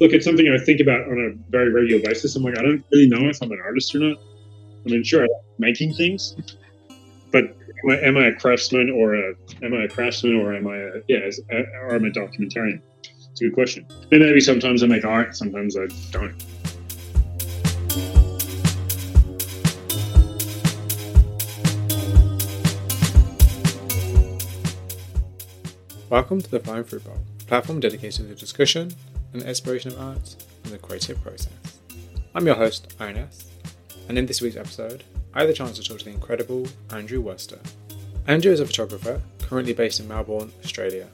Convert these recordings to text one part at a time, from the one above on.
look, it's something I think about on a very regular basis. I'm like, I don't really know if I'm an artist or not. I mean, sure, I like making things, but am I, am I a craftsman or a am I a craftsman or am I a yeah or am I a documentarian? It's a good question. And maybe sometimes I make art, sometimes I don't. Welcome to the Flying Fruit Bowl, platform dedicated to discussion and the exploration of art and the creative process. I'm your host, Ionas, and in this week's episode, I had the chance to talk to the incredible Andrew Wurster. Andrew is a photographer currently based in Melbourne, Australia.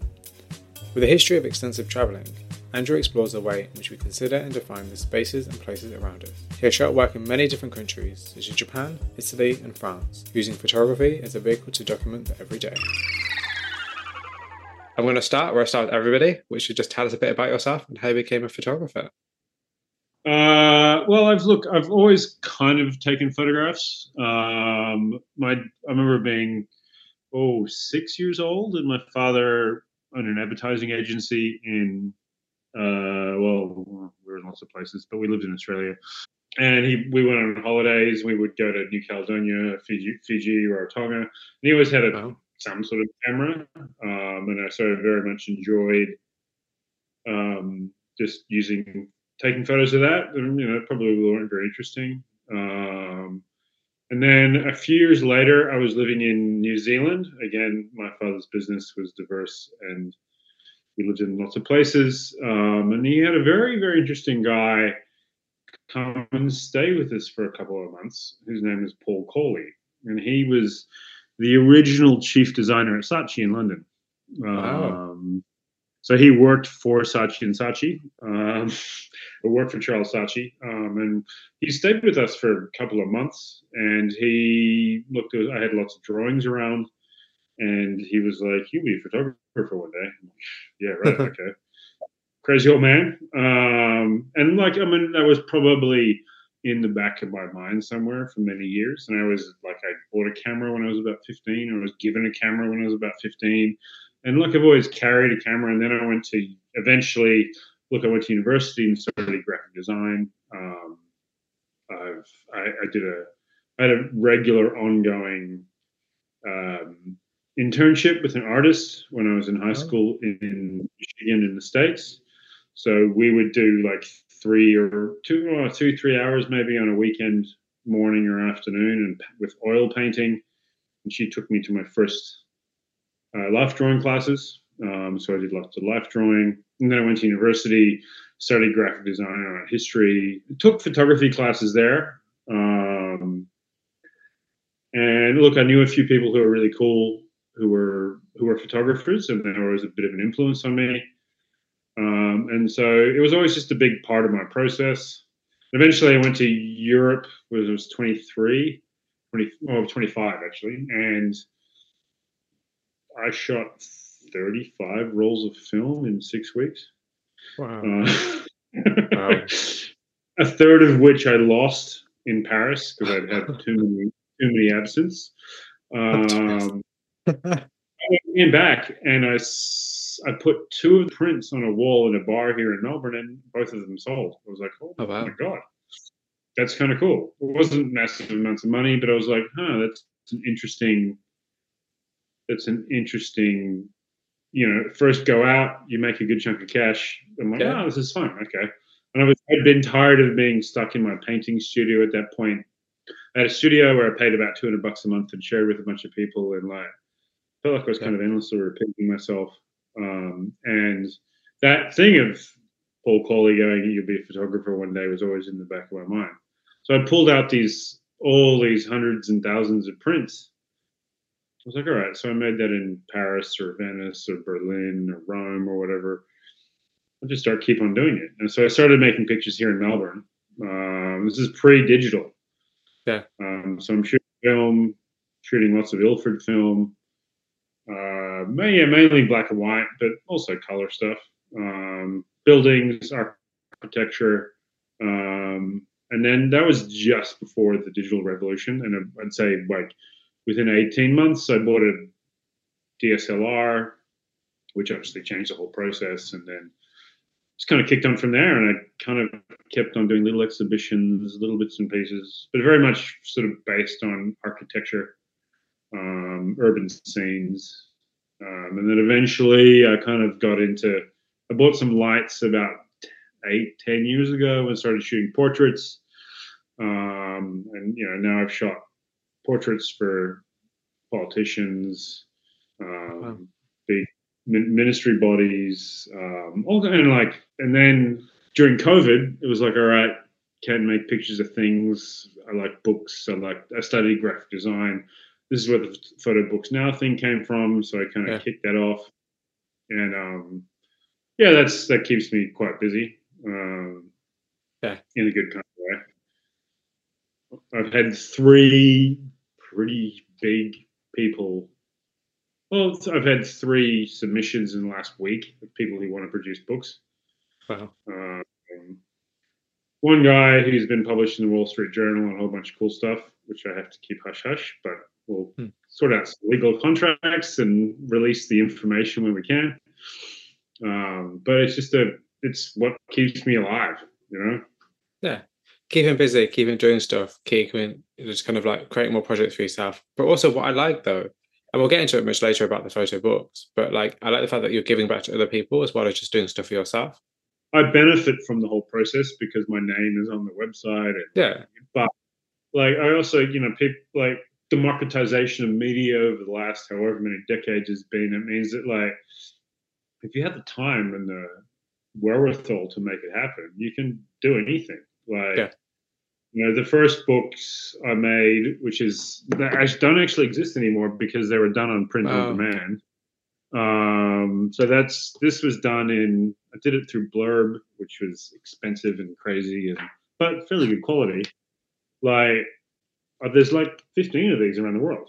With a history of extensive travelling, Andrew explores the way in which we consider and define the spaces and places around us. He has shot work in many different countries, such as Japan, Italy, and France, using photography as a vehicle to document the everyday. I'm going to start where I start with everybody, which is just tell us a bit about yourself and how you became a photographer. Uh, well, I've look. I've always kind of taken photographs. Um, my I remember being oh six years old, and my father owned an advertising agency in uh, well, we were in lots of places, but we lived in Australia. And he, we went on holidays. We would go to New Caledonia, Fiji, Fiji, Rarotonga. And he always had a oh some sort of camera, um, and I of very much enjoyed um, just using taking photos of that. And, you know, probably weren't very interesting. Um, and then a few years later, I was living in New Zealand. Again, my father's business was diverse, and we lived in lots of places. Um, and he had a very, very interesting guy come and stay with us for a couple of months, whose name is Paul Cawley, and he was the original chief designer at Saatchi in London. Um, So he worked for Saatchi and Saatchi, um, worked for Charles Saatchi, um, and he stayed with us for a couple of months. And he looked at, I had lots of drawings around, and he was like, "You'll be a photographer for one day." Like, yeah, right, okay. Crazy old man. Um, and like, I mean, that was probably in the back of my mind somewhere for many years. And I was like, I bought a camera when I was about 15, or I was given a camera when I was about 15. And look, I've always carried a camera. And then I went to eventually, look, I went to university and studied graphic design. Um, I've, I, I, did a, I had a regular ongoing um, internship with an artist when I was in high oh. school in Michigan in the States. So we would do like three or two, or two, three hours maybe on a weekend morning or afternoon, and with oil painting. And she took me to my first uh, life drawing classes. Um, so I did lots of life drawing, and then I went to university, studied graphic design and history, took photography classes there. Um, and look, I knew a few people who were really cool, who were who were photographers, and they were always a bit of an influence on me. Um, and so it was always just a big part of my process. Eventually, I went to Europe when I was 23, 20, well, 25 actually, and I shot 35 rolls of film in six weeks. Wow. Uh, wow. a third of which I lost in Paris because I'd had too many too many absinthes. Um, I came back and I I put two of the prints on a wall in a bar here in Melbourne, and both of them sold. I was like, oh, oh wow. my god, that's kind of cool. It wasn't massive amounts of money, but I was like, huh, that's an interesting. That's an interesting. You know, first go out, you make a good chunk of cash. I'm like, yeah. oh, this is fun. Okay. And I was, I'd been tired of being stuck in my painting studio at that point. I had a studio where I paid about 200 bucks a month and shared with a bunch of people and like, felt like I was kind of endlessly repeating myself. Um, and that thing of Paul Cawley going, "You'll be a photographer one day," was always in the back of my mind. So I pulled out these all these hundreds and thousands of prints. I was like, all right. So I made that in Paris or Venice or Berlin or Rome or whatever. I'll just start keep on doing it. And so I started making pictures here in Melbourne. Um, this is pre-digital. Yeah. Um, so I'm shooting film, shooting lots of Ilford film, uh, yeah, mainly black and white, but also color stuff. Um, buildings, architecture, um, and then that was just before the digital revolution. And I'd say like within 18 months, I bought a DSLR, which obviously changed the whole process. And then just kind of kicked on from there, and I kind of kept on doing little exhibitions, little bits and pieces, but very much sort of based on architecture, um, urban scenes, um, and then eventually I kind of got into. I bought some lights about eight, ten years ago and started shooting portraits. Um, and you know now I've shot portraits for politicians, um, wow. big ministry bodies, um, all and like, and then during COVID, it was like, all right, can make pictures of things. I like books. I like I studied graphic design. This is where the photo books now thing came from. So I kind of yeah. kicked that off, and um, yeah, that's that keeps me quite busy. Um, yeah, in a good kind of way. I've had three pretty big people well, I've had three submissions in the last week of people who want to produce books. Wow. Um, one guy who's been published in the Wall Street Journal and a whole bunch of cool stuff, which I have to keep hush hush, but we'll hmm. sort out legal contracts and release the information when we can. Um, but it's just a, it's what keeps me alive, you know? Yeah. Keep him busy, keep him doing stuff, keep him just kind of like creating more projects for yourself. But also, what I like though and we'll get into it much later about the photo books, but like I like the fact that you're giving back to other people as well as just doing stuff for yourself. I benefit from the whole process because my name is on the website. And, yeah. But like I also, you know, people like democratization of media over the last however many decades has been. It means that like if you have the time and the wherewithal to make it happen, you can do anything. Like yeah you know the first books I made, which is that don't actually exist anymore because they were done on print wow. on demand. Um, so that's this was done in I did it through Blurb, which was expensive and crazy, and but fairly good quality. Like there's like 15 of these around the world,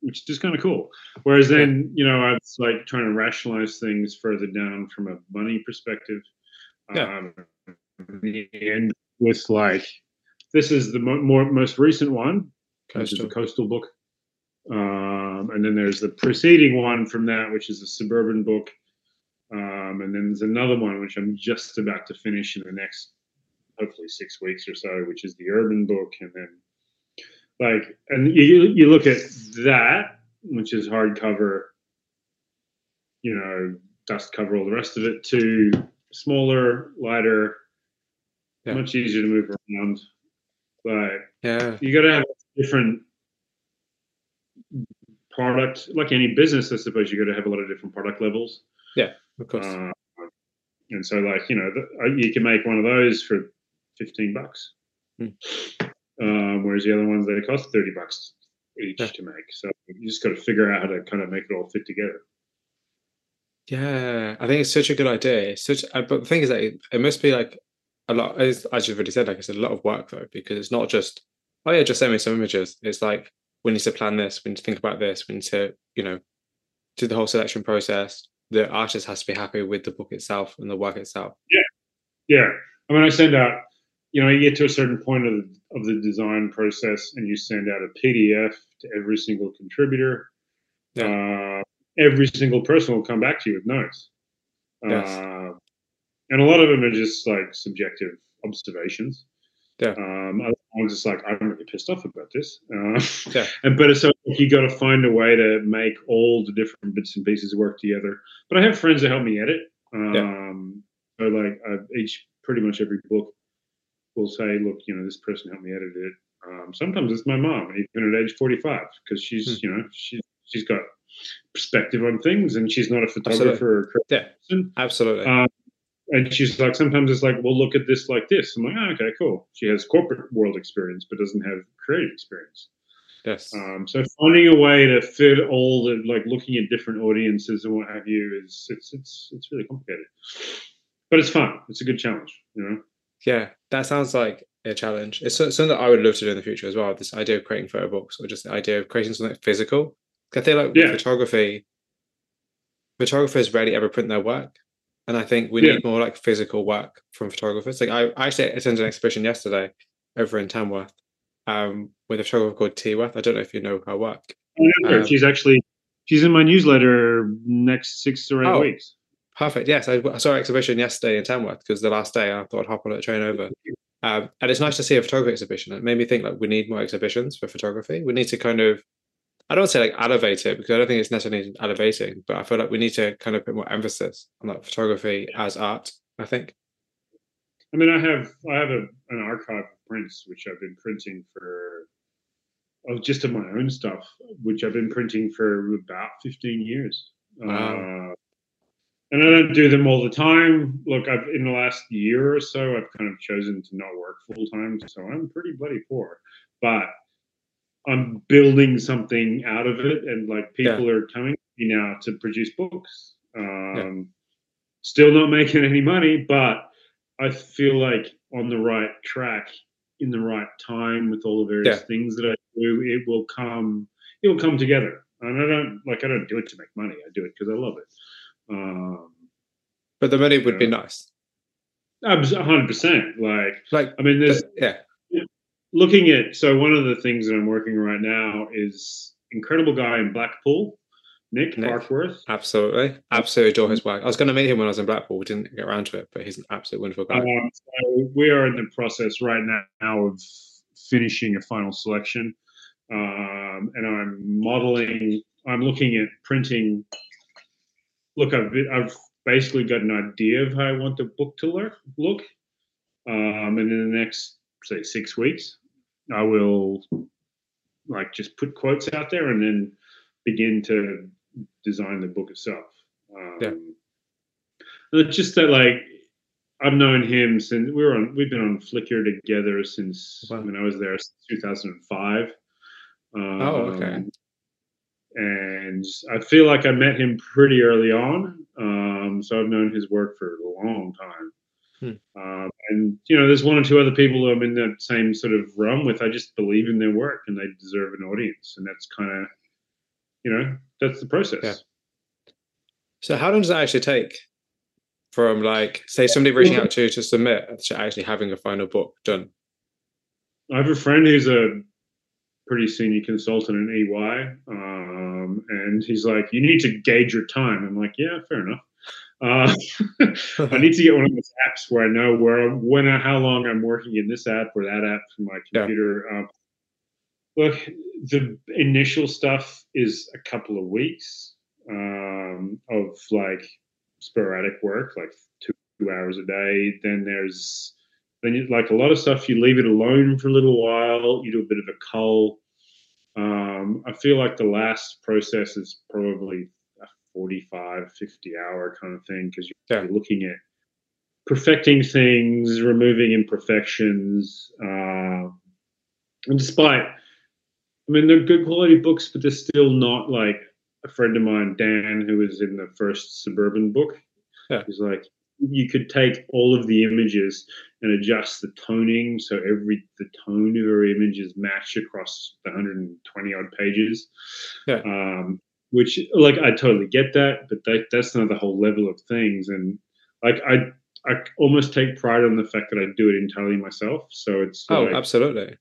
which is just kind of cool. Whereas then you know I was like trying to rationalize things further down from a money perspective. Yeah. Um, and with like this is the mo- more most recent one, coastal. which is the coastal book. Um, and then there's the preceding one from that, which is a suburban book. Um, and then there's another one which I'm just about to finish in the next, hopefully six weeks or so, which is the urban book. And then, like, and you you look at that, which is hardcover, you know, dust cover, all the rest of it, to smaller, lighter, yeah. much easier to move around. Like, yeah, you got to have different product, like any business, I suppose you got to have a lot of different product levels. Yeah, of course. Uh, and so, like, you know, the, uh, you can make one of those for 15 bucks. Hmm. Um, whereas the other ones, they cost 30 bucks each yeah. to make. So you just got to figure out how to kind of make it all fit together. Yeah, I think it's such a good idea. It's such, uh, but the thing is that it, it must be like a lot as, as you've already said like i said a lot of work though because it's not just oh yeah just send me some images it's like we need to plan this we need to think about this we need to you know do the whole selection process the artist has to be happy with the book itself and the work itself yeah yeah i mean i send out you know you get to a certain point of the, of the design process and you send out a pdf to every single contributor yeah. uh, every single person will come back to you with notes yes. Uh, and a lot of them are just like subjective observations. Yeah. Um, I was just like, I'm really pissed off about this. Uh, yeah. And but so you got to find a way to make all the different bits and pieces work together. But I have friends that help me edit. Um, yeah. So like uh, each pretty much every book will say, look, you know, this person helped me edit it. Um, sometimes it's my mom, even at age 45, because she's, hmm. you know, she she's got perspective on things, and she's not a photographer. Absolutely. yeah, absolutely. Um, and she's like, sometimes it's like, well, look at this like this. I'm like, oh, okay, cool. She has corporate world experience, but doesn't have creative experience. Yes. Um, so finding a way to fit all the like looking at different audiences and what have you is it's it's it's really complicated, but it's fun. It's a good challenge, you know. Yeah, that sounds like a challenge. It's something that I would love to do in the future as well. This idea of creating photo books, or just the idea of creating something physical. I think like yeah. photography, photographers rarely ever print their work. And I think we yeah. need more like physical work from photographers. Like I, I actually attended an exhibition yesterday over in Tamworth um, with a photographer called T Worth. I don't know if you know her work. Um, she's actually she's in my newsletter next six or eight oh, weeks. Perfect. Yes, I, I saw an exhibition yesterday in Tamworth because the last day I thought I'd hop on a train over. Um, and it's nice to see a photography exhibition. It made me think like we need more exhibitions for photography. We need to kind of, I don't say like elevate it because I don't think it's necessarily elevating, but I feel like we need to kind of put more emphasis on like photography as art. I think. I mean, I have I have a, an archive of prints which I've been printing for, oh, just of my own stuff, which I've been printing for about fifteen years. Wow. Uh, and I don't do them all the time. Look, I've in the last year or so, I've kind of chosen to not work full time, so I'm pretty bloody poor. But I'm building something out of it, and like people yeah. are coming to me now to produce books. Um, yeah. Still not making any money, but I feel like on the right track, in the right time, with all the various yeah. things that I do, it will come. It will come together. And I don't like. I don't do it to make money. I do it because I love it. Um, but the money would be nice. hundred percent. Like, like I mean, there's yeah. Looking at so one of the things that I'm working right now is incredible guy in Blackpool, Nick, Nick Parkworth. Absolutely, absolutely adore his work. I was going to meet him when I was in Blackpool. We didn't get around to it, but he's an absolute wonderful guy. Um, so we are in the process right now of finishing a final selection, um, and I'm modeling. I'm looking at printing look, I've I've basically got an idea of how I want the book to look. Look, um, and in the next say six weeks, I will like just put quotes out there and then begin to design the book itself. Um, yeah. It's just that like I've known him since we were on. We've been on Flickr together since wow. when I was there, 2005. Um, oh, okay and I feel like I met him pretty early on. Um, so I've known his work for a long time. Hmm. Um, and you know, there's one or two other people who I'm in that same sort of realm with. I just believe in their work, and they deserve an audience, and that's kind of, you know, that's the process. Yeah. So how long does that actually take from like, say, somebody reaching out to you to submit to actually having a final book done? I have a friend who's a pretty senior consultant in EY, um, and he's like, "You need to gauge your time." I'm like, "Yeah, fair enough." Uh, I need to get one of those apps where I know where, when, how long I'm working in this app or that app from my computer. Yeah. Um, look, the initial stuff is a couple of weeks um, of like sporadic work, like two hours a day. Then there's then you, like a lot of stuff, you leave it alone for a little while. You do a bit of a cull. Um, I feel like the last process is probably a 45, 50 hour kind of thing because you're yeah. looking at perfecting things, removing imperfections. Uh, and despite, I mean, they're good quality books, but they're still not like a friend of mine, Dan, who was in the first Suburban book. Yeah. He's like, you could take all of the images and adjust the toning so every the tone of every image is matched across the 120 odd pages. Yeah. um, which like i totally get that but that, that's not the whole level of things. And like i i almost take pride on the fact that i do it entirely myself. So it's oh like, absolutely.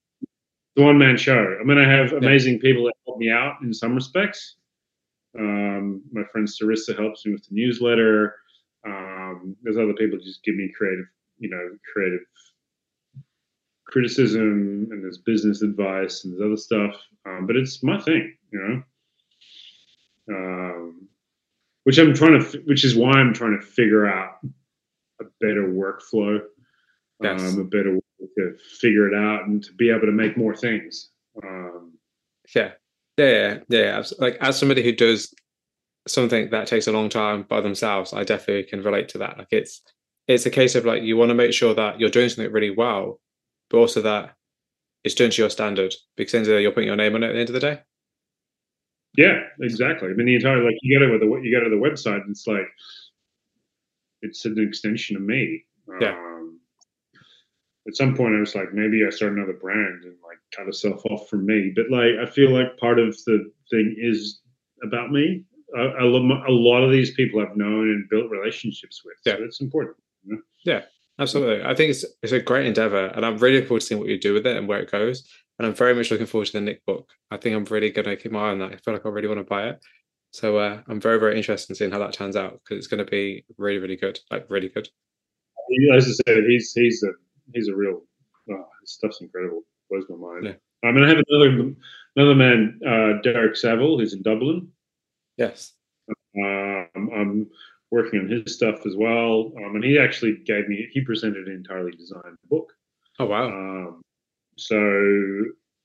The one man show. I mean i have amazing yeah. people that help me out in some respects. Um, my friend sarissa helps me with the newsletter. Um, there's other people just give me creative, you know, creative criticism, and there's business advice, and there's other stuff. Um, but it's my thing, you know. Um, which I'm trying to, which is why I'm trying to figure out a better workflow, yes. um, a better way to figure it out, and to be able to make more things. Um, yeah, yeah, yeah, yeah. Like as somebody who does something that takes a long time by themselves, I definitely can relate to that. Like it's it's a case of like you want to make sure that you're doing something really well, but also that it's done to your standard because end of the day, you're putting your name on it at the end of the day. Yeah, exactly. I mean, the entire like you go to the you go to the website, and it's like it's an extension of me. Yeah. Um, at some point, I was like, maybe I start another brand and like cut myself off from me. But like, I feel like part of the thing is about me a, a, lot of these people I've known and built relationships with. Yeah. So it's important. Yeah, absolutely. I think it's it's a great endeavor, and I'm really looking forward to seeing what you do with it and where it goes. And I'm very much looking forward to the Nick book. I think I'm really going to keep my eye on that. I feel like I really want to buy it. So uh, I'm very, very interested in seeing how that turns out because it's going to be really, really good. Like really good. As I said, he's he's a he's a real oh, his stuff's incredible. Blows my mind. Yeah. I mean, I have another another man, uh, Derek Saville, who's in Dublin. Yes. Um, I'm working on his stuff as well, um, and he actually gave me he presented an entirely designed book. Oh wow! Um, so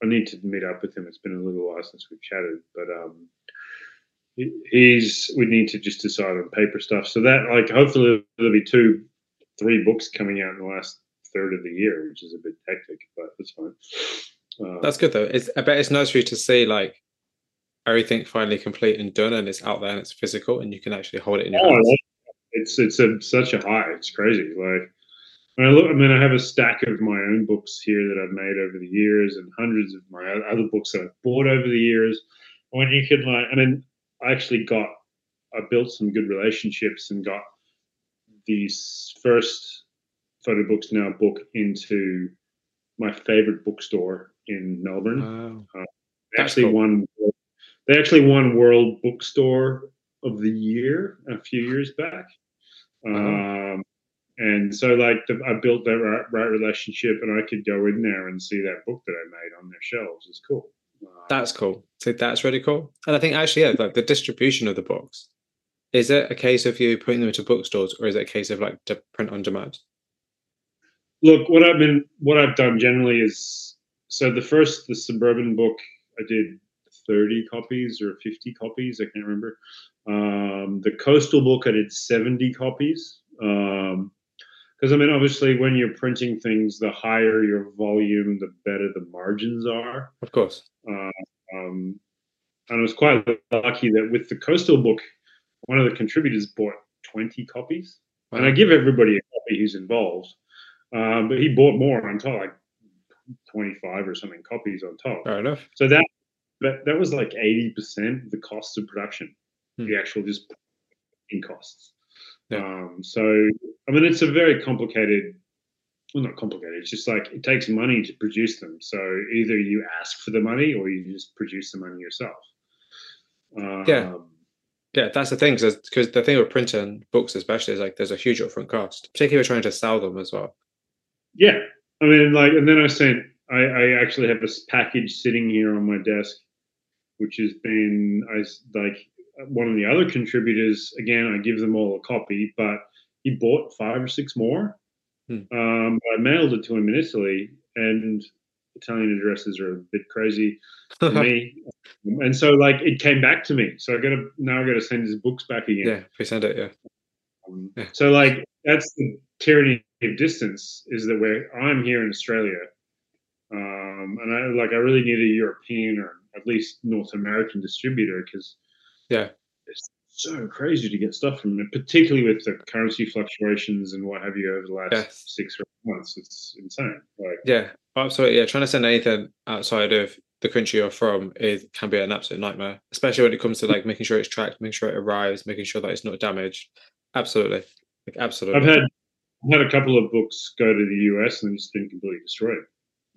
I need to meet up with him. It's been a little while since we've chatted, but um, he, he's we need to just decide on paper stuff. So that like hopefully there'll be two, three books coming out in the last third of the year, which is a bit hectic, but that's fine. Um, that's good though. It's I bet it's nice for you to see like everything finally complete and done, and it's out there and it's physical, and you can actually hold it in your oh, hands. It's it's a, such a high. It's crazy. Like when I look, I mean, I have a stack of my own books here that I've made over the years, and hundreds of my other books that I've bought over the years. When you can like, I mean, I actually got, I built some good relationships and got these first photo books now book into my favorite bookstore in Melbourne. Wow. Uh, actually cool. won they actually won World Bookstore of the Year a few years back. Um, and so, like, the, I built that right, right, relationship, and I could go in there and see that book that I made on their shelves. It's cool. Um, that's cool. So that's really cool. And I think actually, yeah, like the distribution of the books. Is it a case of you putting them into bookstores, or is it a case of like to print on demand? Look, what I've been, what I've done generally is, so the first, the suburban book I did 30 copies or 50 copies. I can't remember. Um, the coastal book, I did 70 copies. Because, um, I mean, obviously, when you're printing things, the higher your volume, the better the margins are. Of course. Uh, um, and I was quite lucky that with the coastal book, one of the contributors bought 20 copies. Wow. And I give everybody a copy who's involved. Um, but he bought more on top, like 25 or something copies on top. Fair enough. So that that that was like eighty percent of the cost of production, hmm. the actual just in costs. Yeah. Um, so I mean, it's a very complicated. Well, not complicated. It's just like it takes money to produce them. So either you ask for the money or you just produce the money yourself. Um, yeah. Yeah, that's the thing, because the thing with printing books, especially, is like there's a huge upfront cost, particularly trying to sell them as well. Yeah, I mean, like, and then I sent, I, I actually have this package sitting here on my desk which has been as like one of the other contributors. Again, I give them all a copy, but he bought five or six more. Hmm. Um, I mailed it to him in Italy, and Italian addresses are a bit crazy for me. And so, like, it came back to me. So I got to now I got to send his books back again. Yeah, we send it. Yeah. Um, yeah. So, like, that's the tyranny of distance. Is that where I'm here in Australia, um, and I like I really need a European or at least North American distributor because yeah, it's so crazy to get stuff from it, particularly with the currency fluctuations and what have you over the last yes. six or eight months. It's insane. Like, yeah, absolutely. Yeah, trying to send anything outside of the country you're from it can be an absolute nightmare, especially when it comes to like making sure it's tracked, making sure it arrives, making sure that it's not damaged. Absolutely, like absolutely. I've had I've had a couple of books go to the US and just been completely destroyed.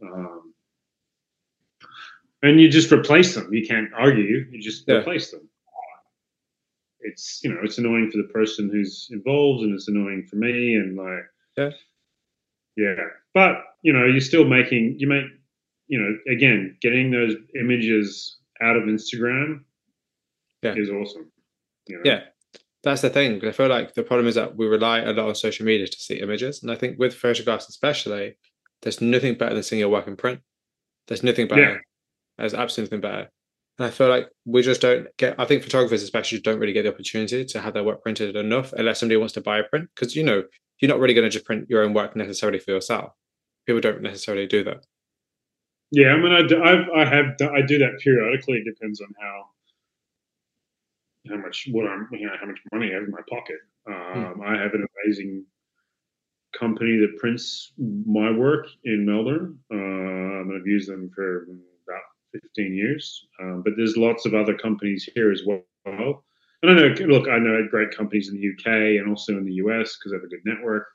Um, and you just replace them. You can't argue. You just yeah. replace them. It's you know it's annoying for the person who's involved, and it's annoying for me, and like yeah, yeah. But you know you're still making you make you know again getting those images out of Instagram yeah. is awesome. You know? Yeah, that's the thing. I feel like the problem is that we rely a lot on social media to see images, and I think with photographs especially, there's nothing better than seeing your work in print. There's nothing better. Yeah. There's absolutely nothing better. And I feel like we just don't get, I think photographers especially don't really get the opportunity to have their work printed enough unless somebody wants to buy a print. Because, you know, you're not really going to just print your own work necessarily for yourself. People don't necessarily do that. Yeah, I mean, I, do, I've, I have, I do that periodically. It depends on how, how much, what I'm, you know, how much money I have in my pocket. Hmm. Um, mm. I have an amazing company that prints my work in Melbourne. Um, I've used them for 15 years. Um, but there's lots of other companies here as well. And I know, look, I know great companies in the UK and also in the US because I have a good network.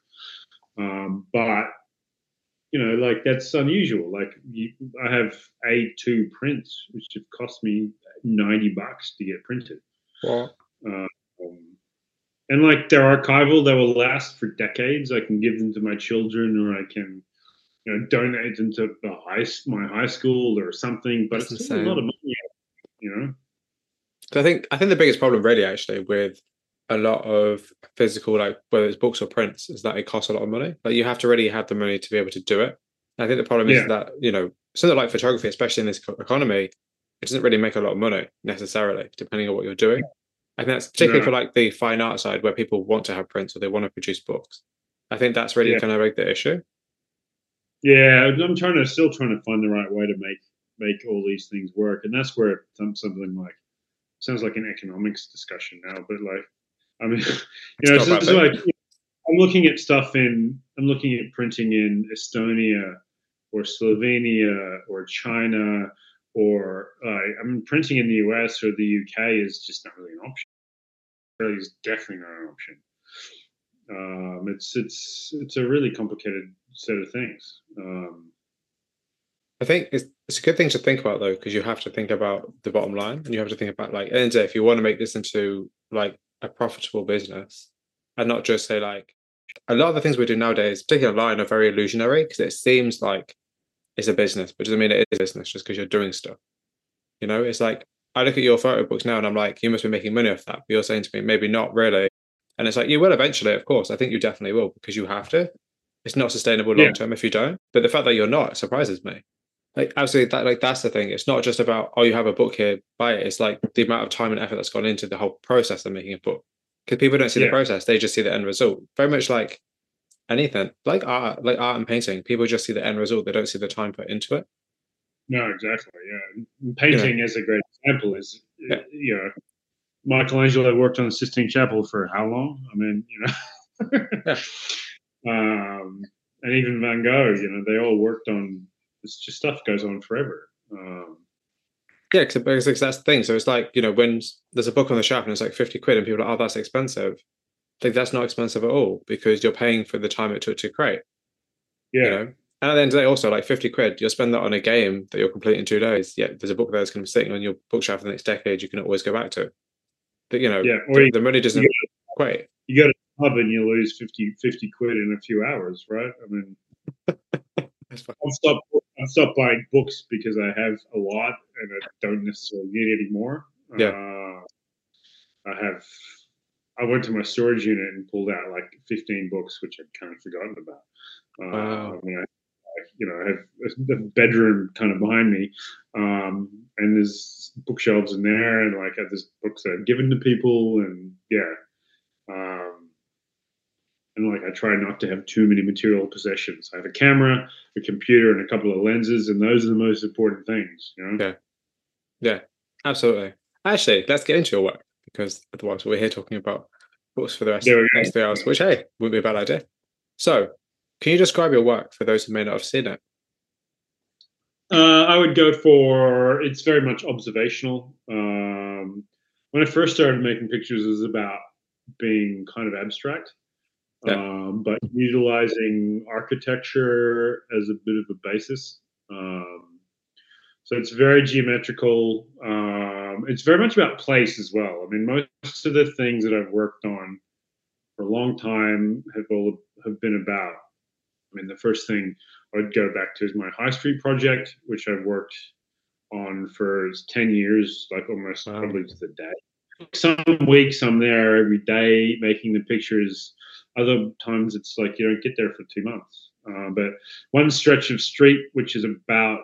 Um, but you know, like that's unusual. Like you, I have A2 prints, which have cost me 90 bucks to get printed. What? Um, and like they're archival, they will last for decades. I can give them to my children, or I can, you know, donate them to the high, my high school or something. But That's it's a lot of money, you know. So I think I think the biggest problem really actually with a lot of physical like whether it's books or prints is that it costs a lot of money. Like you have to really have the money to be able to do it. And I think the problem Yeah. is that you know something like photography, especially in this economy, it doesn't really make a lot of money necessarily, depending on what you're doing. I think that's particularly No. for like the fine art side where people want to have prints or they want to produce books. I think that's really Yeah. kind of like the issue. Yeah, I'm trying to still trying to find the right way to make make all these things work, and that's where something like sounds like an economics discussion now. But like, I mean, you know, It's it's, not it's bad, like I'm looking at stuff in I'm looking at printing in Estonia or Slovenia or China or uh, I mean printing in the US or the UK is just not really an option. Australia is definitely not an option. Um, it's it's it's a really complicated set of things. Um, I think it's it's a good thing to think about though, because you have to think about the bottom line and you have to think about like, end if you want to make this into like a profitable business and not just say like a lot of the things we do nowadays, particularly online, are very illusionary because it seems like it's a business, but doesn't mean it is a business just because you're doing stuff. You know, it's like I look at your photo books now and I'm like, you must be making money off that. But you're saying to me, maybe not really. And it's like, you will eventually, of course. I think you definitely will because you have to. It's not sustainable long term if you don't. But the fact that you're not surprises me. Like absolutely that like that's the thing. It's not just about oh you have a book here, buy it. It's like the amount of time and effort that's gone into the whole process of making a book. Because people don't see the process, they just see the end result. Very much like anything, like art, like art and painting. People just see the end result. They don't see the time put into it. No, exactly. Yeah, painting is a great example. Is Yeah. Uh, you know, Michelangelo worked on the Sistine Chapel for how long? I mean, you know, Yeah. um, and even Van Gogh. You know, they all worked on. It's just stuff goes on forever. Um, Yeah, because that's the thing. So it's like you know when there's a book on the shelf and it's like fifty quid, and people are like, oh, that's expensive. Like that's not expensive at all because you're paying for the time it took to create. yeah, You know, and at the end of the day, also like fifty quid, you'll spend that on a game that you'll complete in two days. Yeah, there's a book there that's going to be sitting on your bookshelf for the next decade. You can always go back to. But you know, yeah. The, you, the money doesn't you equate. you go to pub and you lose 50, 50 quid in a few hours, right? I mean, I've stopped. I've stopped buying books because I have a lot and I don't necessarily need any more. Yeah. Uh, I have. I went to my storage unit and pulled out like 15 books, which I'd kind of forgotten about. Uh, Wow. I mean, I, you know, I have the bedroom kind of behind me, um, and there's bookshelves in there, and like there's books that I've given to people, and yeah. Um, and like I try not to have too many material possessions. I have a camera, a computer, and a couple of lenses, and those are the most important things. You know? Yeah. Yeah, absolutely. Actually, let's get into your work because otherwise we're here talking about books for the rest of the next three hours, which hey, wouldn't be a bad idea. So, can you describe your work for those who may not have seen it? Uh, I would go for it's very much observational. Um, when I first started making pictures, it was about being kind of abstract, Yeah. um, but utilizing architecture as a bit of a basis. Um, so it's very geometrical. Um, it's very much about place as well. I mean, most of the things that I've worked on for a long time have all have been about. I mean, the first thing I'd go back to is my High Street project, which I've worked on for 10 years, like almost Wow. probably to the day. Some weeks I'm there every day making the pictures. Other times it's like you don't get there for two months. Uh, but one stretch of street, which is about,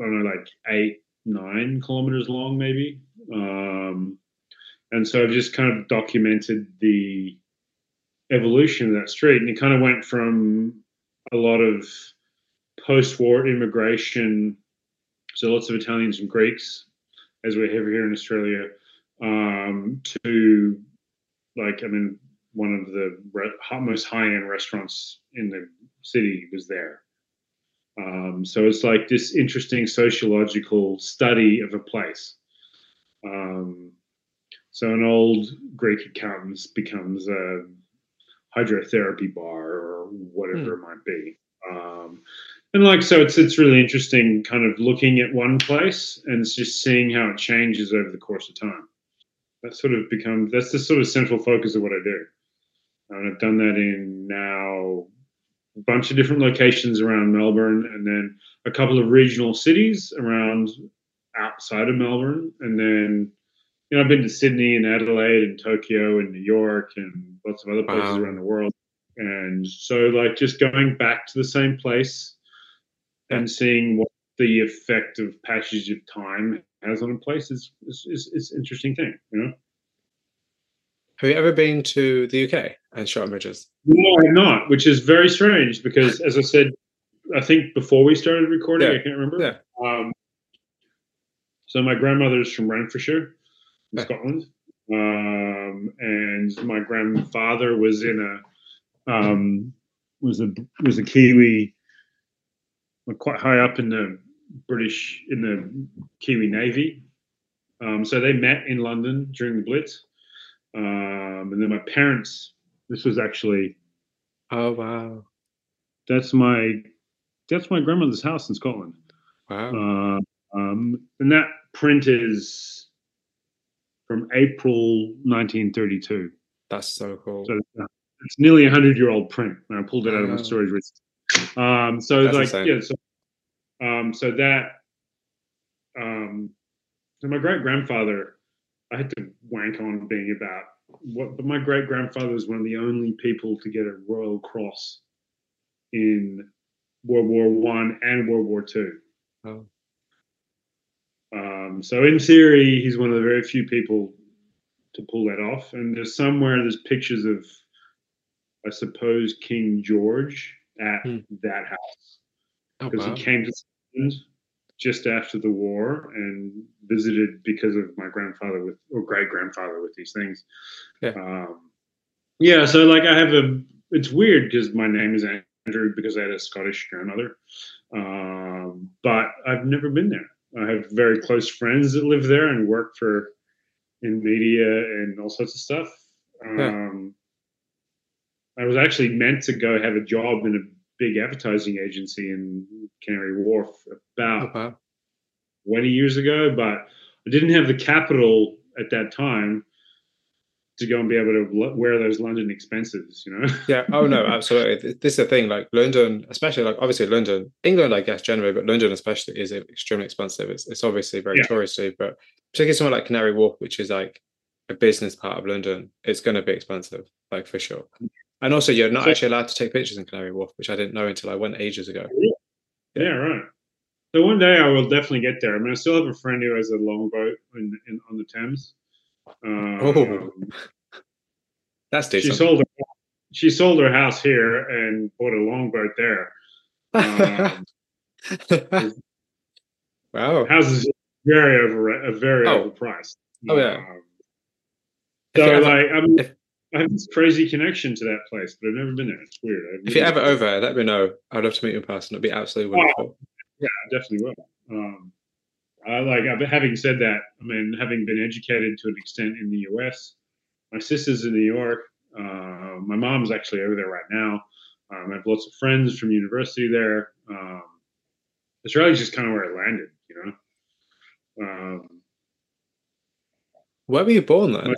I don't know, like eight, nine kilometers long, maybe. Um, and so I've just kind of documented the evolution of that street. And it kind of went from a lot of post-war immigration, so lots of Italians and Greeks, as we have here in Australia, um, to like I mean, one of the re- most high-end restaurants in the city was there. Um, so it's like this interesting sociological study of a place. Um, so an old Greek accountant becomes a hydrotherapy bar or whatever it might be. Um, and like so, it's it's really interesting, kind of looking at one place and it's just seeing how it changes over the course of time. that sort of becomes that's the sort of central focus of what I do. And I've done that in now a bunch of different locations around Melbourne, and then a couple of regional cities around outside of Melbourne, and then you know I've been to Sydney and Adelaide and Tokyo and New York and lots of other places Wow. around the world. And so, like, just going back to the same place and seeing what the effect of passage of time has on a place is is, is, is an interesting thing, you know. Have you ever been to the UK and shot images? No, I'm not, which is very strange because, as I said, I think before we started recording, Yeah. I can't remember. Yeah. Um, so my grandmother's from Renfrewshire, in. Scotland, um, and my grandfather was in a um, was a was a Kiwi, quite high up in the British in the Kiwi Navy. Um, so they met in London during the Blitz, um, and then my parents. This was actually Oh wow, that's my that's my grandmother's house in Scotland. wow. Uh, um, and that print is from April 1932. That's so cool. So uh, it's nearly a hundred year old print. And I pulled it out of my storage. recently. Um, so That's like insane. yeah, so um, so that um, so my great grandfather, I had to wank on being about what, but my great grandfather was one of the only people to get a Royal Cross in World War One and World War Two. Oh. Um, so in theory, he's one of the very few people to pull that off. And there's somewhere there's pictures of, I suppose, King George at Hmm. that house Oh because wow. he came to Scotland just after the war and visited because of my grandfather with or great grandfather with these things. Yeah. Um, yeah. So like I have a. It's weird because my name is Andrew because I had a Scottish grandmother, um, but I've never been there. I have very close friends that live there and work for in media and all sorts of stuff. Yeah. Um, I was actually meant to go have a job in a big advertising agency in Canary Wharf about wow. 20 years ago, but I didn't have the capital at that time to go and be able to wear those London expenses, you know? Yeah. Oh no, absolutely. This is the thing. Like London, especially like obviously London, England, I guess generally, but London especially is extremely expensive. It's it's obviously very Yeah. touristy, but particularly somewhere like Canary Wharf, which is like a business part of London, it's going to be expensive, like for sure. And also, you're not So- actually allowed to take pictures in Canary Wharf, which I didn't know until I went ages ago. yeah, right. So one day I will definitely get there. I mean, I still have a friend who has a longboat in, in, on the Thames. Um, Oh, That's decent. she sold her, she sold her house here and bought a longboat there. Um, wow. houses are very over uh, very Oh. overpriced. Oh, yeah. Um, so like I mean, if- I have this crazy connection to that place, but I've never been there. It's weird. If you're ever over, let me know. I'd love to meet you in person. It'd be absolutely Oh, wonderful. Yeah, I definitely will. Um, I like. I've, having said that, I mean, having been educated to an extent in the U.S., my sister's in New York. Uh, my mom's actually over there right now. Um, I have lots of friends from university there. Um, Australia's just kind of where I landed, you know. Um, Where were you born then?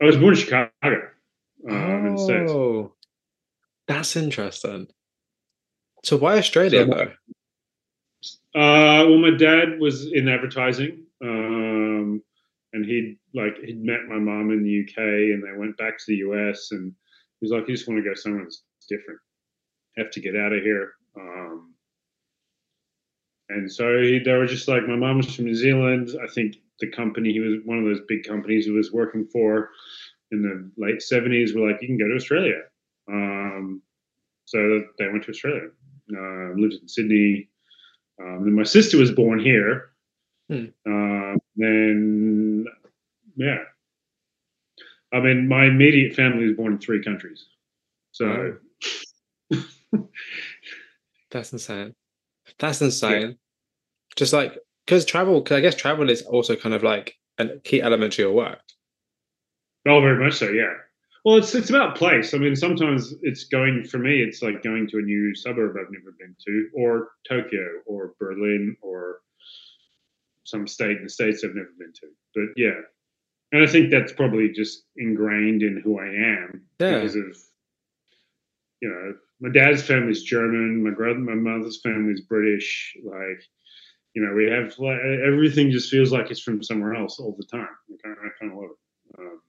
I was born in Chicago, um, in the States. Oh, that's interesting. So why Australia So- though? Uh, well, my dad was in advertising, um, and he'd like he'd met my mom in the UK, and they went back to the US, and he was like, "I just want to go somewhere that's different. Have to get out of here." Um, and so he, they were just like, my mom was from New Zealand. I think the company he was one of those big companies he was working for in the late seventies were like, "You can go to Australia." Um, so they went to Australia. Uh, lived in Sydney. Um, then my sister was born here. Hmm. Uh, then, yeah. I mean, my immediate family was born in three countries. So, That's insane. That's insane. Just like because travel, because I guess travel is also kind of like a key element to your work. oh, very much so, yeah. Well, it's it's about place. I mean, sometimes it's going for me. It's like going to a new suburb I've never been to, or Tokyo, or Berlin, or some state in the states I've never been to. But yeah, and I think that's probably just ingrained in who I am Yeah. because of you know my dad's family's German, my brother, my mother's family's British. Like you know, we have like everything just feels like it's from somewhere else all the time. I kind of, I kind of love it. Um,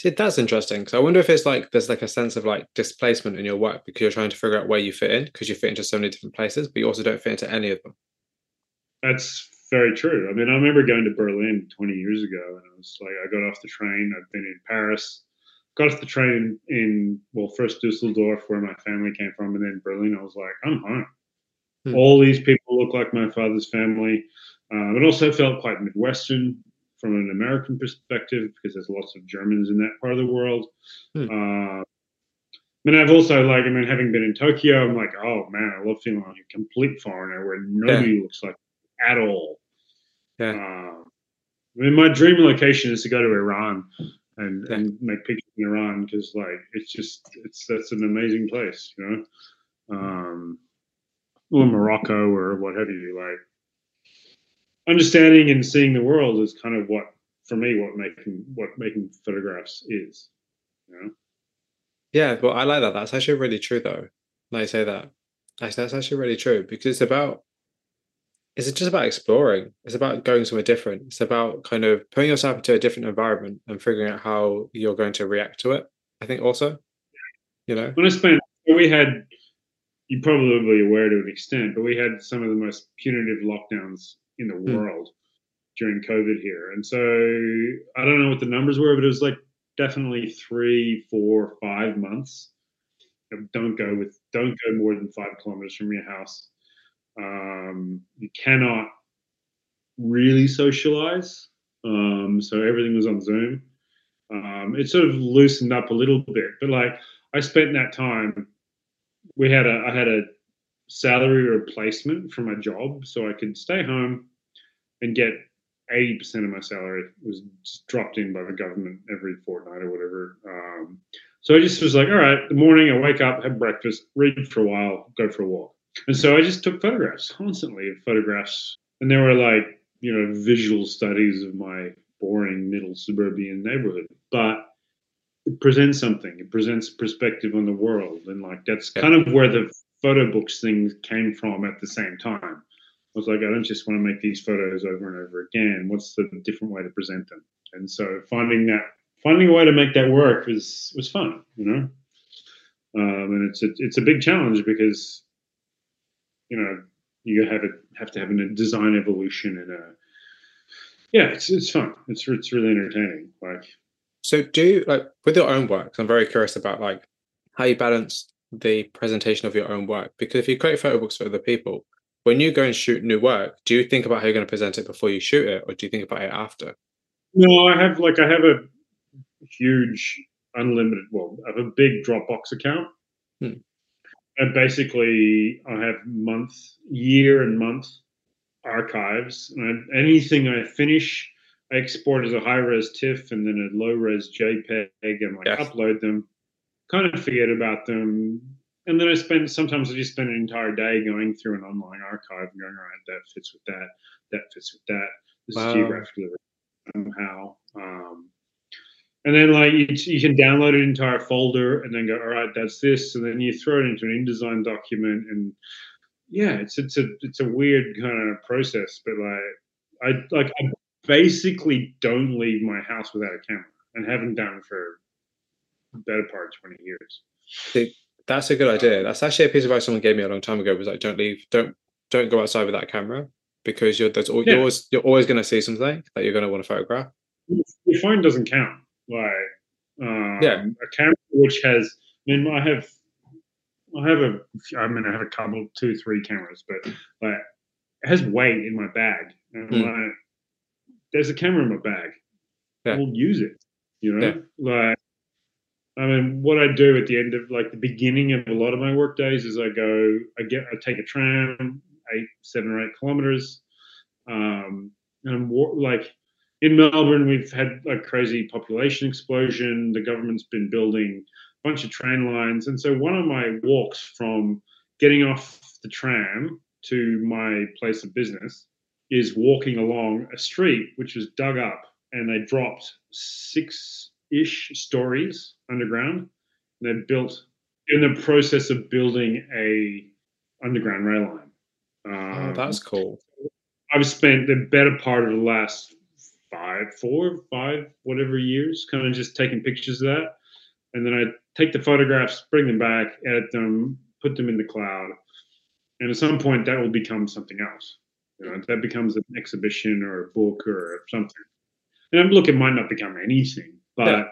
See, that's interesting. because I wonder if it's like there's like a sense of like displacement in your work because you're trying to figure out where you fit in because you fit into so many different places, but you also don't fit into any of them. That's very true. I mean, I remember going to Berlin 20 years ago, and I was like, I got off the train. I've been in Paris, got off the train in well, first Dusseldorf, where my family came from, and then Berlin. I was like, I'm home. Hmm. All these people look like my father's family. Um, it also felt quite Midwestern from an American perspective because there's lots of Germans in that part of the world. Hmm. Uh, I mean, I've also like, I mean, having been in Tokyo, I'm like, oh man, I love feeling like a complete foreigner where nobody looks like at all. Yeah. Uh, I mean, my dream location is to go to Iran and, Yeah. and make pictures in Iran because, like, it's just it's that's an amazing place, you know. Um, or Morocco or what have you. Like, understanding and seeing the world is kind of what, for me, what making what making photographs is. You know. Yeah, well, I like that. That's actually really true, though. Now you say that, actually, that's actually really true because it's about. Is it just about exploring? It's about going somewhere different. It's about kind of putting yourself into a different environment and figuring out how you're going to react to it. I think also, you know, when I spent, we had, you're probably aware to an extent, but we had some of the most punitive lockdowns in the Hmm. world during COVID here. And so I don't know what the numbers were, but it was like definitely three, four, five months. Don't go with, don't go more than five kilometers from your house. Um, you cannot really socialize. Um, so everything was on Zoom. Um, it sort of loosened up a little bit, but like I spent that time. We had a I had a salary replacement for my job, so I could stay home and get eighty percent of my salary was dropped in by the government every fortnight or whatever. Um, so I just was like, all right, the morning I wake up, have breakfast, read for a while, go for a walk, and so I just took photographs constantly of photographs, and there were like you know visual studies of my boring middle suburban neighborhood, but it presents something. It presents perspective on the world, and like that's kind of where the photo books thing came from at the same time. I was like, I don't just want to make these photos over and over again. What's the different way to present them? And so finding that, finding a way to make that work was was fun, you know. Um, and it's a it's a big challenge because, you know, you have it have to have a design evolution and a yeah, it's it's fun. It's it's really entertaining. Like So do you like with your own work? I'm very curious about like how you balance the presentation of your own work because if you create photo books for other people, when you go and shoot new work, do you think about how you're going to present it before you shoot it, or do you think about it after? No, I have like I have a huge unlimited. Well, I have a big Dropbox account. Hmm. And basically, I have month, year, and month archives. And I, anything I finish, I export as a high res TIFF and then a low res JPEG, and like Yes. upload them. Kind of forget about them. And then I spend sometimes I just spend an entire day going through an online archive and going, all right, that fits with that, that fits with that. This Wow. is geographically somehow. Um, and then like you, you can download an entire folder and then go, all right, that's this, and then you throw it into an InDesign document, and yeah, it's it's a it's a weird kind of process, but like I like I basically don't leave my house without a camera, and haven't done for the better part of twenty years. That's a good idea. That's actually a piece of advice someone gave me a long time ago. Was like, don't leave, don't don't go outside with that camera because you're there's al- Yeah. you're always you're always going to see something that you're going to want to photograph. Your phone doesn't count. Like um, Yeah. a camera which has. I mean, I have. I have a. I mean, I have a couple, two, three cameras, but like it has weight in my bag. And Hmm. like, there's a camera in my bag. Yeah. We'll use it. You know, like. I mean, what I do at the end of like the beginning of a lot of my work days is I go, I get, I take a tram, eight, seven or eight kilometers, um, and I'm like in Melbourne, we've had a crazy population explosion. The government's been building a bunch of train lines, and so one of my walks from getting off the tram to my place of business is walking along a street which was dug up and they dropped six ish stories underground. And they built in the process of building a underground rail line. Um, oh, that's cool. I've spent the better part of the last five, four, five, whatever years, kind of just taking pictures of that. And then I take the photographs, bring them back, edit them, put them in the cloud. And at some point, that will become something else. You know, that becomes an exhibition or a book or something. And I'm look, it might not become anything, but yeah.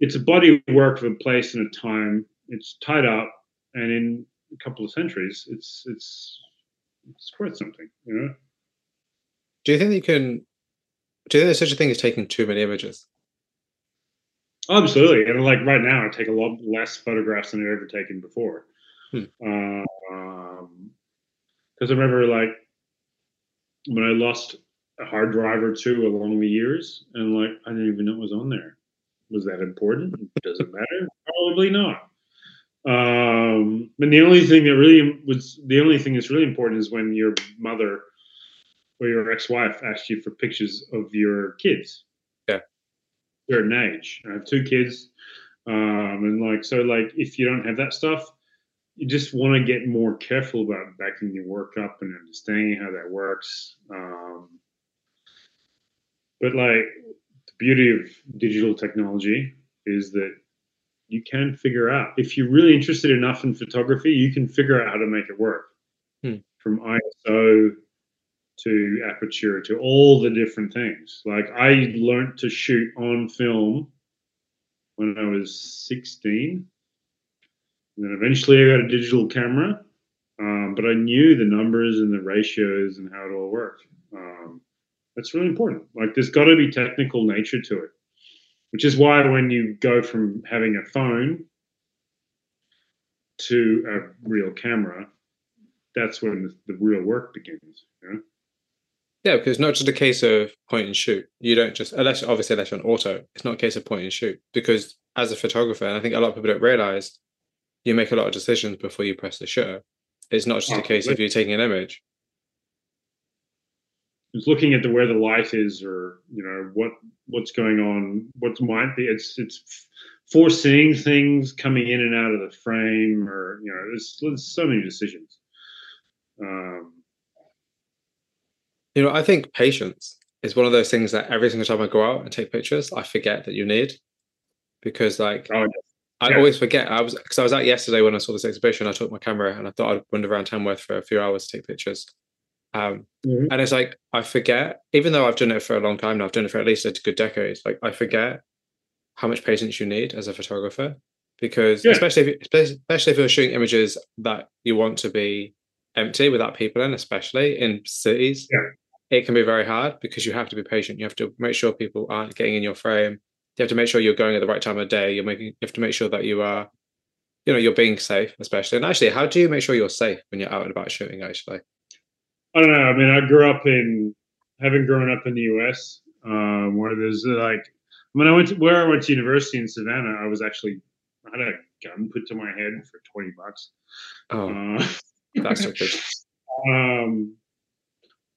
it's a body of work of a place and a time. It's tied up, and in a couple of centuries, it's it's it's worth something. You know. Do you think you can? Do you think there's such a thing as taking too many images? Absolutely, and like right now, I take a lot less photographs than I've ever taken before. Hmm. Um, because I remember like when I lost a hard drive or two along the years, and like I didn't even know it was on there. Was that important? Does it matter? Probably not. Um, and the only thing that really was the only thing that's really important is when your mother or your ex-wife asked you for pictures of your kids. Yeah, certain age. I have two kids, um, and like so, like if you don't have that stuff, you just want to get more careful about backing your work up and understanding how that works. Um, but like the beauty of digital technology is that you can figure out if you're really interested enough in photography, you can figure out how to make it work hmm. from ISO to aperture to all the different things. Like I learned to shoot on film when I was 16 and then eventually I got a digital camera, um, but I knew the numbers and the ratios and how it all worked. Um, that's really important. Like there's got to be technical nature to it, which is why when you go from having a phone to a real camera, that's when the, the real work begins. You know? Yeah, because it's not just a case of point and shoot. You don't just unless obviously unless you're on auto, it's not a case of point and shoot. Because as a photographer, and I think a lot of people don't realize you make a lot of decisions before you press the shutter. It's not just a case of you taking an image. It's looking at the where the light is, or you know what what's going on, what might be. It's it's foreseeing things coming in and out of the frame, or you know, there's, there's so many decisions. Um, you know, I think patience is one of those things that every single time I go out and take pictures, I forget that you need because like oh, I yeah. always forget. I was because I was out yesterday when I saw this exhibition. I took my camera and I thought I'd wander around Tamworth for a few hours to take pictures. Um, mm-hmm. And it's like I forget, even though I've done it for a long time now, I've done it for at least a good decade. Like I forget how much patience you need as a photographer, because yeah. especially if especially if you're shooting images that you want to be empty without people in, especially in cities, yeah. It can be very hard because you have to be patient. You have to make sure people aren't getting in your frame you have to make sure you're going at the right time of day. You're making you have to make sure that you are, you know, you're being safe, especially. And actually, how do you make sure you're safe when you're out and about shooting? Actually, I don't know. I mean, I grew up in having grown up in the U.S. Um, where there's like when I went to where I went to university in Savannah, I was actually I had a gun put to my head for twenty bucks. Oh, uh, that's so good. Um,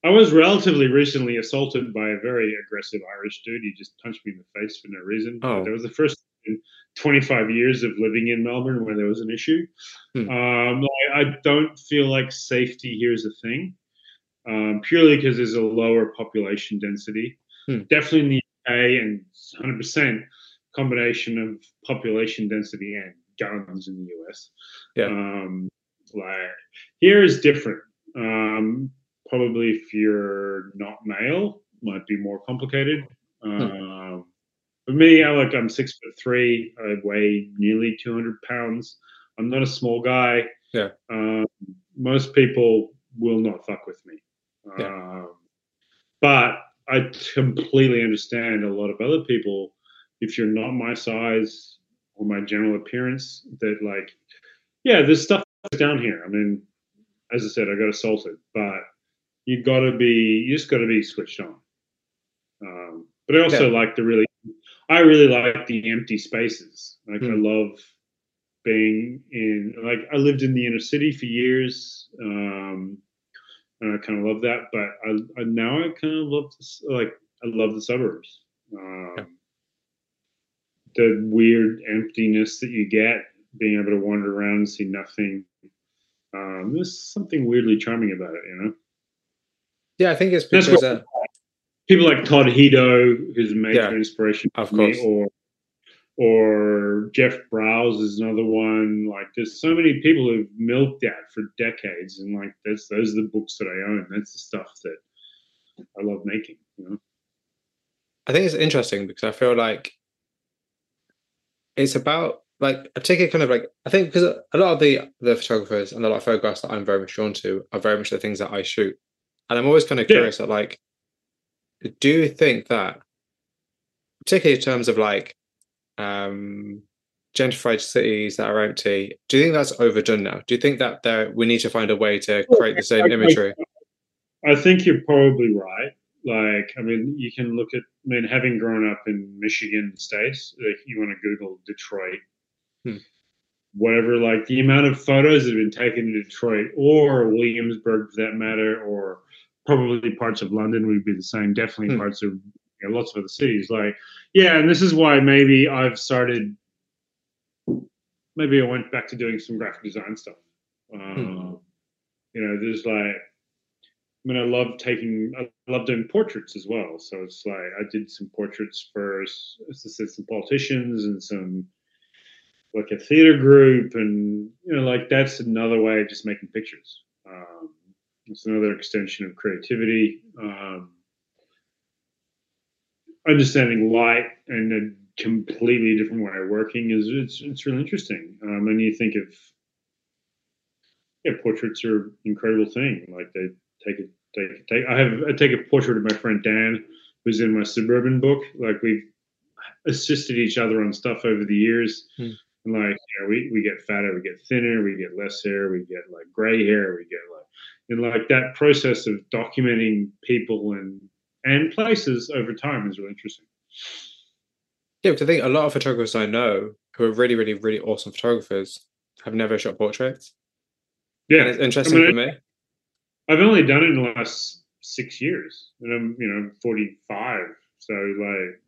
I was relatively recently assaulted by a very aggressive Irish dude. He just punched me in the face for no reason. Oh. That was the first in 25 years of living in Melbourne where there was an issue. Hmm. Um, I, I, don't feel like safety here is a thing, um, purely because there's a lower population density. Hmm. Definitely in the UK and 100% combination of population density and guns in the US. Yeah. Um, like here is different. Um, probably if you're not male, might be more complicated. Um, for me, I like I'm six foot three. I weigh nearly 200 pounds. I'm not a small guy. Yeah. Um, most people will not fuck with me. Yeah. Um, but I completely understand a lot of other people. If you're not my size or my general appearance, that like, yeah, there's stuff down here. I mean, as I said, I got assaulted, but you got to be you just got to be switched on. Um, but I also yeah. like the really, I really like the empty spaces. Like mm. I hmm. love being in like I lived in the inner city for years. Um, and I kind of love that, but I, I now I kind of love this, like I love the suburbs. Um, Yeah. The weird emptiness that you get being able to wander around and see nothing. Um, there's something weirdly charming about it, you know. Yeah, I think it's because uh, People like Todd Hido, who's a major Yeah, inspiration of for me, or or Jeff Brouws is another one. Like, there's so many people who've milked that for decades, and like, that's those are the books that I own. That's the stuff that I love making. You know. I think it's interesting because I feel like it's about like I take it kind of like I think because a lot of the the photographers and a lot of photographs that I'm very much drawn to are very much the things that I shoot, and I'm always kind of Yeah. curious at like, do you think that, particularly in terms of like, um, gentrified cities that are empty, do you think that's overdone now? Do you think that there we need to find a way to create the same imagery? I think you're probably right. Like, I mean, you can look at, I mean, having grown up in Michigan states, like you want to Google Detroit, Hmm. whatever, like the amount of photos that have been taken in Detroit or Williamsburg for that matter, or probably parts of London would be the same. Definitely Hmm. parts of you know, lots of other cities. Like, yeah, and this is why maybe I've started, maybe I went back to doing some graphic design stuff. Uh, You know, there's like, I mean, I love taking, I love doing portraits as well. So it's like I did some portraits for, s- as I said, some politicians and some, like a theater group, and you know, like that's another way of just making pictures. Um, it's another extension of creativity. Um, understanding light and a completely different way of working is it's it's really interesting. Um, and you think of yeah, portraits are an incredible thing. Like they take it, take take. I have I take a portrait of my friend Dan, who's in my suburban book. Like we've assisted each other on stuff over the years. Hmm. And like you know, we we get fatter, we get thinner, we get less hair, we get like gray hair, we get like and like that process of documenting people and and places over time is really interesting. Yeah, because I think a lot of photographers I know who are really, really, really awesome photographers have never shot portraits. Yeah, And it's interesting mean, for me. I've only done it in the last six years, and I'm you know 45. So like.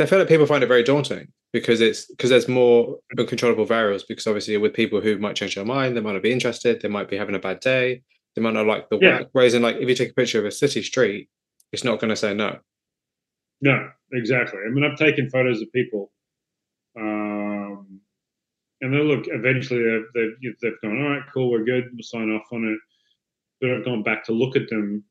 I feel like people find it very daunting because it's because there's more uncontrollable variables. Because obviously, with people who might change their mind, they might not be interested, they might be having a bad day, they might not like the Yeah. work. Whereas, in like, if you take a picture of a city street, it's not going to say no. no, exactly. I mean, I've taken photos of people, um, and they look. Eventually, they've, they've they've gone, all right, cool, we're good, we'll sign off on it. But I've gone back to look at them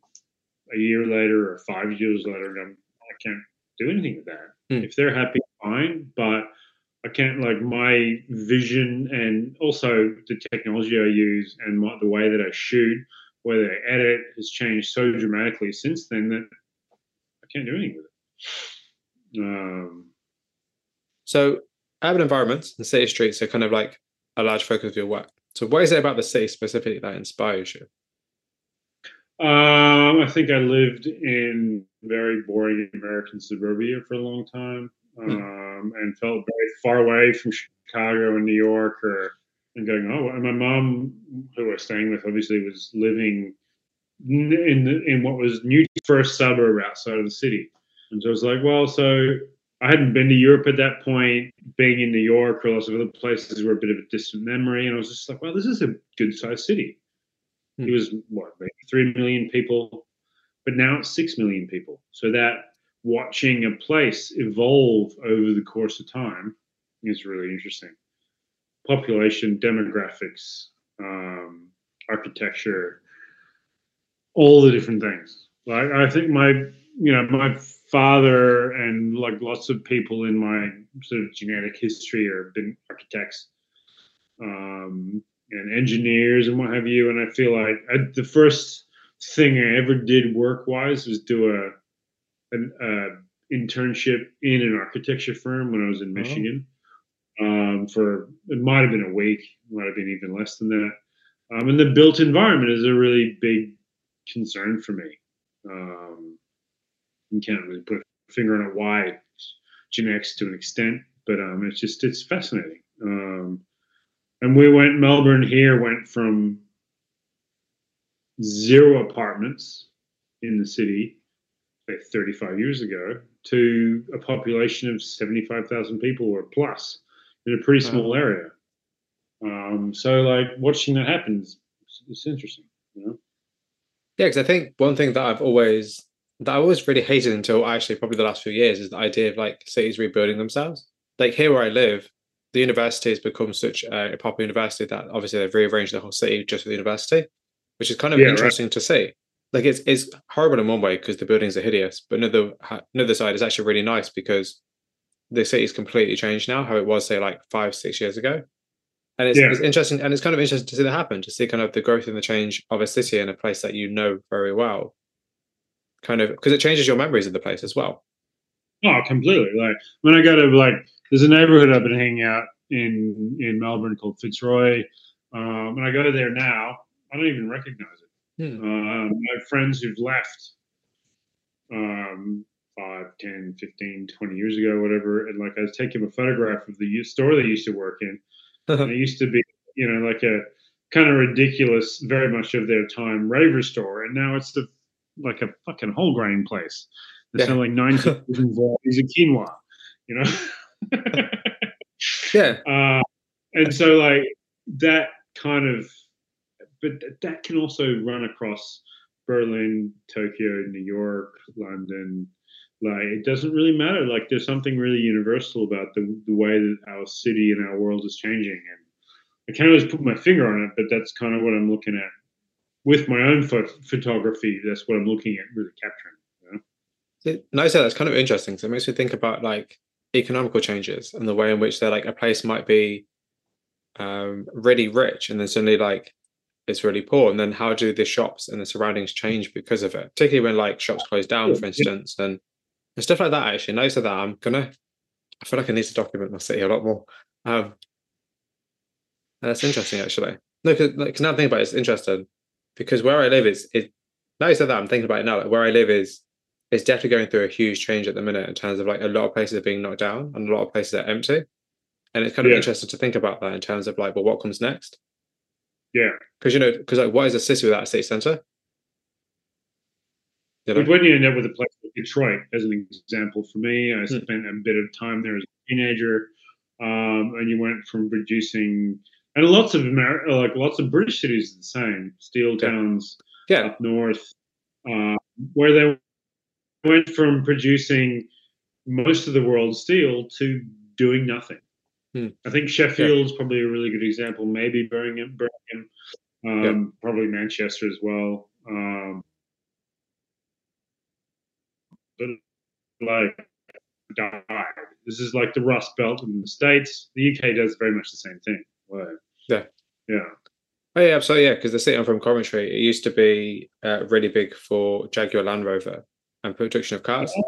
a year later or five years later, and I'm, I can't do anything with that. Hmm. If they're happy, fine. But I can't like my vision and also the technology I use and my, the way that I shoot, that I edit has changed so dramatically since then that I can't do anything with it. Um, So, urban environments and city streets are kind of like a large focus of your work. So, what is it about the city specifically that inspires you? Um, I think I lived in very boring American suburbia for a long time, um, and felt very far away from Chicago and New York, or and going, oh, and my mom, who I was staying with, obviously was living in in what was New first suburb outside of the city, and so I was like, well, so I hadn't been to Europe at that point. Being in New York or lots of other places were a bit of a distant memory, and I was just like, well, this is a good sized city. It was what maybe three million people, but now it's six million people. So that watching a place evolve over the course of time is really interesting. Population, demographics, um, architecture, all the different things. Like I think my, you know, my father and like lots of people in my sort of genetic history have been architects. Um, and engineers and what have you. And I feel like I, the first thing I ever did work wise was do a an uh, internship in an architecture firm when I was in Michigan. Um, for it might have been a week, might have been even less than that. Um, and the built environment is a really big concern for me. Um, you can't really put a finger on it why genetics to an extent, but um, it's just it's fascinating. Um, and we went melbourne here went from zero apartments in the city say 35 years ago to a population of 75,000 people or plus in a pretty small Wow. area. Um, so like watching that happen is it's interesting. You know? Yeah, because I think one thing that I've always that I always really hated until actually probably the last few years is the idea of like cities rebuilding themselves. Like here where I live, the university has become such a, a popular university that obviously they've rearranged the whole city just for the university, which is kind of Yeah, right. interesting to see. Like it's it's horrible in one way because the buildings are hideous, but another another side is actually really nice because the city's completely changed now, how it was say like five six years ago. And it's, Yeah. it's interesting, and it's kind of interesting to see that happen, to see kind of the growth and the change of a city and a place that you know very well, kind of because it changes your memories of the place as well. Oh, completely. Like when I go to like, there's a neighborhood I've been hanging out in in Melbourne called Fitzroy. Um, when I go to there now, I don't even recognize it. Hmm. I have friends who've left um, 5, 10, 15, 20 years ago, whatever. And like I was taking a photograph of the store they used to work in. And it used to be, you know, like a kind of ridiculous, very much of their time raver store. And now it's the like a fucking whole grain place. They Yeah. sell like 19 different varieties of quinoa, you know? yeah, uh, and so like that kind of but that can also run across berlin tokyo new york london like it doesn't really matter like there's something really universal about the, the way that our city and our world is changing and i can't always put my finger on it but that's kind of what i'm looking at with my own pho- photography that's what i'm looking at really capturing you know? No, so that's kind of interesting. So it makes me think about like economical changes and the way in which they're like a place might be um, really rich and then suddenly like it's really poor. And then how do the shops and the surroundings change because of it? Particularly when like shops close down, for instance, and, and stuff like that. Actually, notice that I'm gonna. I feel like I need to document my city a lot more. Um, that's interesting, actually. No, because like, now I think about it, it's interesting because where I live is it. Now you said that, I'm thinking about it now. Like, where I live is it's definitely going through a huge change at the minute in terms of like a lot of places are being knocked down and a lot of places are empty. And it's kind of Yeah. interesting to think about that in terms of like, well, what comes next? Yeah Because you know, because like, what is a city without a city centre? You know? But when you end up with a place like Detroit, as an example, for me, I Hmm. spent a bit of time there as a teenager, um, and you went from producing, and lots of Amer- like lots of British cities are the same, steel towns Yeah, up north, uh, where they went from producing most of the world's steel to doing nothing. Hmm. I think Sheffield's probably a really good example. Maybe Birmingham, Birmingham, um, probably Manchester as well. Um, but like died. This is like the Rust Belt in the States. The UK does very much the same thing. Yeah. Yeah. Oh yeah, absolutely. Yeah, because the city I'm from, Coventry, it used to be uh, really big for Jaguar Land Rover and production of cars. Of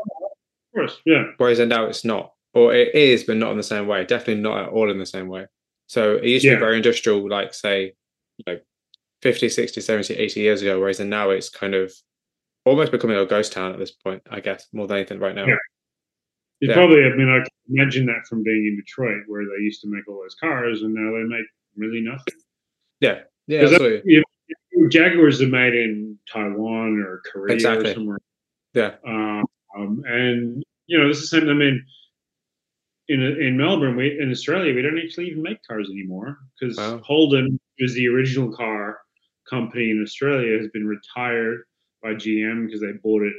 course. Yeah. Whereas now it's not, or it is, but not in the same way. Definitely not at all in the same way. So it used to Yeah. be very industrial, like say, like 50, 60, 70, 80 years ago. Whereas now it's kind of almost becoming a ghost town at this point, I guess, more than anything right now. Yeah. You Yeah. probably, I mean, I can imagine that from being in Detroit, where they used to make all those cars, and now they make really nothing. Yeah, yeah, 'Cause that- you know, Jaguars are made in Taiwan or Korea Exactly. or somewhere. Yeah. Um, and you know, this is the same. I mean, in in Melbourne, we in Australia, we don't actually even make cars anymore because Wow. Holden, was the original car company in Australia, has been retired by GM because they bought it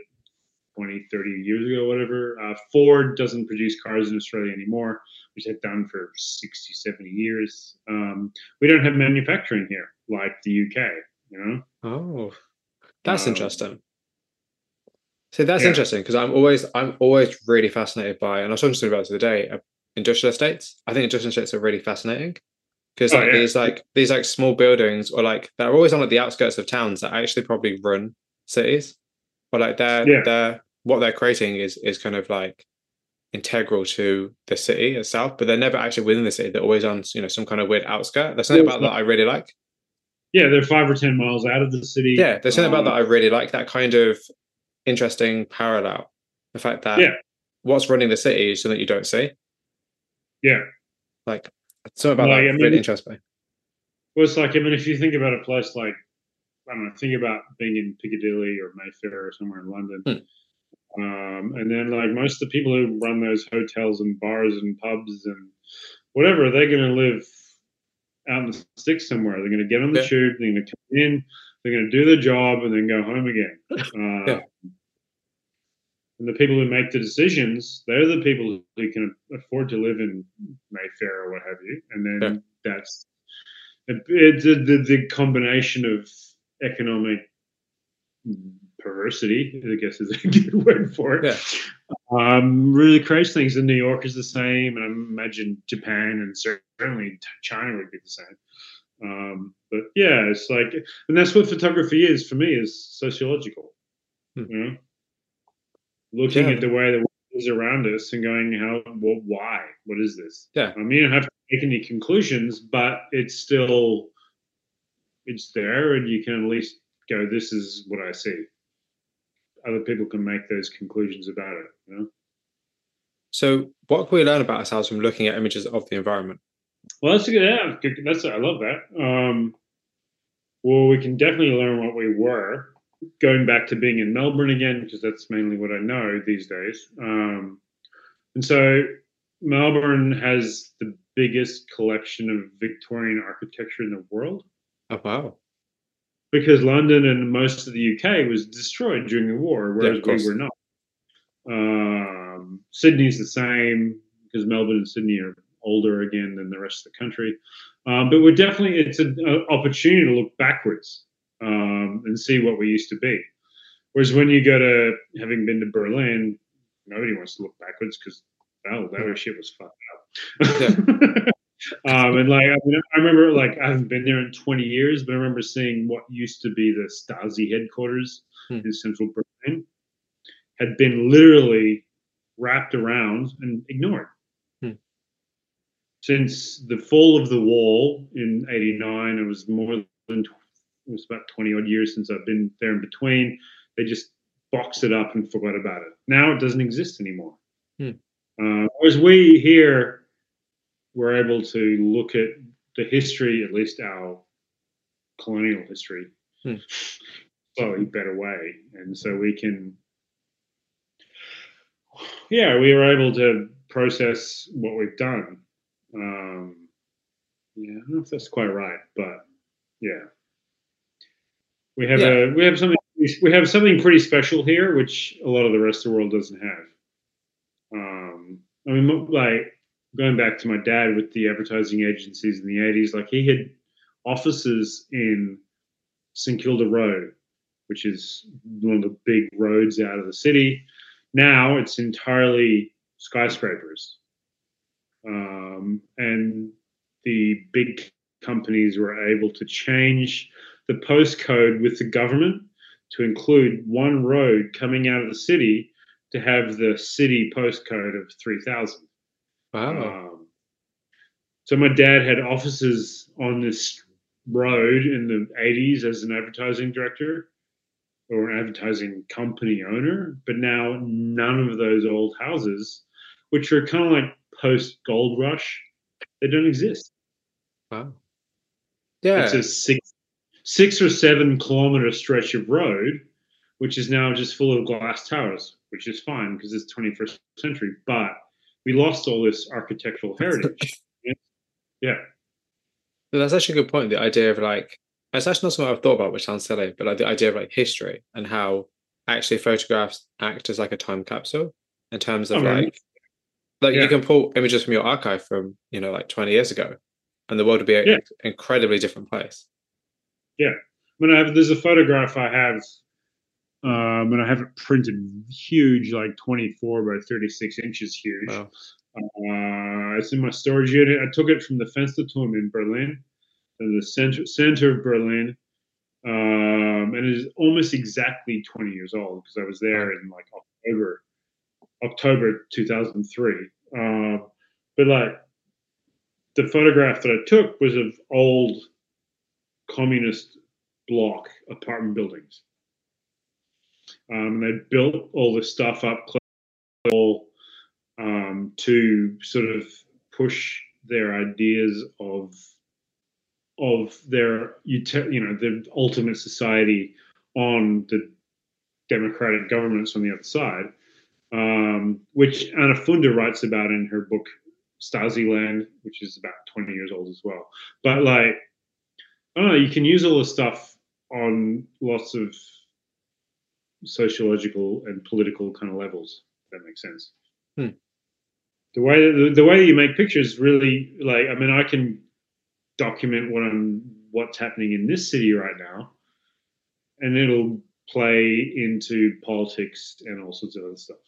20, 30 years ago, whatever. Uh, Ford doesn't produce cars in Australia anymore, which they've done for 60, 70 years. Um, we don't have manufacturing here like the UK, you know? Oh, that's Um, interesting. See, that's yeah. interesting because I'm always I'm always really fascinated by, and I was talking about the other day, uh, industrial estates. I think industrial estates are really fascinating because Oh, like yeah. these like these like small buildings or like they're always on like the outskirts of towns that actually probably run cities, but like they're Yeah. they're what they're creating is is kind of like integral to the city itself, but they're never actually within the city. They're always on you know some kind of weird outskirt. There's something about that I really like. Yeah, they're five or 10 miles out of the city. Yeah, there's something about Um, that I really like. That kind of interesting parallel. The fact that Yeah. what's running the city is something you don't see. Yeah. Like something about Like, that I mean- really interests me. Well, it's like, I mean, if you think about a place like, I don't know, think about being in Piccadilly or Mayfair or somewhere in London. Hmm. Um, and then like most of the people who run those hotels and bars and pubs and whatever, they're going to live out in the sticks somewhere. They're going to get on the Yeah. tube, they're going to come in, they're going to do the job, and then go home again. Uh, Yeah. And the people who make the decisions, they're the people who can afford to live in Mayfair or what have you. And then that's it's the, the, the combination of economic perversity, I guess is a good word for it. Yeah. Um, really creates things. And New York is the same, and I imagine Japan and certainly China would be the same. Um, but yeah, it's like, and that's what photography is for me is sociological. Hmm. You know, looking Yeah. at the way the world is around us and going, how, well, why, what is this? Yeah. I mean, you don't have to make any conclusions, but it's still, it's there, and you can at least go, this is what I see. Other people can make those conclusions about it. You know. So, what can we learn about ourselves from looking at images of the environment? Well, that's a good. Yeah, that's I love that. Um, well, we can definitely learn what we were. Going back to being in Melbourne again, because that's mainly what I know these days. Um, and so Melbourne has the biggest collection of Victorian architecture in the world Oh wow! because London and most of the UK was destroyed during the war, whereas course. we were not. Um, Sydney's the same because Melbourne and Sydney are older again than the rest of the country. Um, but we're definitely it's an uh, opportunity to look backwards um, and see what we used to be. Whereas when you go to having been to Berlin, nobody wants to look backwards because oh, that shit was fucked up. um, and like I, mean, I remember, like I haven't been there in 20 years, but I remember seeing what used to be the Stasi headquarters Hmm. in central Berlin had been literally wrapped around and ignored. Since the fall of the wall in '89, it was more than it was about 20 odd years since I've been there in between. They just boxed it up and forgot about it. Now it doesn't exist anymore. Hmm. Uh, whereas we here were able to look at the history, at least our colonial history, Hmm. slightly better way, and so we can. Yeah, we were able to process what we've done. Um, yeah, I don't know if that's quite right, but yeah, we have Yeah. a we have something we have something pretty special here, which a lot of the rest of the world doesn't have. Um, I mean, like going back to my dad with the advertising agencies in the '80s, like he had offices in St Kilda Road, which is one of the big roads out of the city. Now it's entirely skyscrapers, um, and the big companies were able to change the postcode with the government to include one road coming out of the city to have the city postcode of 3000. Wow! Um, so my dad had offices on this road in the 80s as an advertising director or an advertising company owner, but now none of those old houses, which are kind of like post gold rush, they don't exist. wow! Yeah, It's a six six or seven kilometer stretch of road, which is now just full of glass towers, which is fine because it's 21st century. But we lost all this architectural heritage. yeah. But that's actually a good point. The idea of like, it's actually not something I've thought about, which sounds silly, but like the idea of like history and how actually photographs act as like a time capsule in terms of Oh, very like, like you can pull images from your archive from you know like 20 years ago, and the world would be an Yeah. incredibly different place. Yeah, I mean, I have, there's a photograph I have, um, and I have it printed huge, like 24 by 36 inches huge. Wow. Uh, it's in my storage unit. I took it from the Fernsehturm in Berlin, in the center center of Berlin, um, and it is almost exactly 20 years old because I was there in like October, October 2003. Um, but like the photograph that I took was of old communist block apartment buildings. Um, and they built all this stuff up all, um, to sort of push their ideas of of their you know the ultimate society on the democratic governments on the other side. Um, which Anna Funder writes about in her book Stasiland, which is about 20 years old as well. But like, I don't know, you can use all this stuff on lots of sociological and political kind of levels. If that makes sense. Hmm. The way the, the way that you make pictures really like I mean I can document what I'm what's happening in this city right now, and it'll play into politics and all sorts of other stuff.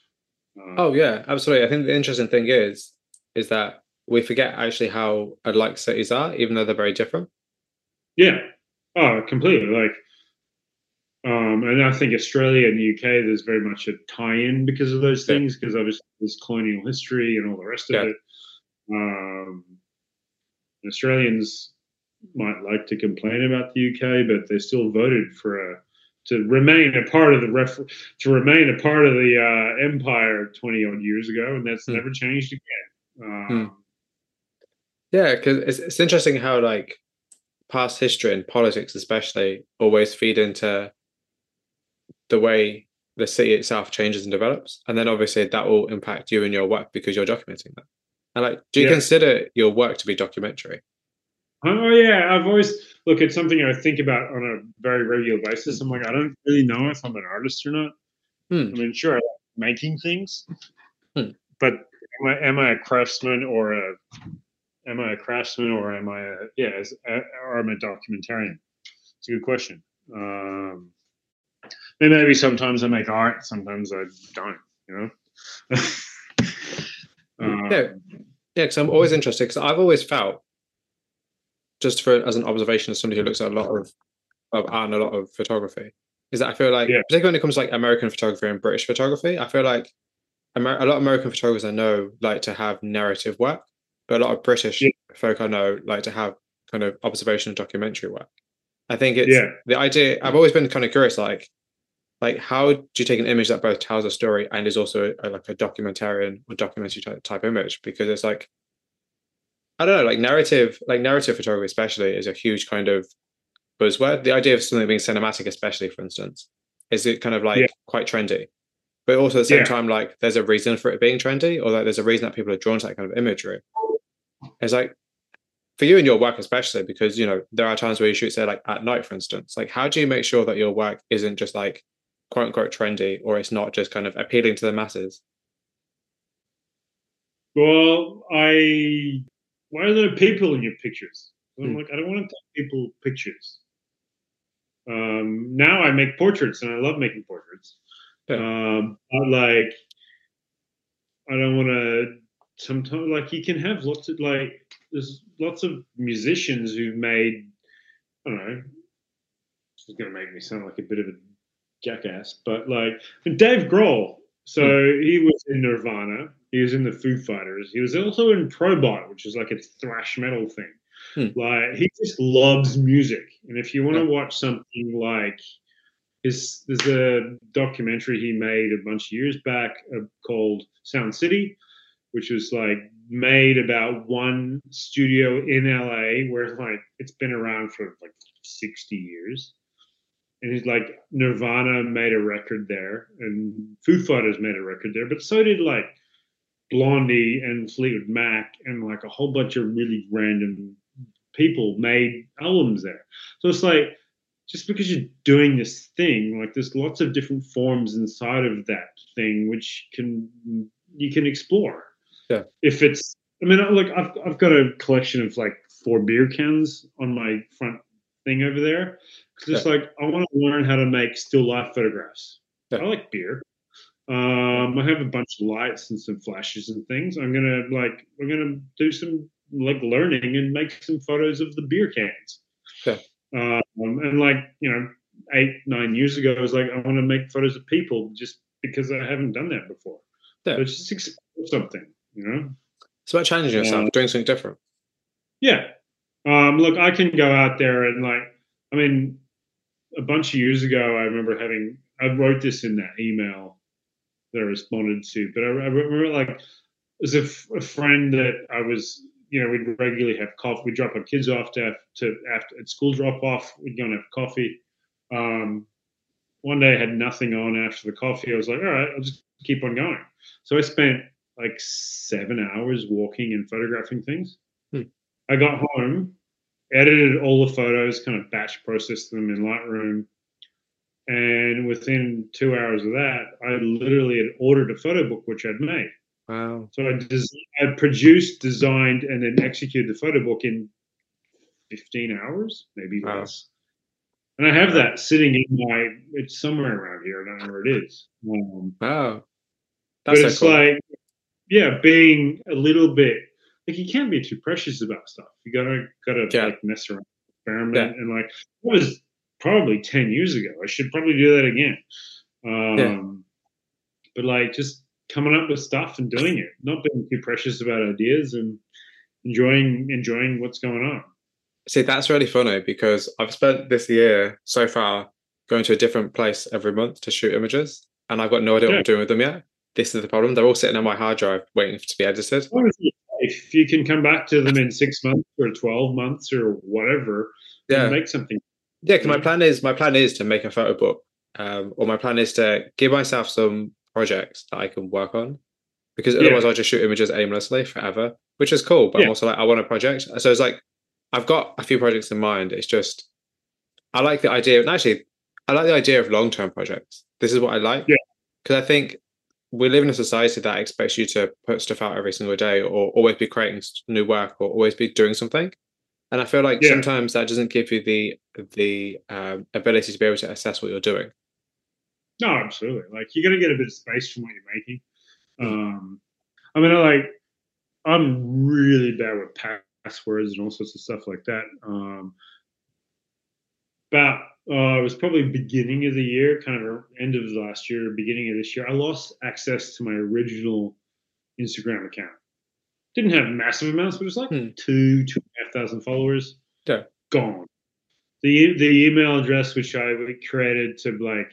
Um, oh yeah, absolutely. I think the interesting thing is is that we forget actually how alike cities are, even though they're very different. Yeah. Oh, completely. Like um, and I think Australia and the UK, there's very much a tie-in because of those things, because obviously there's colonial history and all the rest of yeah. it. Um, Australians might like to complain about the UK, but they still voted for a to remain a part of the ref to remain a part of the uh, empire 20 odd years ago, and that's mm. never changed again. Um, mm. Yeah, because it's, it's interesting how like past history and politics, especially, always feed into the way the city itself changes and develops, and then obviously that will impact you and your work because you're documenting that. And like, do you yeah. consider your work to be documentary? Oh yeah, I've always look. It's something I think about on a very regular basis. I'm like, I don't really know if I'm an artist or not. Hmm. I mean, sure, I like making things, hmm. but am I, am I a craftsman or a am I a craftsman or am I a yeah, as, or am I a documentarian? It's a good question. Um, maybe sometimes I make art, sometimes I don't. You know. um, yeah, yeah. Because I'm always interested. Because I've always felt, just for as an observation as somebody who looks at a lot of of art and a lot of photography, is that I feel like, yeah. particularly when it comes to like American photography and British photography, I feel like Amer- a lot of American photographers I know like to have narrative work, but a lot of British yeah. folk I know like to have kind of observational documentary work. I think it's yeah. the idea. I've always been kind of curious, like like how do you take an image that both tells a story and is also a, like a documentarian or documentary type, type image because it's like i don't know like narrative like narrative photography especially is a huge kind of buzzword the idea of something being cinematic especially for instance is it kind of like yeah. quite trendy but also at the same yeah. time like there's a reason for it being trendy or like there's a reason that people are drawn to that kind of imagery it's like for you and your work especially because you know there are times where you shoot say like at night for instance like how do you make sure that your work isn't just like quote unquote trendy or it's not just kind of appealing to the masses? Well, I why are there people in your pictures? I'm hmm. like, I don't want to take people pictures. Um, now I make portraits and I love making portraits. Yeah. Um, but like, I don't want to. Sometimes, like, you can have lots of like, there's lots of musicians who've made. I don't know. This is going to make me sound like a bit of a jackass, but like Dave Grohl. So mm. he was in Nirvana. He was in the Foo Fighters. He was also in Probot, which is like a thrash metal thing. Hmm. Like he just loves music, and if you want to watch something like his, there's a documentary he made a bunch of years back uh, called Sound City, which was like made about one studio in LA where like it's been around for like 60 years and he's like Nirvana made a record there, and Foo Fighters made a record there, but so did like Blondie and Fleetwood Mac, and like a whole bunch of really random people made albums there. So it's like just because you're doing this thing, like there's lots of different forms inside of that thing which can you can explore. Yeah. If it's, I mean, look, I've I've got a collection of like four beer cans on my front thing over there just yeah. like I want to learn how to make still life photographs. Yeah. I like beer. Um, I have a bunch of lights and some flashes and things. I'm gonna like we're gonna do some like learning and make some photos of the beer cans. Yeah. Um, and like you know, eight nine years ago, I was like, I want to make photos of people just because I haven't done that before. Yeah. So just explore something, you know. It's about challenging yourself, um, doing something different. Yeah. Um, look, I can go out there and like, I mean, a bunch of years ago, I remember having, I wrote this in that email that I responded to, but I, I remember like, as a, a friend that I was, you know, we'd regularly have coffee. We'd drop our kids off to, to after at school drop off. We'd go and have coffee. Um, one day I had nothing on after the coffee. I was like, all right, I'll just keep on going. So I spent like seven hours walking and photographing things. Hmm. I got home, edited all the photos, kind of batch processed them in Lightroom. And within two hours of that, I literally had ordered a photo book, which I'd made. Wow. So I, des- I produced, designed, and then executed the photo book in 15 hours, maybe Wow. less. And I have that sitting in my, it's somewhere around here. I don't know where it is. Um, Wow. but That's so it's cool. like, yeah, being a little bit, like you can't be too precious about stuff. You gotta, gotta Yeah. like mess around, experiment. Yeah. And like, that was probably 10 years ago. I should probably do that again. Um, But like, just coming up with stuff and doing it, not being too precious about ideas and enjoying, enjoying what's going on. See, that's really funny because I've spent this year so far going to a different place every month to shoot images, and I've got no idea what I'm doing with them yet. This is the problem. They're all sitting on my hard drive waiting to be edited. If you can come back to them in six months or 12 months or whatever, Yeah. make something. Yeah, 'cause my plan is my plan is to make a photo book, um, or my plan is to give myself some projects that I can work on, because Yeah. otherwise I'll just shoot images aimlessly forever, which is cool. But I'm also like I want a project, so it's like I've got a few projects in mind. It's just I like the idea. And actually, I like the idea of long term projects. This is what I like. Yeah. because I think we live in a society that expects you to put stuff out every single day, or always be creating new work, or always be doing something. And I feel like Yeah. sometimes that doesn't give you the the um, ability to be able to assess what you're doing. No, absolutely. Like you're gonna get a bit of space from what you're making. Hmm. Um, I mean, I like I'm really bad with passwords and all sorts of stuff like that. Um, about uh, it was probably beginning of the year, kind of end of last year, beginning of this year. I lost access to my original Instagram account. Didn't have massive amounts, but it was like Hmm. two, two and a half thousand followers. Yeah. Gone. The the email address which I created to like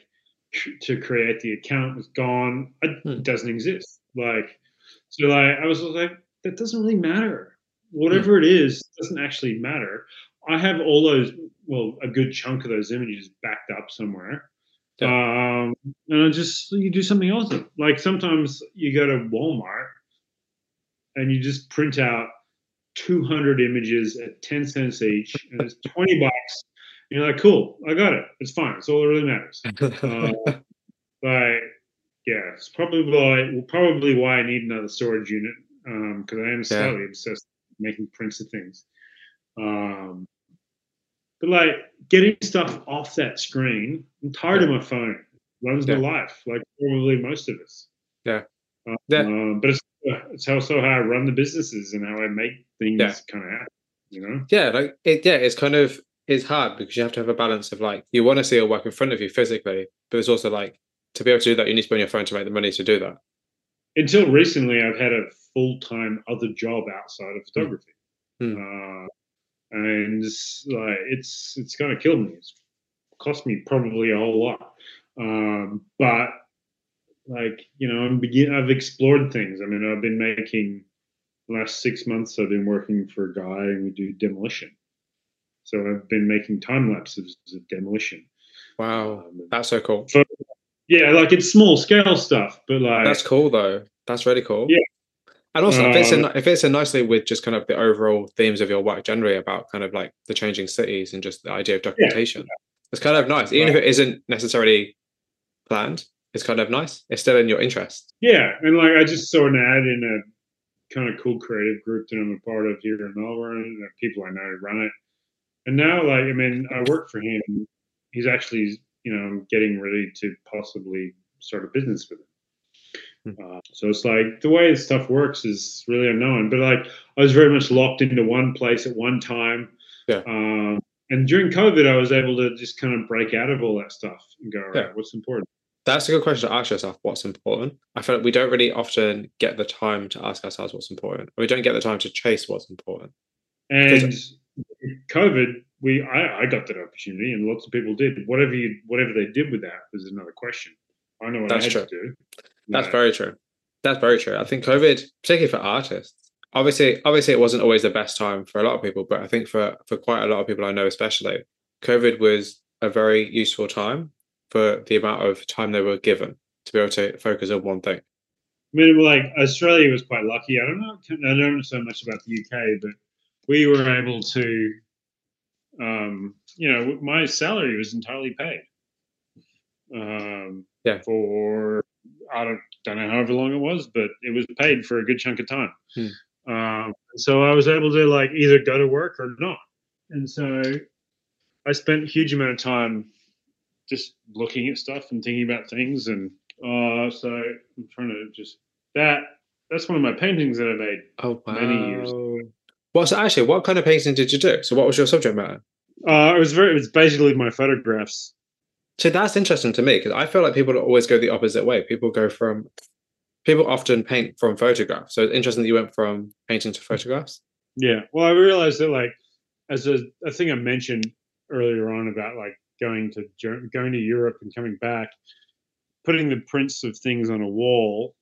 to create the account was gone. It Hmm. doesn't exist. Like so, like I was like, that doesn't really matter. Whatever it is doesn't actually matter. I have all those, well, a good chunk of those images backed up somewhere. Um, and I just you do something else. Like sometimes you go to Walmart and you just print out 200 images at 10 cents each, and it's 20 bucks. And you're like, cool, I got it. It's fine. It's all that really matters. Uh, like, yeah, it's probably why, probably why I need another storage unit because I am slightly obsessed with making prints of things. Um, but like getting stuff off that screen, I'm tired of my phone. Runs Yeah. my life, like probably most of us. Yeah. Uh, Yeah. Um, but it's it's also how I run the businesses and how I make things Yeah. kind of happen. You know. yeah, like it, yeah, it's kind of it's hard because you have to have a balance of like you want to see your work in front of you physically, but it's also like to be able to do that, you need to be on your phone to make the money to do that. Until recently, I've had a full time other job outside of photography. Hmm. Uh, and it's, like it's it's going to kill me. It's cost me probably a whole lot. Um, but like you know, I'm begin. I've explored things. I mean, I've been making the last six months. I've been working for a guy, and we do demolition. So I've been making time lapses of demolition. Wow, Um, that's so cool. yeah, like it's small scale stuff, but like That's cool though. That's really cool. Yeah. And also, it fits in, it fits in nicely with just kind of the overall themes of your work generally about kind of like the changing cities and just the idea of documentation. It's kind of nice, even if it isn't necessarily planned. It's kind of nice. It's still in your interest. Yeah, and like I just saw an ad in a kind of cool creative group that I'm a part of here in Melbourne. And people I know run it, and now like I mean I work for him. He's actually you know getting ready to possibly start a business with him. Uh, so it's like the way stuff works is really unknown. But like I was very much locked into one place at one time. Yeah. Um, and during COVID, I was able to just kind of break out of all that stuff and go, all right, Yeah. what's important? That's a good question to ask yourself. What's important? I feel like we don't really often get the time to ask ourselves what's important. We don't get the time to chase what's important. And COVID, we I, I got that opportunity, and lots of people did. Whatever you whatever they did with that was another question. I know what That's I had true. to do. That's very true. That's very true. I think COVID, particularly for artists, obviously, obviously, it wasn't always the best time for a lot of people, but I think for for quite a lot of people I know, especially, COVID was a very useful time for the amount of time they were given to be able to focus on one thing? I mean, like Australia was quite lucky. I don't know. I don't know so much about the UK, but we were able to. Um, you know, my salary was entirely paid. Um, yeah. For I don't don't know however long it was, but it was paid for a good chunk of time. Hmm. Um, so I was able to like either go to work or not, and so I spent a huge amount of time just looking at stuff and thinking about things, and uh, so I'm trying to just that. That's one of my paintings that I made. Oh wow! Many years. Well, so actually, what kind of painting did you do? So, what was your subject matter? Uh, it was very. It was basically my photographs. So that's interesting to me because I feel like people always go the opposite way. People go from people often paint from photographs. So it's interesting that you went from painting to photographs. Yeah. Well, I realized that like as a, a thing I mentioned earlier on about like going to going to Europe and coming back, putting the prints of things on a wall,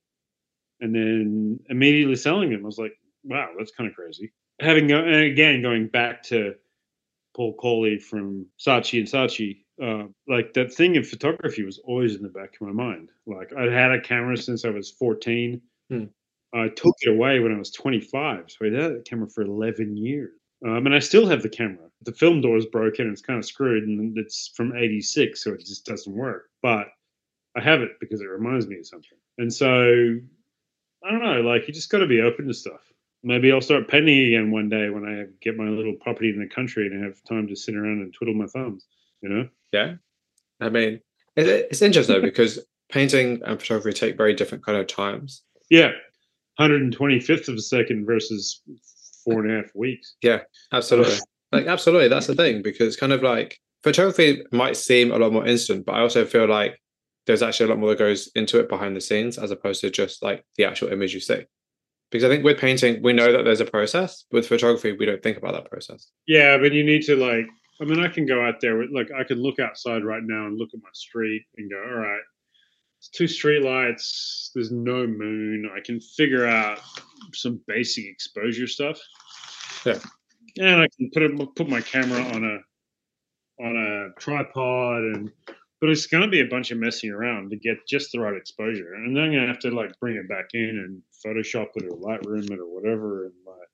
and then immediately selling them. I was like, wow, that's kind of crazy. Having and again going back to Paul Coley from Saatchi and Saatchi, uh, like that thing of photography was always in the back of my mind. Like I'd had a camera since I was 14. Hmm. I took it away when I was 25, so I had the camera for 11 years. Um, and I still have the camera. The film door is broken. It's kind of screwed, and it's from '86, so it just doesn't work. But I have it because it reminds me of something. And so I don't know. Like you just got to be open to stuff. Maybe I'll start painting again one day when I get my little property in the country and have time to sit around and twiddle my thumbs. You know? Yeah. I mean, it's interesting though because painting and photography take very different kind of times. Yeah. 125th of a second versus four and a half weeks. Yeah, absolutely. Like, absolutely. That's the thing because kind of like photography might seem a lot more instant, but I also feel like there's actually a lot more that goes into it behind the scenes as opposed to just like the actual image you see. Because I think with painting, we know that there's a process. With photography, we don't think about that process. Yeah, but you need to like I mean, I can go out there with like I can look outside right now and look at my street and go, all right, it's two street lights. There's no moon. I can figure out some basic exposure stuff. Yeah, and I can put it, put my camera on a on a tripod and. But it's going to be a bunch of messing around to get just the right exposure, and then I'm going to have to like bring it back in and Photoshop it or Lightroom it or whatever, and like,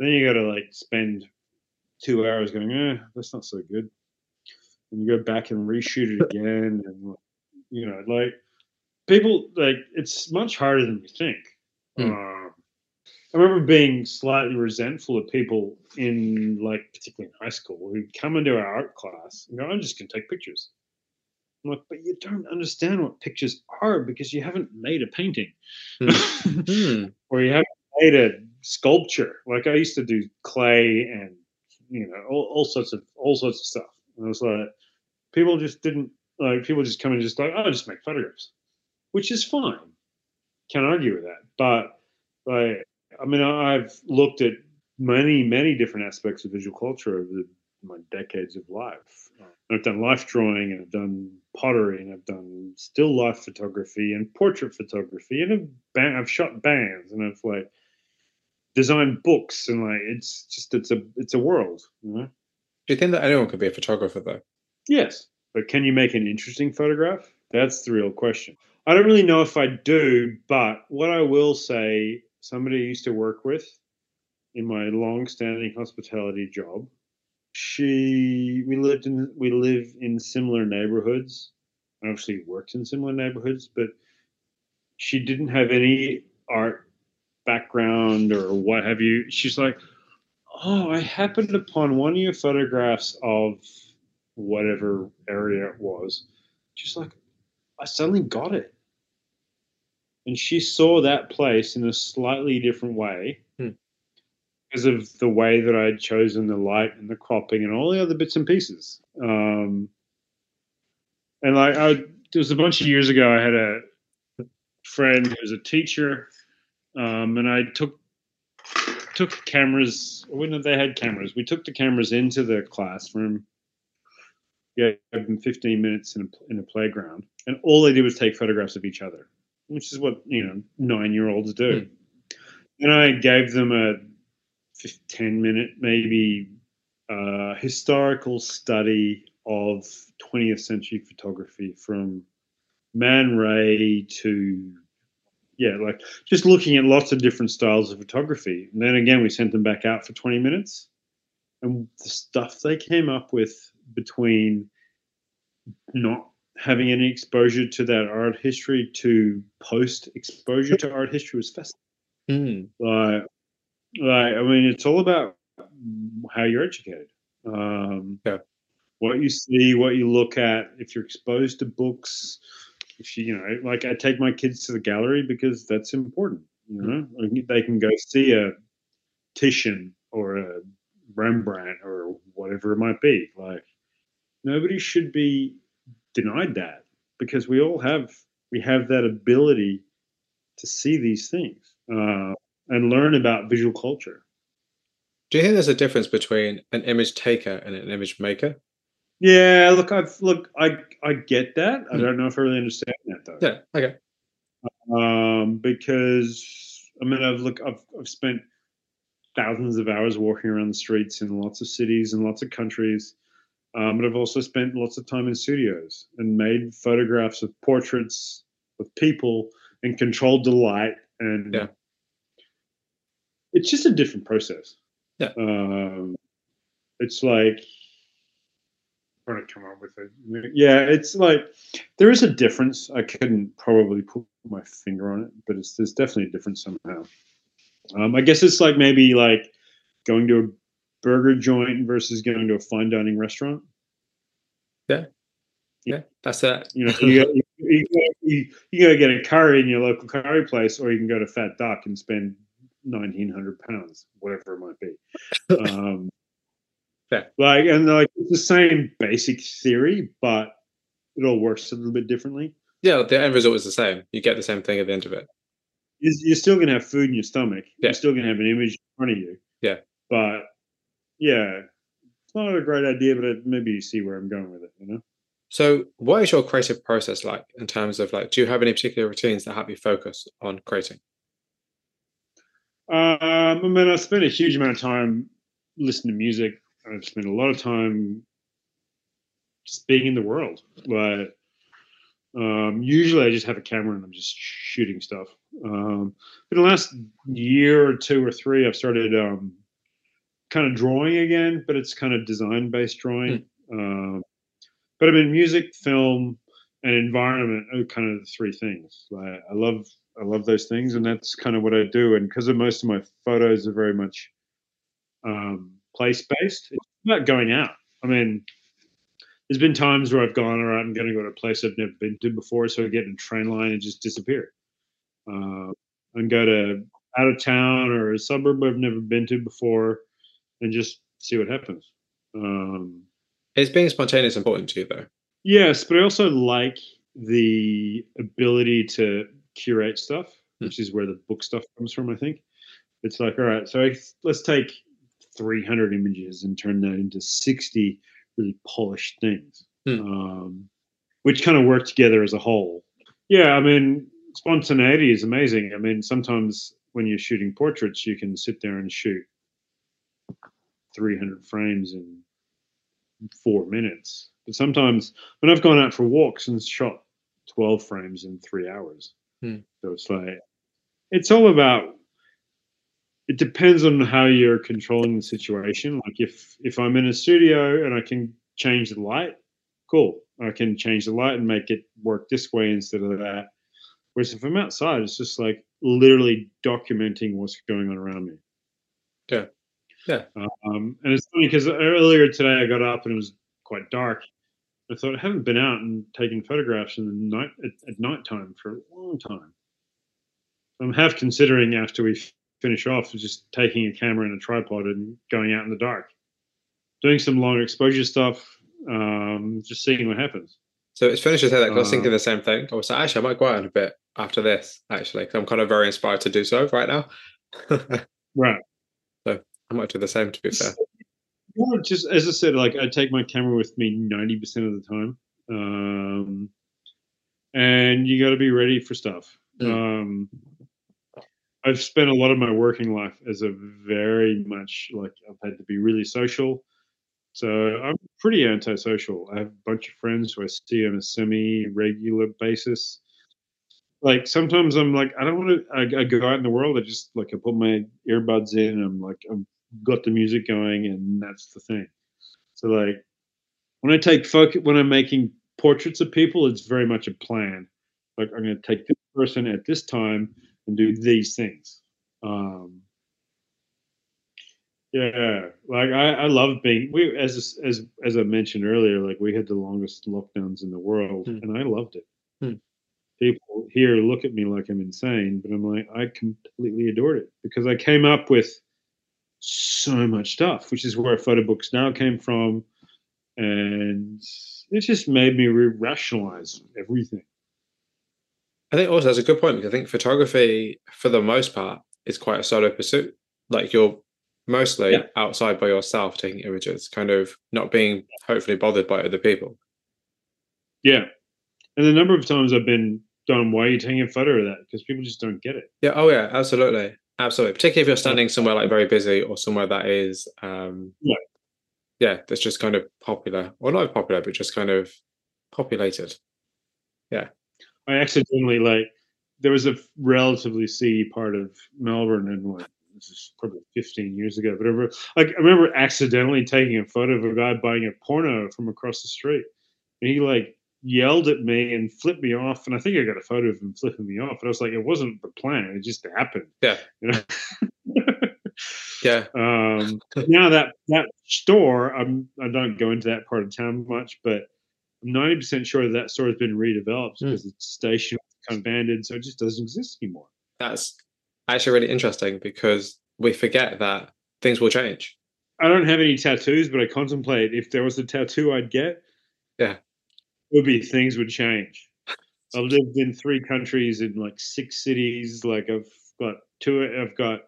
then you got to like spend two hours going, eh, that's not so good. And you go back and reshoot it again. And, you know, like people, like, it's much harder than you think. Hmm. Uh, I remember being slightly resentful of people in, like, particularly in high school, who come into our art class and go, I'm just going to take pictures. I'm like, but you don't understand what pictures are because you haven't made a painting Hmm. or you haven't made a sculpture. Like I used to do clay and you know, all, all sorts of all sorts of stuff. And it was like people just didn't like people just come and just like, oh, just make photographs, which is fine. Can't argue with that. But like, I mean, I've looked at many, many different aspects of visual culture over the, my decades of life. I've done life drawing and I've done pottery and I've done still life photography and portrait photography and I've, I've shot bands and I've like design books and like it's just it's a it's a world. You know? Do you think that anyone could be a photographer though? Yes, but can you make an interesting photograph? That's the real question. I don't really know if I do, but what I will say, somebody I used to work with in my long-standing hospitality job, she we lived in we live in similar neighborhoods. I actually worked in similar neighborhoods, but she didn't have any art background or what have you. She's like, Oh, I happened upon one of your photographs of whatever area it was. She's like, I suddenly got it. And she saw that place in a slightly different way hmm. because of the way that I had chosen the light and the cropping and all the other bits and pieces. Um, and like, I, there was a bunch of years ago, I had a friend who was a teacher um, and I took took cameras. When they had cameras, we took the cameras into the classroom. Yeah, them 15 minutes in a, in a playground, and all they did was take photographs of each other, which is what you know nine year olds do. Mm. And I gave them a 10 minute, maybe uh, historical study of 20th century photography from Man Ray to yeah, like just looking at lots of different styles of photography. And then again, we sent them back out for 20 minutes. And the stuff they came up with between not having any exposure to that art history to post exposure to art history was fascinating. Mm. Like, like I mean, it's all about how you're educated. Um, Yeah. What you see, what you look at. If you're exposed to books, if you, you know, like I take my kids to the gallery because that's important. You know, Like, they can go see a Titian or a Rembrandt or whatever it might be. Like nobody should be denied that because we all have we have that ability to see these things uh, and learn about visual culture. Do you think there's a difference between an image taker and an image maker? Yeah, look, I've look, I I get that. I Hmm. don't know if I really understand that though. Yeah. Okay. Um, because I mean, I've look, I've I've spent thousands of hours walking around the streets in lots of cities and lots of countries. Um, but I've also spent lots of time in studios and made photographs of portraits of people and controlled the light and Yeah. it's just a different process. Yeah. Um, it's like trying to come up with it. Yeah, it's like there is a difference. I couldn't probably put my finger on it, but it's there's definitely a difference somehow. Um, I guess it's like maybe like going to a burger joint versus going to a fine dining restaurant. Yeah. Yeah, that's it. You know, you, go, you, you, you, get a curry in your local curry place, or you can go to Fat Duck and spend nineteen hundred pounds, whatever it might be. Um, Fair. Like, and like it's the same basic theory, but it all works a little bit differently. Yeah. The end result is the same. You get the same thing at the end of it. You're, you're still going to have food in your stomach. Yeah. You're still going to have an image in front of you. Yeah. But yeah, it's not a great idea, but it, maybe you see where I'm going with it. You know. So, what is your creative process like in terms of like, do you have any particular routines that help you focus on creating? Um, I mean, I spend a huge amount of time listening to music. I've spent a lot of time just being in the world. Like, um, usually I just have a camera and I'm just shooting stuff. Um, in the last year or two or three, I've started um, kind of drawing again, but it's kind of design based drawing. Um, but I mean, music, film, and environment are kind of the three things. Like, I love I love those things, and that's kind of what I do. And because of most of my photos are very much um, place based, it's about going out. I mean, there's been times where I've gone, all right, I'm going to go to a place I've never been to before, so I get in a train line and just disappear, uh, and go to out of town or a suburb I've never been to before, and just see what happens. Um, Is being spontaneous important to you though? Yes, but I also like the ability to curate stuff, Hmm. which is where the book stuff comes from. I think it's like, all right, so I, let's take 300 images and turn that into 60 really polished things, Hmm. um, which kind of work together as a whole. Yeah, I mean, spontaneity is amazing. I mean, sometimes when you're shooting portraits, you can sit there and shoot 300 frames in four minutes. But sometimes when I've gone out for walks and shot 12 frames in three hours. Hmm. So it's like, it's all about, it depends on how you're controlling the situation. Like if, if I'm in a studio and I can change the light, cool. I can change the light and make it work this way instead of that. Whereas if I'm outside, it's just like literally documenting what's going on around me. Yeah. Yeah. Um, and it's funny because earlier today I got up and it was quite dark. I thought I haven't been out and taken photographs in the night at, at night time for a long time. I'm half considering after we f- finish off just taking a camera and a tripod and going out in the dark, doing some long exposure stuff, um, just seeing what happens. So it's funny to say that 'cause I was Uh, thinking the same thing. I was like, actually, I might go out in a bit after this, actually, 'cause I'm kind of very inspired to do so right now. I Right. might do the same, to be fair. Well, just as I said, like I take my camera with me ninety percent of the time, um, and you got to be ready for stuff. Mm. Um, I've spent a lot of my working life as a very much like I've had to be really social, So I'm pretty antisocial. I have a bunch of friends who I see on a semi-regular basis. Like sometimes I'm like, I don't want to. I, I, go out in the world. I just like I put my earbuds in. and I'm like, I've got the music going, and that's the thing. So like, when I take focus, when I'm making portraits of people, it's very much a plan. Like I'm going to take this person at this time and do these things. Um, yeah, like I, I love being we as as as I mentioned earlier, like we had the longest lockdowns in the world, mm. and I loved it. Mm. People here look at me like I'm insane, but I'm like I completely adored it because I came up with so much stuff, which is where Photobooks Now came from, and it just made me re- rationalize everything. I think also that's a good point because I think photography, for the most part, is quite a solo pursuit. Like you're mostly yeah. outside by yourself taking images, kind of not being hopefully bothered by other people. Yeah. And the number of times I've been done, why are you taking a photo of that? Because people just don't get it. Yeah. Oh, yeah. Absolutely. Absolutely. Particularly if you're standing somewhere like very busy or somewhere that is, um, yeah. Yeah. That's just kind of popular. or not popular, but just kind of populated. Yeah. I accidentally, like, there was a relatively seedy part of Melbourne and like this is probably 15 years ago, remember, like, I remember accidentally taking a photo of a guy buying a porno from across the street. And he like yelled at me and flipped me off. And I think I got a photo of him flipping me off. And I was like, it wasn't the plan. It just happened. Yeah. You know? yeah. Um, now that, that store, I'm, I don't go into that part of town much, but I'm 90% sure that, that store has been redeveloped mm. because the station kind of abandoned. So it just doesn't exist anymore. That's actually really interesting because we forget that things will change. I don't have any tattoos, but I contemplate if there was a tattoo I'd get. Yeah, it would be things would change. I've lived in three countries in like six cities. Like I've got two. I've got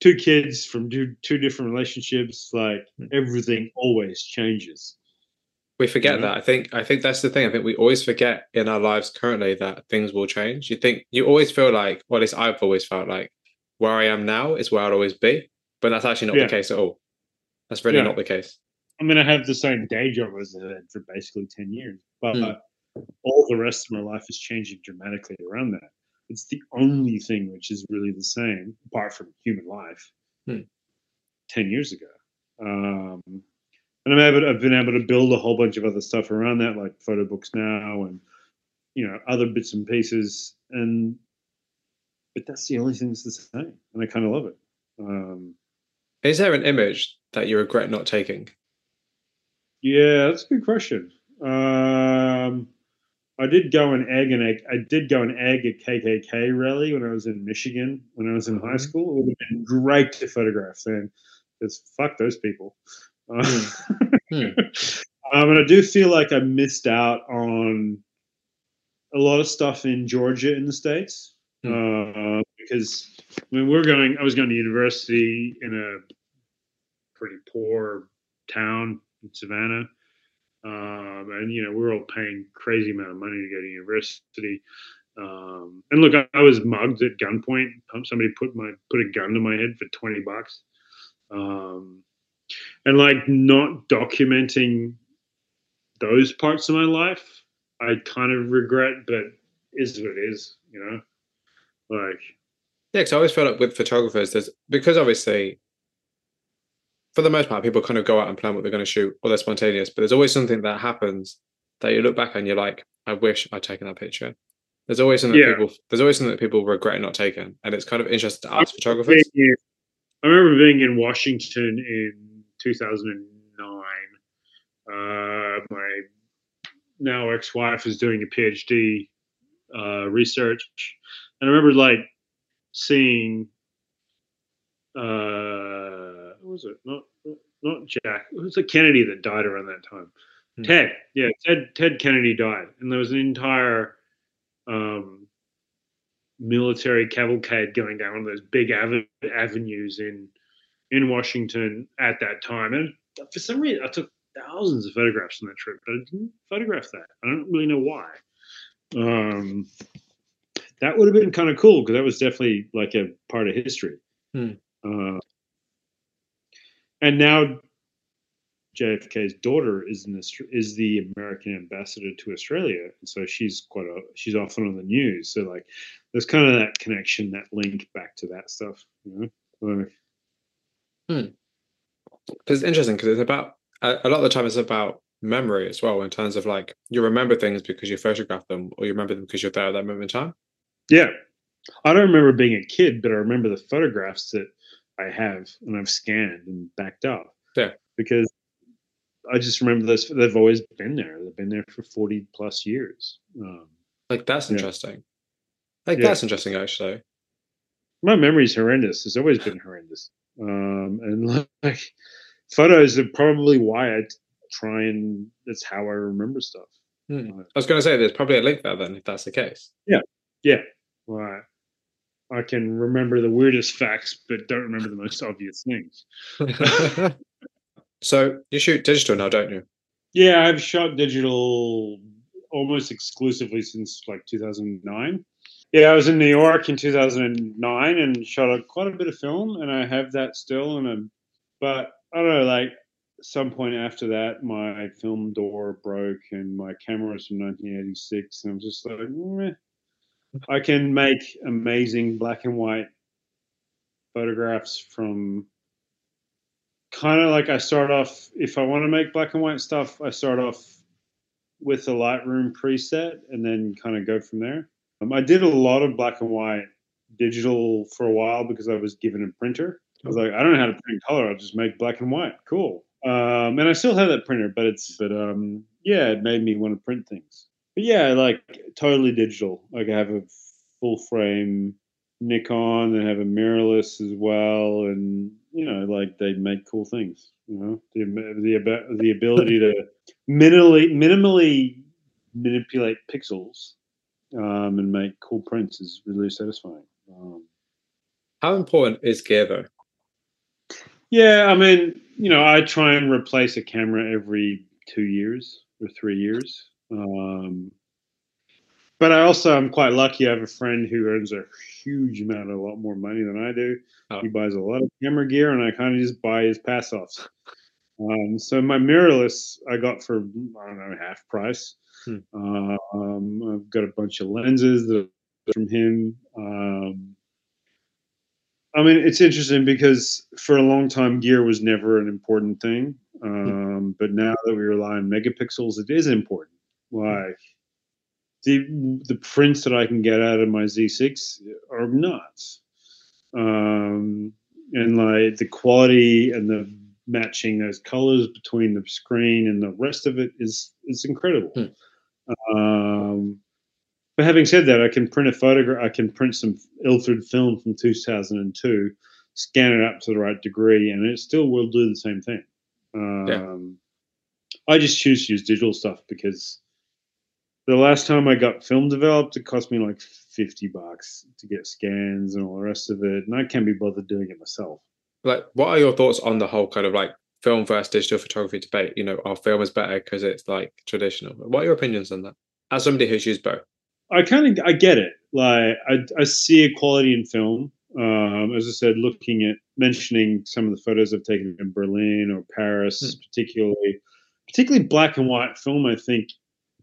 two kids from two two different relationships. Like hmm. everything always changes. We forget that. I think I think that's the thing. I think we always forget in our lives currently that things will change. You think you always feel like, well, at least I've always felt like where I am now is where I'll always be. But that's actually not yeah. the case at all. That's really yeah. not the case. I mean, I have the same day job as I had for basically 10 years, but mm. all the rest of my life is changing dramatically around that. It's the only thing which is really the same, apart from human life, mm. 10 years ago. Um, and I'm able to, I've been able to build a whole bunch of other stuff around that, like Photobooks Now and, you know, other bits and pieces. And but that's the only thing that's the same, and I kind of love it. Um, Is there an image that you regret not taking? Yeah, that's a good question. Um, I did go and egg and egg. I did go and egg a KKK rally when I was in Michigan when I was in high mm-hmm. school. It would have been great to photograph then, because fuck those people. Uh, hmm. um, and I do feel like I missed out on a lot of stuff in Georgia in the states. Hmm. Uh, because I mean, we're going. I was going to university in a pretty poor town in Savannah, um, and you know we're all paying crazy amount of money to go to university. Um, and look, I, I, was mugged at gunpoint. Somebody put my put a gun to my head for twenty bucks, um, and like not documenting those parts of my life, I kind of regret, but is what it is, you know. Like, yeah, because I always felt like with photographers, there's because obviously, for the most part, people kind of go out and plan what they're going to shoot, or they're spontaneous. But there's always something that happens that you look back and you're like, I wish I'd taken that picture. There's always something yeah. that people there's always something that people regret not taking, and it's kind of interesting to ask photographers. Being, I remember being in Washington in 2009. Uh, my now ex-wife is doing a PhD uh, research and I remember like seeing uh was it? Not not Jack. It was a Kennedy that died around that time. Hmm. Ted. Yeah, Ted Ted Kennedy died. And there was an entire um military cavalcade going down one of those big av- avenues in in Washington at that time. And for some reason I took thousands of photographs on that trip, but I didn't photograph that. I don't really know why. Um, that would have been kind of cool because that was definitely like a part of history. Hmm. Uh, and now, JFK's daughter is is the American ambassador to Australia, and so she's quite a she's often on the news. So like, there's kind of that connection, that link back to that stuff. You know, hmm. Because it's interesting because it's about a, a lot of the time it's about memory as well in terms of like you remember things because you photographed them or you remember them because you're there at that moment in time. Yeah, I don't remember being a kid, but I remember the photographs that I have and I've scanned and backed up. Yeah, because I just remember those. They've always been there. They've been there for forty plus years. Um, like that's interesting. Yeah. Like yeah. that's interesting, actually. My memory's horrendous. It's always been horrendous. Um, and like photos are probably why I try and that's how I remember stuff. Hmm. I was going to say there's probably a link there then if that's the case. Yeah, yeah. Right. I can remember the weirdest facts, but don't remember the most obvious things. so you shoot digital now, don't you? Yeah, I've shot digital almost exclusively since like 2009. Yeah, I was in New York in 2009 and shot a, quite a bit of film, and I have that still. And I'm, but I don't know, like some point after that, my film door broke, and my camera was from 1986, and I'm just like, Meh. I can make amazing black and white photographs from kind of like I start off. If I want to make black and white stuff, I start off with a Lightroom preset and then kind of go from there. Um, I did a lot of black and white digital for a while because I was given a printer. I was like, I don't know how to print color. I'll just make black and white. Cool. Um, and I still have that printer, but it's but um, yeah, it made me want to print things. But yeah, like totally digital. Like I have a full frame Nikon and have a mirrorless as well, and you know, like they make cool things. You know, the the the ability to minimally minimally manipulate pixels um, and make cool prints is really satisfying. Um, How important is gear though? Yeah, I mean, you know, I try and replace a camera every two years or three years. Um, but I also am quite lucky. I have a friend who earns a huge amount, a lot more money than I do. Oh. He buys a lot of camera gear, and I kind of just buy his pass offs. Um, so my mirrorless I got for I don't know half price. Hmm. Um, I've got a bunch of lenses that from him. Um, I mean, it's interesting because for a long time, gear was never an important thing. Hmm. Um, but now that we rely on megapixels, it is important. Like the the prints that I can get out of my Z6 are nuts, um, and like the quality and the matching those colors between the screen and the rest of it is is incredible. Hmm. Um, but having said that, I can print a photograph. I can print some Ilford film from 2002, scan it up to the right degree, and it still will do the same thing. Um, yeah. I just choose to use digital stuff because the last time I got film developed, it cost me like 50 bucks to get scans and all the rest of it. And I can't be bothered doing it myself. Like, what are your thoughts on the whole kind of like film versus digital photography debate? You know, our film is better because it's like traditional. What are your opinions on that? As somebody who's used both. I kind of, I get it. Like, I, I see quality in film. Um, as I said, looking at mentioning some of the photos I've taken in Berlin or Paris, hmm. particularly, particularly black and white film, I think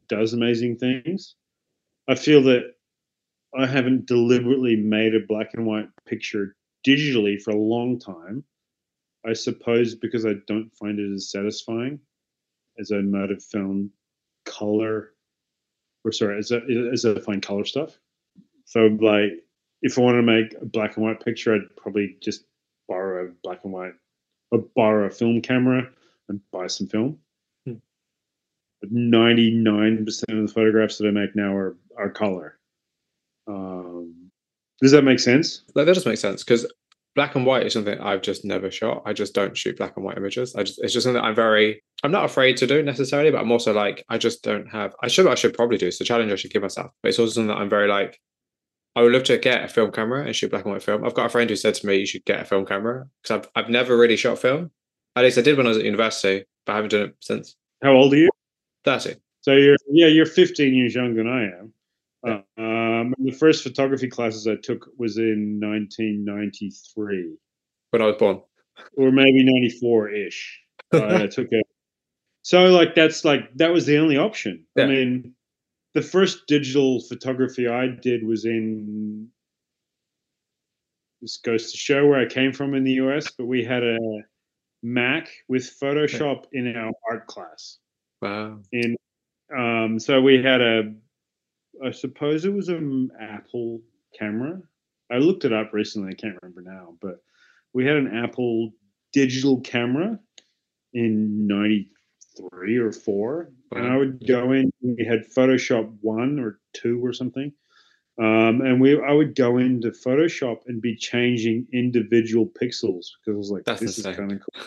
does amazing things. I feel that I haven't deliberately made a black and white picture digitally for a long time. I suppose because I don't find it as satisfying as I might have found color, or sorry, as I, as I find color stuff. So, like, if I want to make a black and white picture, I'd probably just borrow a black and white, or borrow a film camera and buy some film. 99% of the photographs that I make now are, are color. Um, does that make sense? That, that does make sense because black and white is something I've just never shot. I just don't shoot black and white images. I just it's just something I'm very I'm not afraid to do necessarily, but I'm also like I just don't have. I should I should probably do. It's a challenge I should give myself. But it's also something that I'm very like. I would love to get a film camera and shoot black and white film. I've got a friend who said to me, "You should get a film camera," because I've I've never really shot film. At least I did when I was at university, but I haven't done it since. How old are you? Thirty. So you're yeah, you're 15 years younger than I am. Yeah. Um, the first photography classes I took was in 1993. When I was born, or maybe 94 ish. I took a so like that's like that was the only option. Yeah. I mean, the first digital photography I did was in. This goes to show where I came from in the US, but we had a Mac with Photoshop in our art class. Wow. In um, so we had a, I suppose it was an Apple camera. I looked it up recently. I can't remember now, but we had an Apple digital camera in '93 or four, and I would go in. We had Photoshop one or two or something, um, and we I would go into Photoshop and be changing individual pixels because I was like, That's this insane. is kind of cool.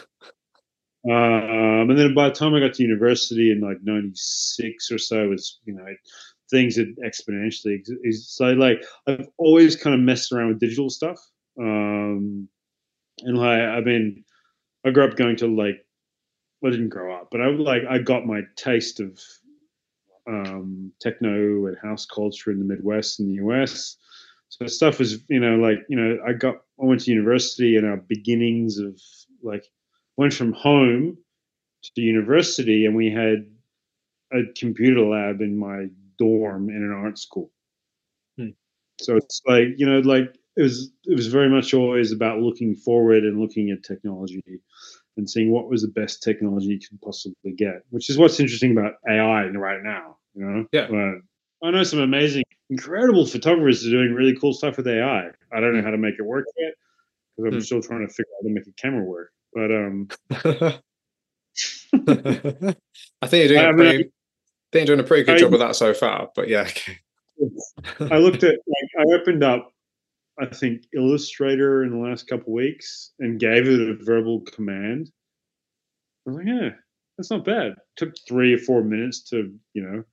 Um, and then by the time I got to university in like '96 or so, was you know things had exponentially. So like I've always kind of messed around with digital stuff, um, and like I mean, I grew up going to like well, I didn't grow up, but I like I got my taste of um, techno and house culture in the Midwest and the US. So stuff was, you know, like you know, I got I went to university and our beginnings of like went from home to university, and we had a computer lab in my dorm in an art school. Hmm. So it's like you know, like it was it was very much always about looking forward and looking at technology and seeing what was the best technology you could possibly get, which is what's interesting about AI right now. You know, Yeah. But I know some amazing, incredible photographers are doing really cool stuff with AI. I don't know Hmm. how to make it work yet because I'm Hmm. still trying to figure out how to make a camera work. But um, I think you're doing I a mean, pretty, I think you're doing a pretty good I- job with that so far. But yeah. I looked at like I opened up I think Illustrator in the last couple weeks and gave it a verbal command. I was like, yeah, that's not bad. It took three or four minutes to, you know,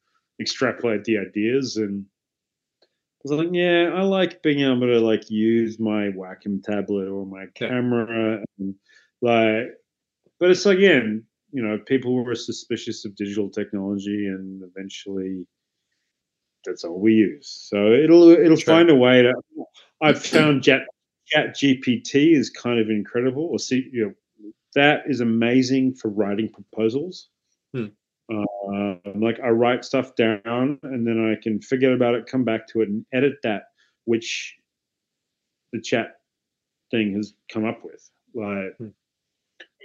extrapolate the ideas and I was like, yeah, I like being able to like use my Wacom tablet or my camera and like but it's again, you know, people were suspicious of digital technology and eventually that's all we use. So it'll it'll Sure. find a way to. I've found Chat Chat GPT is kind of incredible. Or see, you know, that is amazing for writing proposals. Hmm. Uh, like I write stuff down and then I can forget about it, come back to it, and edit that, which the chat thing has come up with. Like Hmm.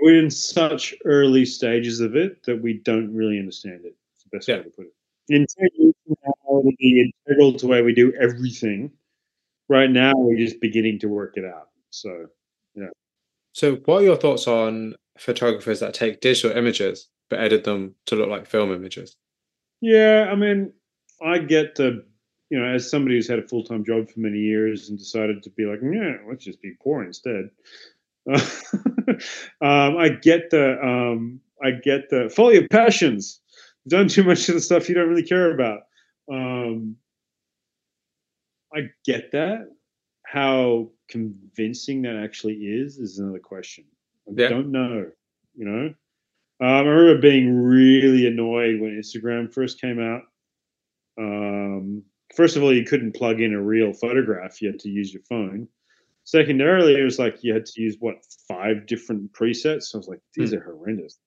We're in such early stages of it that we don't really understand it. It's the best Yeah. way to put it. In 10 years from now, it'll be integral to the way we do everything. Right now, we're just beginning to work it out. So, yeah. So, what are your thoughts on photographers that take digital images but edit them to look like film images? yeah, I mean, I get the, you know, as somebody who's had a full time job for many years and decided to be like, yeah, let's just be poor instead. um, I get the, um, I get the follow your passions. You've done too much of the stuff you don't really care about. Um, I get that. How convincing that actually is is another question. I Yeah. don't know. You know, um, I remember being really annoyed when Instagram first came out. Um, first of all, you couldn't plug in a real photograph; you had to use your phone. Secondarily, it was like you had to use what five different presets. I was like, these are horrendous.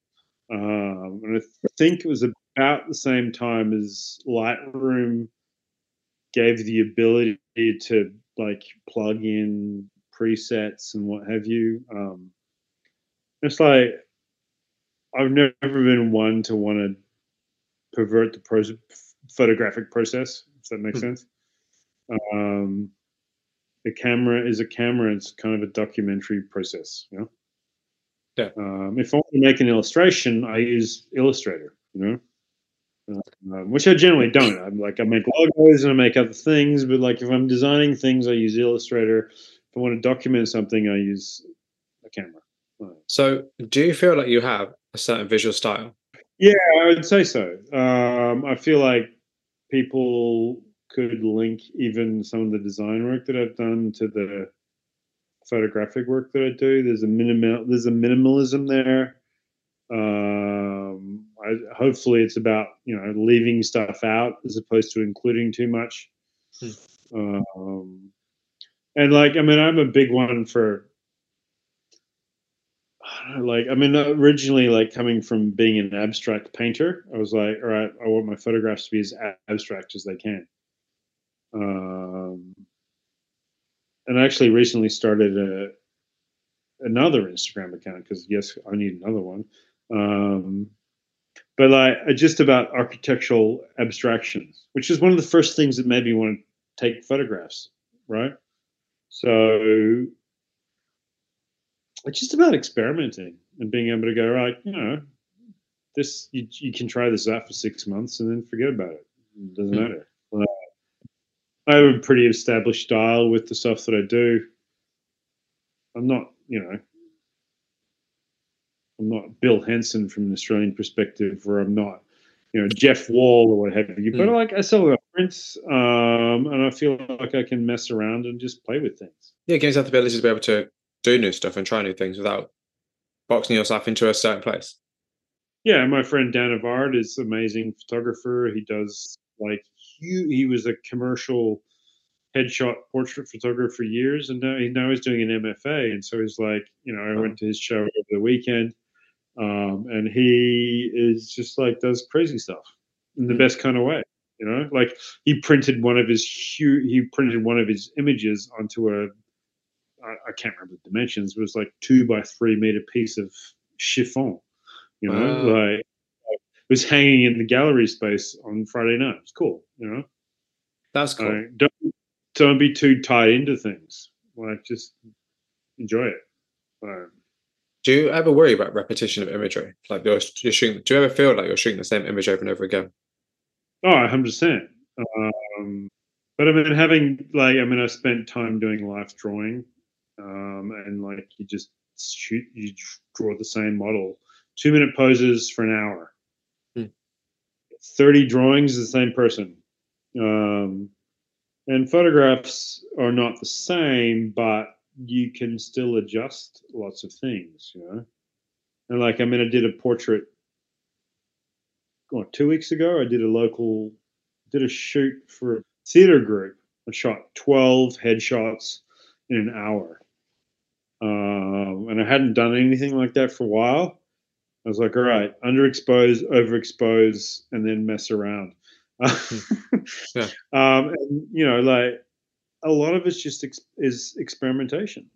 Um, and I think it was about the same time as Lightroom gave the ability to like plug in presets and what have you. Um, it's like I've never been one to want to pervert the pro- photographic process. If that makes Hmm. sense. Um, the camera is a camera. It's kind of a documentary process. You know. Yeah. Um, if I want to make an illustration, I use Illustrator. You know. Um, which I generally don't. I'm like I make logos and I make other things, but like if I'm designing things, I use Illustrator. If I want to document something, I use a camera. So, do you feel like you have a certain visual style? Yeah, I would say so. Um, I feel like people could link even some of the design work that I've done to the photographic work that I do. There's a minimal, there's a minimalism there. Um, I, hopefully, it's about you know leaving stuff out as opposed to including too much. Um, and like, I mean, I'm a big one for. Like I mean, originally, like coming from being an abstract painter, I was like, all right, I want my photographs to be as abstract as they can. Um, and I actually recently started a another Instagram account because yes, I need another one. Um, but like just about architectural abstractions, which is one of the first things that made me want to take photographs, right? So it's just about experimenting and being able to go right. You know, this you, you can try this out for six months and then forget about it. It doesn't mm-hmm. matter. I have a pretty established style with the stuff that I do. I'm not, you know, I'm not Bill Henson from an Australian perspective, or I'm not, you know, Jeff Wall or what have you. Mm. But like I sell prints, um, and I feel like I can mess around and just play with things. Yeah, it gives you the ability to be able to do new stuff and try new things without boxing yourself into a certain place. Yeah, my friend Dan Avard is amazing photographer. He does like he, he was a commercial headshot portrait photographer for years, and now, he, now he's doing an MFA. And so he's like, you know, I went to his show over the weekend, um, and he is just like does crazy stuff in the mm. best kind of way. You know, like he printed one of his huge, he printed one of his images onto a I, I can't remember the dimensions. It was like two by three meter piece of chiffon. You know, wow. like was hanging in the gallery space on Friday night. It's cool. You know, that's cool. Uh, don't don't be too tied into things. Like just enjoy it. Um, do you ever worry about repetition of imagery? Like you're, you're shooting. Do you ever feel like you're shooting the same image over and over again? Oh, 100 percent. Um, but I mean, having like, I mean, I spent time doing life drawing, um, and like you just shoot, you draw the same model, two minute poses for an hour. 30 drawings the same person. Um, and photographs are not the same, but you can still adjust lots of things, you know. And like, I mean, I did a portrait. What, two weeks ago, I did a local, did a shoot for a theater group. I shot twelve headshots in an hour, um, and I hadn't done anything like that for a while. I was like, all right, underexpose, overexpose, and then mess around. yeah. um, and, you know, like a lot of it's just ex- is experimentation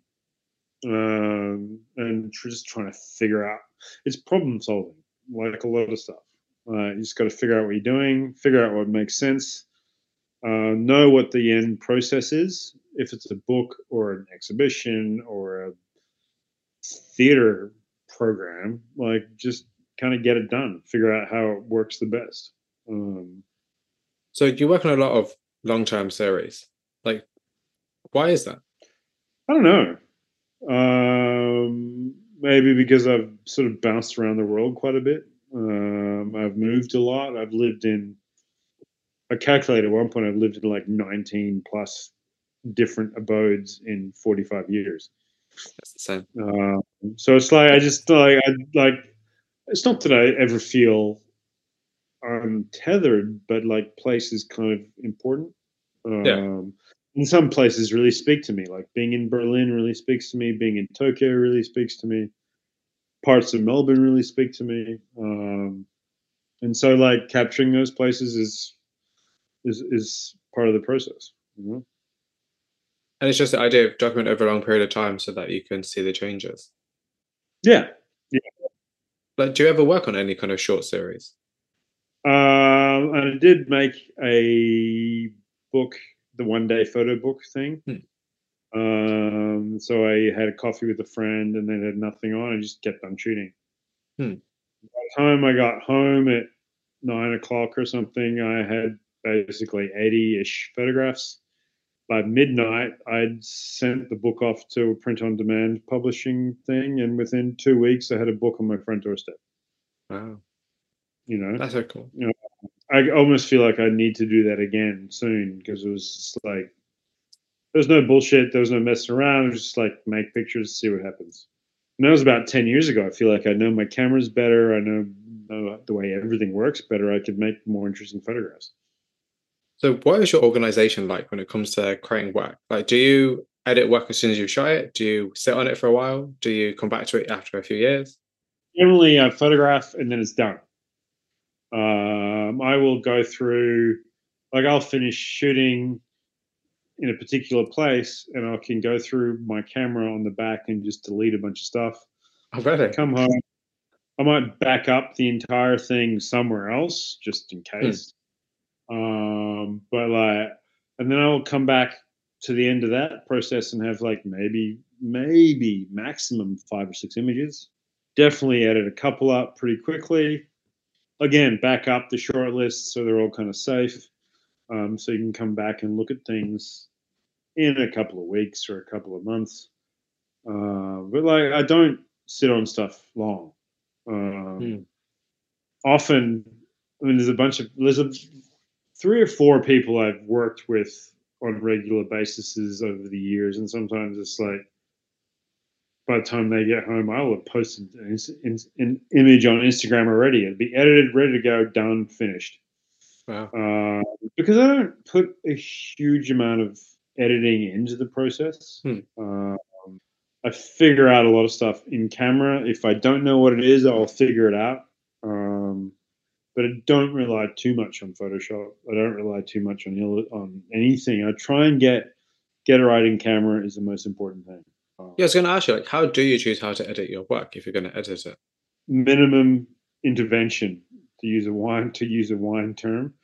um, and just trying to figure out. It's problem solving, like a lot of stuff. Uh, you just got to figure out what you're doing, figure out what makes sense, uh, know what the end process is. If it's a book or an exhibition or a theater program, like just kind of get it done, figure out how it works the best. Um, so you work on a lot of long-term series. Like, why is that? I don't know. Um, maybe because I've sort of bounced around the world quite a bit. Um, I've moved a lot. I've lived in. I calculated at one point I've lived in like 19 plus different abodes in 45 years. That's the same. Uh, so it's like I just like I like. It's not that I ever feel I'm tethered, but like place is kind of important. Um, yeah. And some places really speak to me. Like being in Berlin really speaks to me. Being in Tokyo really speaks to me. Parts of Melbourne really speak to me. Um, and so, like capturing those places is is is part of the process. You know? And it's just the idea of document over a long period of time so that you can see the changes. Yeah. Yeah. But do you ever work on any kind of short series? Um, I did make a book, the one day photo book thing. Hmm. Um, so I had a coffee with a friend and then had nothing on. I just kept on shooting. Hmm. By the time I got home at nine o'clock or something, I had basically 80 ish photographs. By midnight, I'd sent the book off to a print on demand publishing thing. And within two weeks, I had a book on my front doorstep. Wow. You know, that's so cool. You know, I almost feel like I need to do that again soon because it was just like there was no bullshit, there was no messing around. It was just like make pictures, see what happens. And that was about ten years ago. I feel like I know my cameras better. I know, know the way everything works better. I could make more interesting photographs. So, what is your organization like when it comes to creating work? Like, do you edit work as soon as you shot it? Do you sit on it for a while? Do you come back to it after a few years? Generally, I photograph and then it's done. Um, I will go through, like, I'll finish shooting in a particular place and I can go through my camera on the back and just delete a bunch of stuff. Oh, really? Come home. I might back up the entire thing somewhere else just in case. Um, but like, and then I'll come back to the end of that process and have like maybe, maybe maximum five or six images. Definitely edit a couple up pretty quickly. Again, back up the short list so they're all kind of safe. Um, so you can come back and look at things in a couple of weeks or a couple of months. Uh, but like, I don't sit on stuff long. Um, hmm. Often, I mean, there's a bunch of there's a three or four people I've worked with on regular basis over the years, and sometimes it's like by the time they get home, I will have posted an, an image on Instagram already. It'd be edited, ready to go, done, finished. Wow. Uh, because I don't put a huge amount of editing into the process. Hmm. Um, I figure out a lot of stuff in camera. If I don't know what it is, I'll figure it out. Um, but I don't rely too much on Photoshop. I don't rely too much on on anything. I try and get get it right in camera is the most important thing. Um, yeah, I was going to ask you, like, how do you choose how to edit your work if you're going to edit it? Minimum intervention, to use a wine to use a wine term.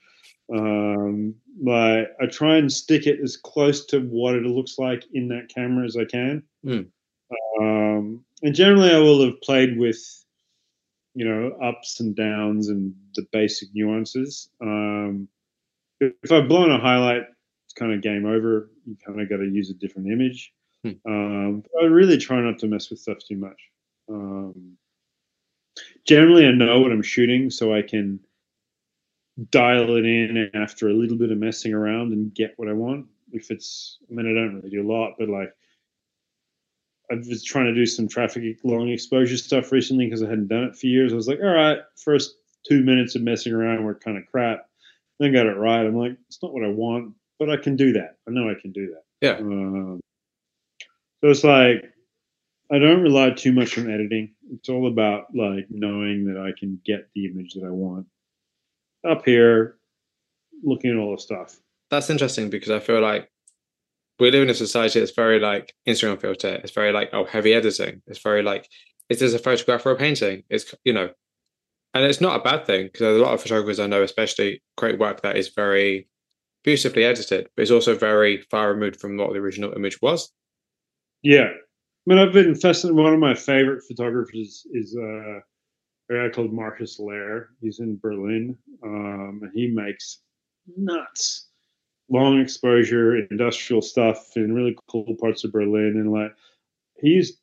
Um, like I try and stick it as close to what it looks like in that camera as I can. Mm. Um, and generally, I will have played with, you know, ups and downs and the basic nuances. Um, if I've blown a highlight, it's kind of game over. You kind of got to use a different image. Hmm. Um, I really try not to mess with stuff too much. Um, generally, I know what I'm shooting, so I can dial it in after a little bit of messing around and get what I want. If it's, I mean, I don't really do a lot, but like I was trying to do some traffic long exposure stuff recently because I hadn't done it for years. I was like, all right, first two minutes of messing around were kind of crap. Then got it right. I'm like, it's not what I want, but I can do that. I know I can do that. Yeah. Um, so it's like I don't rely too much on editing. It's all about like knowing that I can get the image that I want up here, looking at all the stuff. That's interesting because I feel like we live in a society that's very like Instagram filter. It's very like oh heavy editing. It's very like is this a photograph or a painting? It's you know, and it's not a bad thing because there's a lot of photographers I know, especially create work that is very beautifully edited, but it's also very far removed from what the original image was. Yeah, I mean, I've been fascinated. One of my favorite photographers is uh, a guy called Marcus Lair. He's in Berlin, um, he makes nuts long exposure industrial stuff in really cool parts of Berlin. And like, he's,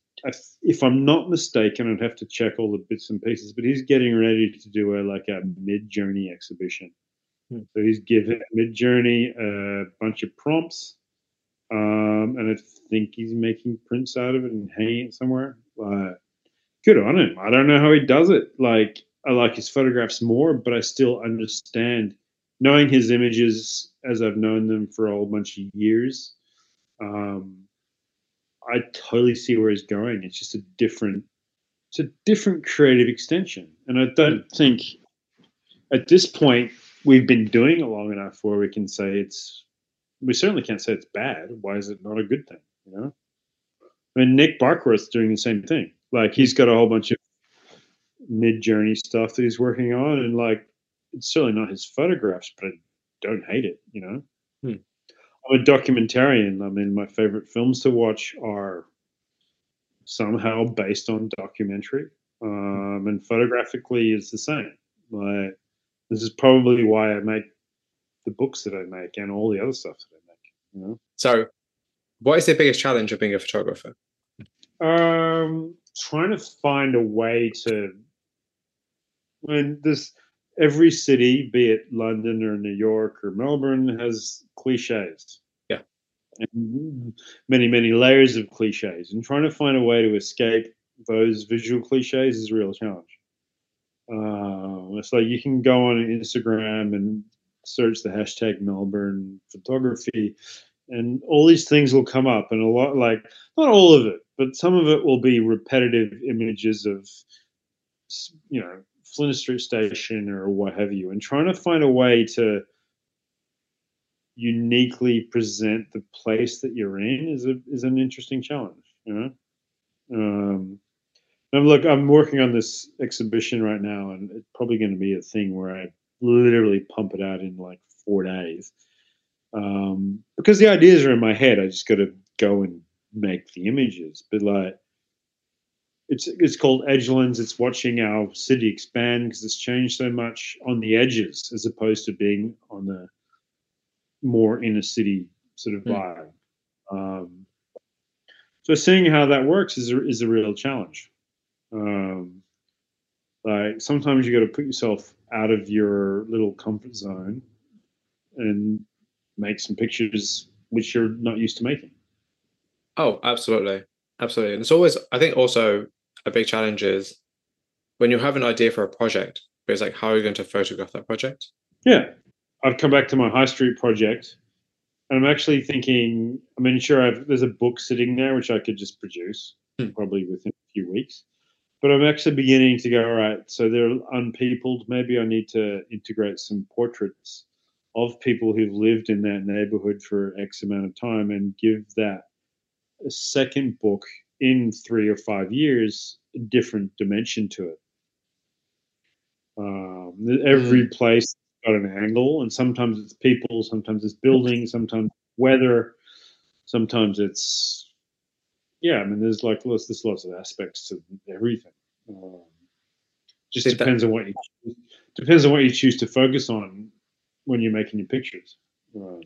if I'm not mistaken, I'd have to check all the bits and pieces, but he's getting ready to do a like a Midjourney exhibition. Hmm. So he's given Midjourney a bunch of prompts, um, and I think he's making prints out of it and hanging it somewhere. But good on him. I don't know how he does it. Like I like his photographs more, but I still understand knowing his images as I've known them for a whole bunch of years, um, I totally see where he's going. It's just a different, it's a different creative extension, and I don't think at this point we've been doing it long enough where we can say it's. We certainly can't say it's bad. Why is it not a good thing? You know, I mean, Nick Barkworth's doing the same thing. Like he's got a whole bunch of Midjourney stuff that he's working on, and like it's certainly not his photographs, but I don't hate it. You know, hmm. I'm a documentarian. I mean, my favorite films to watch are somehow based on documentary, um, and photographically is the same. Like this is probably why I make the books that I make and all the other stuff that I make. You know. So, what is the biggest challenge of being a photographer? Um, trying to find a way to. I mean, this every city, be it London or New York or Melbourne, has cliches. Yeah. And many, many layers of cliches. And trying to find a way to escape those visual cliches is a real challenge. Uh, it's like you can go on Instagram and search the hashtag Melbourne photography, and all these things will come up, and a lot like not all of it, but some of it will be repetitive images of you know Flinders Street Station or what have you, and trying to find a way to uniquely present the place that you're in is a is an interesting challenge. You know, um, look, I'm working on this exhibition right now, and it's probably going to be a thing where I literally pump it out in like four days. Um, because the ideas are in my head, I just got to go and make the images. But like, it's it's called Edgelands. It's watching our city expand because it's changed so much on the edges as opposed to being on the more inner city sort of hmm. vibe. Mm. Um, so seeing how that works is a, is a real challenge. Um, like sometimes you got to put yourself out of your little comfort zone and make some pictures which you're not used to making. Oh, absolutely, absolutely. And it's always, I think, also a big challenge is when you have an idea for a project, but it's like, how are you going to photograph that project? Yeah, I've come back to my high street project, and I'm actually thinking. I mean, sure, I've, there's a book sitting there which I could just produce hmm. probably within a few weeks. But I'm actually beginning to go, all right, so they're unpeopled. Maybe I need to integrate some portraits of people who've lived in that neighborhood for X amount of time and give that a second book in three or five years, a different dimension to it. Um, every mm. place got an angle, and sometimes it's people, sometimes it's buildings, sometimes weather, sometimes it's yeah. I mean, there's like lots, there's lots of aspects to everything. Um, just depends that, on what you choose, depends on what you choose to focus on when you're making your pictures. Um,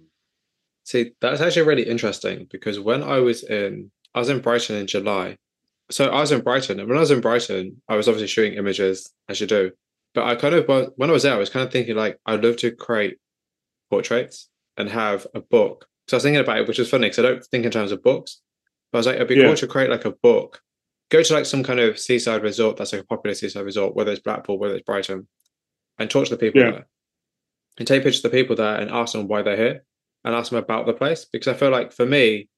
see, that's actually really interesting because when I was in, I was in Brighton in July. So I was in Brighton, and when I was in Brighton, I was obviously shooting images as you do. But I kind of when I was there, I was kind of thinking like I'd love to create portraits and have a book. So I was thinking about it, which is funny because I don't think in terms of books. But I was like, it'd be yeah. cool to create like a book. Go to like some kind of seaside resort that's like a popular seaside resort, whether it's Blackpool, whether it's Brighton, and talk to the people yeah. there and take pictures of the people there and ask them why they're here and ask them about the place. Because I feel like for me,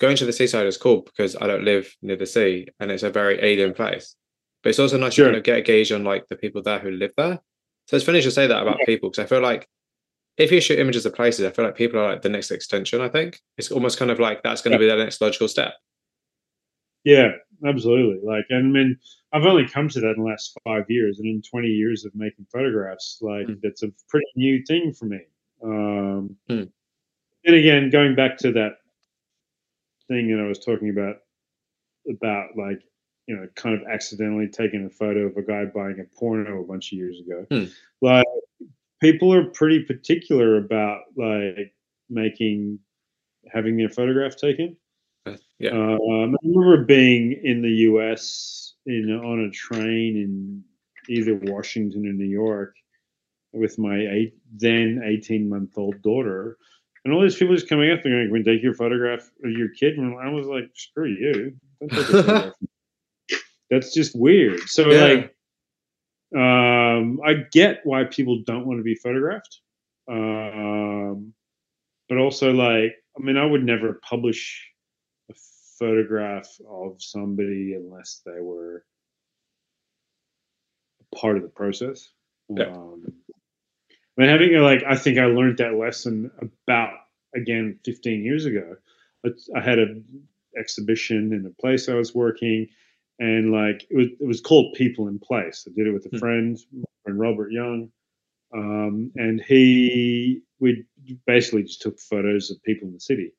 going to the seaside is cool because I don't live near the sea and it's a very alien place. But it's also nice sure. to kind of get a gauge on like the people there who live there. So it's funny to say that about yeah. people because I feel like if you shoot images of places, I feel like people are like the next extension. I think it's almost kind of like that's going to yeah. be the next logical step. Yeah, absolutely. Like, I mean, I've only come to that in the last five years, and in 20 years of making photographs, like mm. that's a pretty new thing for me. Um, mm. And again, going back to that thing that I was talking about, about like you know, kind of accidentally taking a photo of a guy buying a porno a bunch of years ago. Mm. Like, people are pretty particular about like making having their photograph taken. Yeah. Um, I remember being in the U.S. in on a train in either Washington or New York with my eight, then 18 month old daughter. And all these people just coming up and going, "Can we take your photograph of your kid?" And I was like, "Screw you! That's just weird." So yeah. like, um, I get why people don't want to be photographed, um, but also like, I mean, I would never publish a photograph of somebody unless they were part of the process. Yeah. Um, Mean, having like, I think I learned that lesson about again 15 years ago. I had an exhibition in a place I was working, and like it was, it was called People in Place. I did it with a mm-hmm. friend, my friend Robert Young, um, and he we basically just took photos of people in the city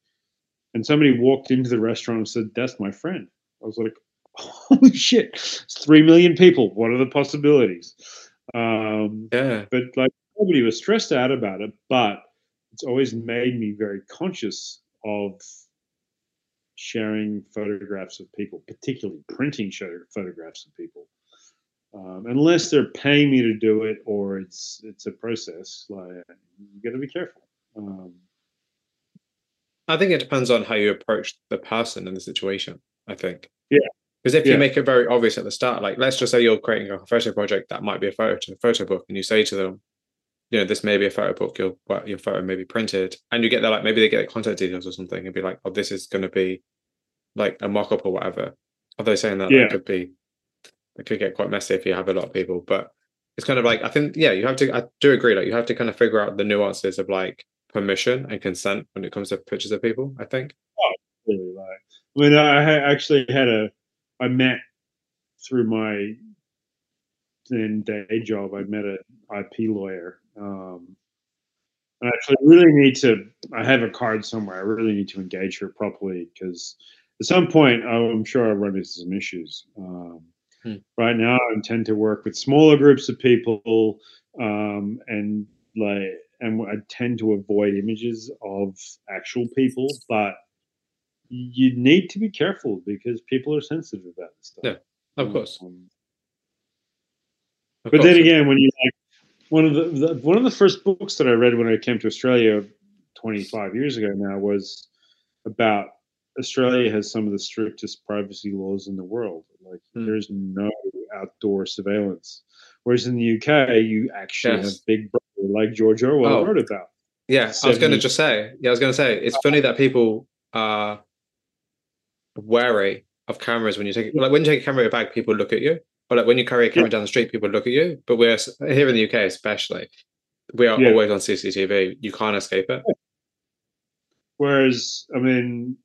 and somebody walked into the restaurant and said, "That's my friend." I was like, "Holy shit! It's three million people. What are the possibilities?" Um, yeah. But like nobody was stressed out about it, but it's always made me very conscious of sharing photographs of people, particularly printing photographs of people. Um, unless they're paying me to do it or it's it's a process, like you got to be careful. Um, I think it depends on how you approach the person in the situation. I think. Yeah. Because if yeah. you make it very obvious at the start, like let's just say you're creating a photo project that might be a photo a photo book, and you say to them, you know, this may be a photo book, your your photo may be printed, and you get there like maybe they get contact details or something, and be like, oh, this is going to be like a mock up or whatever. Although saying that, Yeah. that could be, it could get quite messy if you have a lot of people, but it's kind of like I think, yeah, you have to. I do agree, like you have to kind of figure out the nuances of like permission and consent when it comes to pictures of people. I think. Oh, really like. I mean, I actually had a, I met through my then day job. I met an IP lawyer. Um, and I actually really need to. I have a card somewhere. I really need to engage her properly because at some point I'm sure I'll run into some issues. Um, Hmm. Right now, I intend to work with smaller groups of people, um, and like, and I tend to avoid images of actual people, but you need to be careful because people are sensitive about this stuff. Yeah, Of course. Um, Of but then again, when you like one of the, the one of the first books that I read when I came to Australia 25 years ago now was about Australia has some of the strictest privacy laws in the world. Like Hmm. there's no outdoor surveillance, whereas in the UK you actually Yes. have Big Brother, like George Orwell Oh. wrote about. Yeah, I was going to just say. Yeah, I was going to say it's funny that people are wary of cameras when you take like when you take a camera in your bag, people look at you, or like when you carry a camera down the street, people look at you. But we're here in the UK, especially, we are Yeah. always on CCTV. You can't escape it. Whereas I mean,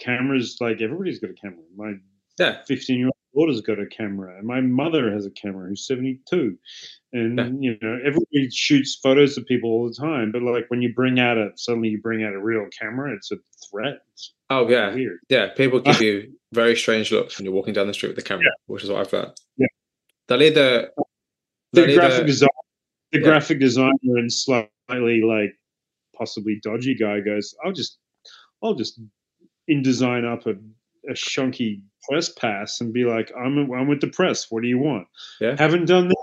cameras like everybody's got a camera. My Yeah, 15 year old daughter's got a camera and my mother has a camera who's 72 and Yeah. you know everybody shoots photos of people all the time but like when you bring out a suddenly you bring out a real camera it's a threat it's Oh yeah, weird yeah. People give you very strange looks when you're walking down the street with the camera, which is what I've learned. Yeah. They'll either the they'll either- graphic design the Yeah. graphic designer and slightly like possibly dodgy guy goes i'll just i'll just InDesign up a, a shunky press pass and be like i'm i'm with the press what do you want Yeah. haven't done that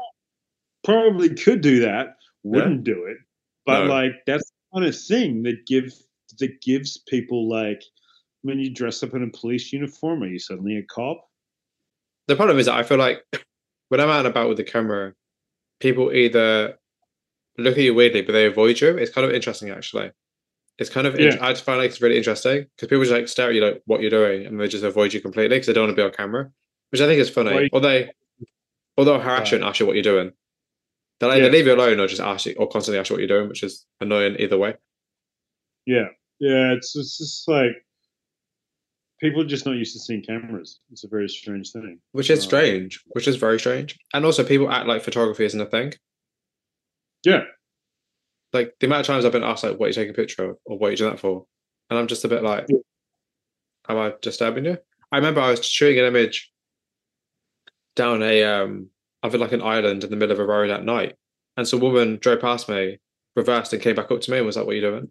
probably could do that wouldn't do it but No. like that's the kind of thing that give that gives people like when you dress up in a police uniform are you suddenly a cop the problem is that I feel like when I'm out and about with the camera, people either look at you weirdly, but they avoid you. It's kind of interesting, actually. It's kind of in- Yeah. I just find like it's really interesting because people just like stare at you like what you're doing, and they just avoid you completely because they don't want to be on camera, which I think is funny. Right. Or they, or they'll harass you and ask you what you're doing. They'll either Yeah. leave you alone or just ask you, or constantly ask you what you're doing, which is annoying either way. yeah yeah it's, it's just like people are just not used to seeing cameras it's a very strange thing Which is strange, which is very strange. And also, people act like photography isn't a thing. yeah like the amount of times I've been asked like what are you taking a picture of or what are you doing that for? And I'm just a bit like, Yeah. Am I disturbing you? I remember I was shooting an image down a um of like an island in the middle of a road at night. And some woman drove past me, reversed and came back up to me and was like, What are you doing?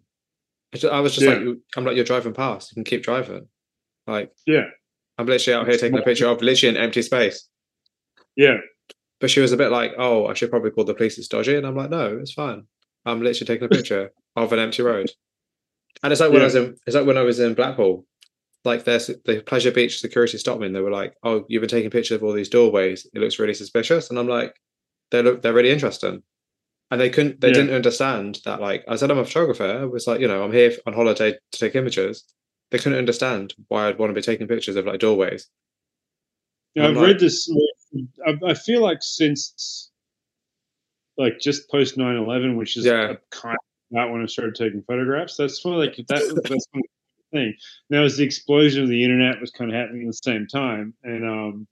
I I was just Yeah. like I'm like, you're driving past, you can keep driving. Like yeah I'm literally out here taking a picture of literally an empty space. yeah But she was a bit like, Oh, I should probably call the police, it's dodgy. And I'm like, No, it's fine. I'm literally taking a picture of an empty road. And it's like when I was in it's like when I was in Blackpool. Like there's the Pleasure Beach security stopped me and they were like, Oh, you've been taking pictures of all these doorways. It looks really suspicious. And I'm like, they look they're really interesting. And they couldn't they Yeah. didn't understand that like I said I'm a photographer. It was like, you know, I'm here on holiday to take images. They couldn't understand why I'd want to be taking pictures of like doorways. Yeah, I've like- read this. I, I feel like since, like, just post 9-11, which is Yeah. kind of about when I started taking photographs. That's when, like, that that's the thing. Now, as the explosion of the internet was kind of happening at the same time, and um,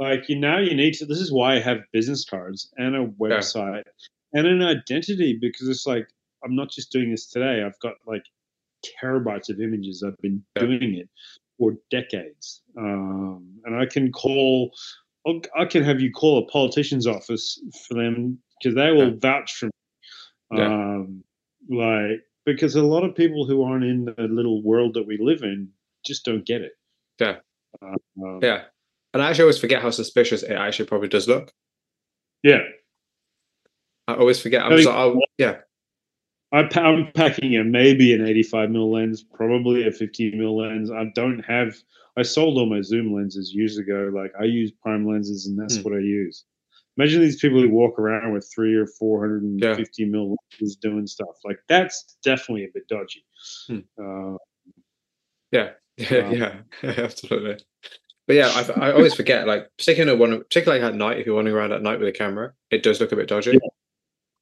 like, you now you need to. This is why I have business cards and a website and an identity because it's like I'm not just doing this today. I've got like terabytes of images. I've been doing it for decades, um, and I can call. I'll- can have you call a politician's office for them because they will vouch for me. Yeah. Um, like because a lot of people who aren't in the little world that we live in just don't get it. Yeah. Um, Yeah. And I actually always forget how suspicious it actually probably does look. yeah. I always forget. I'm I mean- like, oh yeah. I'm packing a maybe an 85 mil lens, probably a 50 mil lens. I don't have. I sold all my zoom lenses years ago. Like I use prime lenses, and that's Hmm. what I use. Imagine these people who walk around with three or four hundred and Yeah. mil lenses doing stuff like that's definitely a bit dodgy. Hmm. Uh, Yeah, yeah, Um, yeah, absolutely. But yeah, I, I always forget, like, particularly, one, particularly at night, if you're wandering around at night with a camera, it does look a bit dodgy.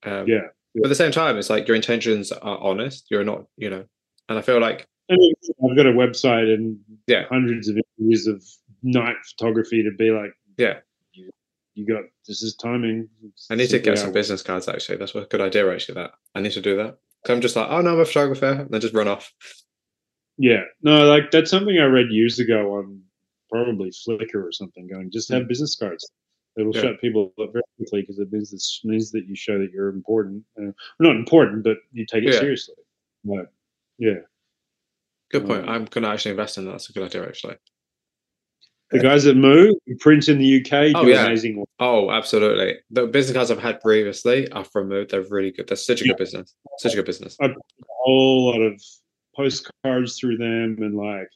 Um, Yeah, But at the same time, it's like your intentions are honest. You're not, you know, and I feel like, and I've got a website and Yeah. hundreds of images of night photography to be like, Yeah. you, you got this is timing. I need to get some business cards, actually. That's a good idea, actually, that I need to do that. I'm just like, oh, no, I'm a photographer, and then just run off. Yeah, no, like that's something I read years ago on probably Flickr or something. Going, just have business cards. It'll Yeah. shut people up very quickly because it means, this means that you show that you're important. Uh, not important, but you take it Yeah. seriously. But yeah, Good point. Um, I'm going to actually invest in that. That's a good idea, actually. the guys at Moo who print in the UK Oh, do yeah. amazing work. Oh, absolutely. The business cards I've had previously are from Mood. They're really good. They're such a good business. Such a good business. I've a whole lot of postcards through them, and like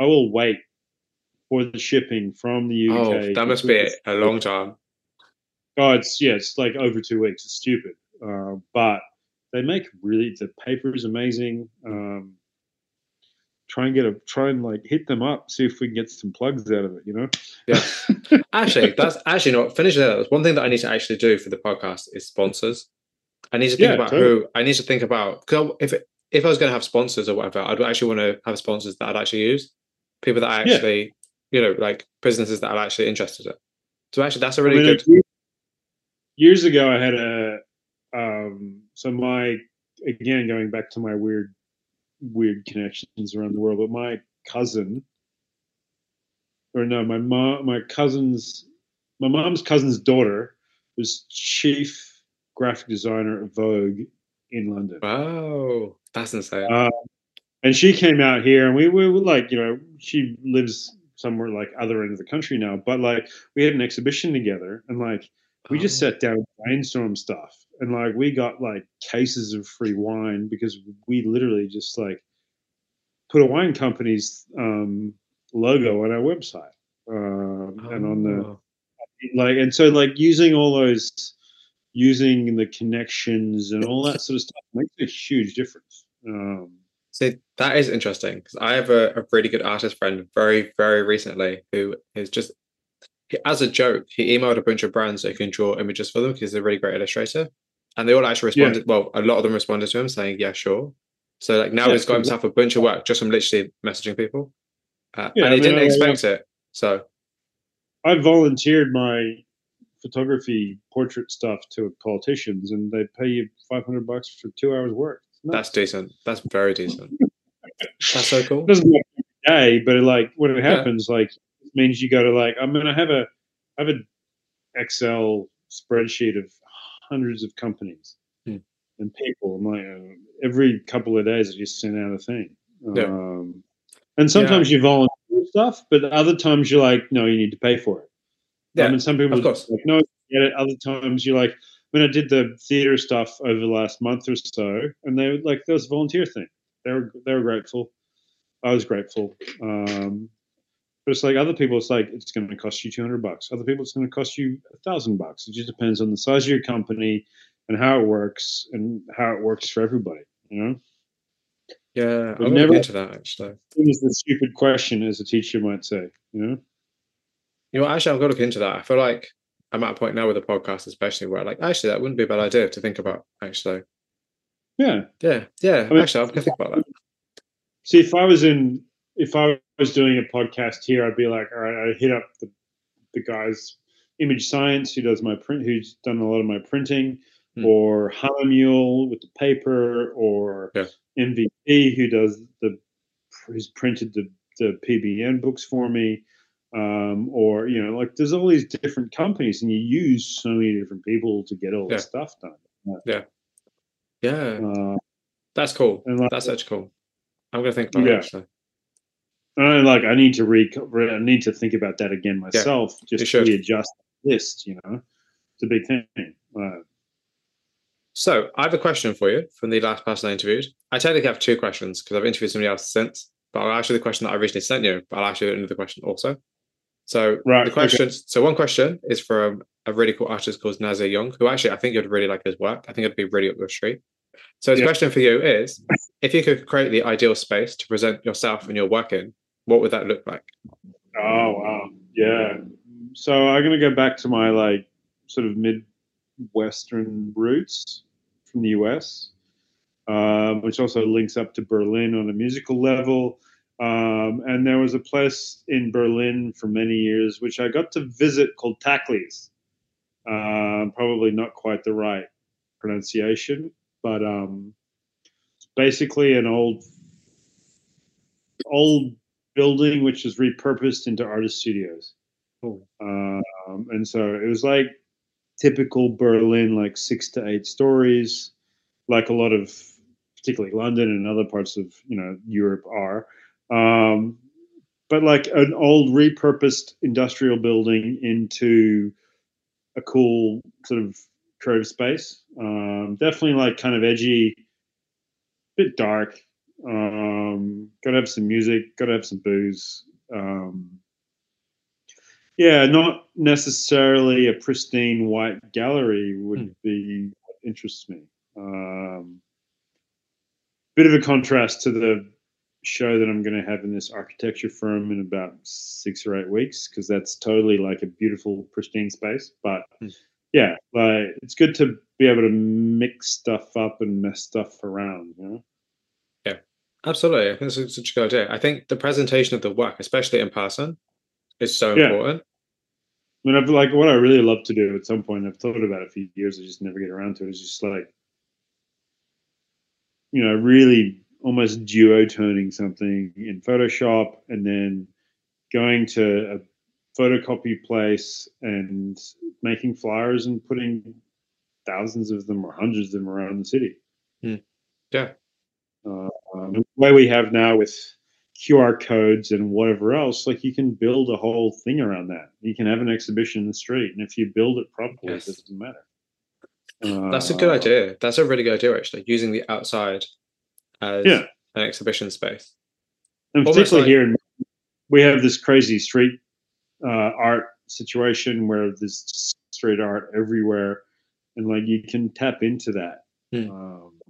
I will wait for the shipping from the UK. Oh, that must be a long time. Oh, it's yeah, it's like over two weeks. It's stupid, uh, but they make really the paper is amazing. Um, try and get a try and like hit them up, see if we can get some plugs out of it. You know? Yeah. Actually, that's actually not finish that. That's one thing that I need to actually do for the podcast is sponsors. I need to think Yeah, about totally. who I need to think about because if if I was going to have sponsors or whatever, I'd actually want to have sponsors that I'd actually use, people that I Yeah. You know, like businesses that I'm actually interested in. So actually, that's a really mean, good. years ago, I had a um, so my again going back to my weird weird connections around the world, but my cousin or no, my mom, my cousin's, my mom's cousin's daughter was chief graphic designer at Vogue in London. Wow, that's insane. Uh, and she came out here, and we, we were like, you know, she lives somewhere like other end of the country now, but like we had an exhibition together, and like we just Oh. sat down and brainstormed stuff, and like we got like cases of free wine because we literally just like put a wine company's um, logo on our website um, and on the Oh. like and so like using all those using the connections and all that sort of stuff makes a huge difference um See, that is interesting because I have a, a really good artist friend very, very recently who is just, as a joke, he emailed a bunch of brands so he can draw images for them because he's a really great illustrator. And they all actually Yeah. responded, well, a lot of them responded to him saying, yeah, sure. So like now Yeah, he's got himself a bunch of work just from literally messaging people. Uh, Yeah, and I he mean, didn't I- expect it. So, i volunteered my photography portrait stuff to politicians and they pay you 500 bucks for two hours work. That's decent. That's very decent. That's so cool. it doesn't happen every day but it, like when it Yeah. happens like it means you got to like i'm gonna have a I have an excel spreadsheet of hundreds of companies Hmm. and people and like uh, every couple of days i just send out a thing Yeah. um, and sometimes you volunteer stuff but other times you're like no you need to pay for it Yeah, i mean some people of course. like no get it other times you're like when i did the theater stuff over the last month or so and they were like there was a volunteer thing they were they were grateful i was grateful um, but it's like other people, it's like it's going to cost you two hundred bucks. Other people, it's going to cost you a thousand bucks. It just depends on the size of your company and how it works and how it works for everybody. You know, Yeah, But I'm never- never into that actually. it is the stupid question, as a teacher might say. You know, You know, actually, I've got to look into that. I feel like I'm at a point now with the podcast, especially where like, actually, that wouldn't be a bad idea to think about. Actually, yeah. yeah, yeah. mean- actually, I'm gonna think about that. See, if I was in, if I was doing a podcast here, I'd be like, all right, I'd hit up the the guys, Image Science, who does my print, who's done a lot of my printing, Hmm. or Hahnemühle with the paper, or Yeah. MVP, who does the, who's printed the the PBN books for me, um, or you know, like there's all these different companies, and you use so many different people to get all Yeah. this stuff done. Yeah, Uh, that's cool. like, That's actually cool. I'm gonna think about Yeah. it. Actually, And I like I need to re I need to think about that again myself. you just readjust the list. You know, it's a big thing. Uh, so I have a question for you from the last person I interviewed. I technically have two questions because I've interviewed somebody else since, but I'll ask you the question that I originally sent you, but I'll ask you another question also. So Right, the okay. So one question is from a really cool artist called Nazir Young, who actually I think you'd really like his work. I think it'd be really up your street. So his Yeah. question for you is if you could create the ideal space to present yourself and your work in, what would that look like? Oh wow, yeah. So I'm gonna go back to my like sort of midwestern roots from the US, um, which also links up to Berlin on a musical level. Um, and there was a place in Berlin for many years which I got to visit called Tacheles. Um, probably not quite the right pronunciation, but um, basically an old old building which was repurposed into artist studios. Cool. Um, and so it was like typical Berlin, like six to eight stories, like a lot of particularly London and other parts of you know Europe are. Um, but like an old repurposed industrial building into a cool sort of curved space. Um, definitely like kind of edgy, bit dark. Um, gotta have some music, gotta have some booze. Um, yeah, not necessarily a pristine white gallery would Hmm. be what interests me. Um, bit of a contrast to the show that I'm going to have in this architecture firm in about six or eight weeks because that's totally like a beautiful, pristine space. But Hmm. yeah, like it's good to be able to mix stuff up and mess stuff around. You know? Yeah, absolutely. I think it's such a good idea. I think the presentation of the work, especially in person, is so Yeah. important. I mean, I've like what I really love to do at some point. I've thought about it for years. I just never get around to it. Is just like, you know, really almost duotoning something in Photoshop and then going to a photocopy place and making flyers and putting thousands of them or hundreds of them around the city. Yeah. Uh, um, the way we have now with QR codes and whatever else, like you can build a whole thing around that. You can have an exhibition in the street, and if you build it properly, Yes. it doesn't matter. That's a good Uh, idea. That's a really good idea, actually, using the outside as Yeah. an exhibition space. And Almost particularly like- here, in, we have this crazy street uh, art situation where there's street art everywhere, and like you can tap into that. Hmm. Um,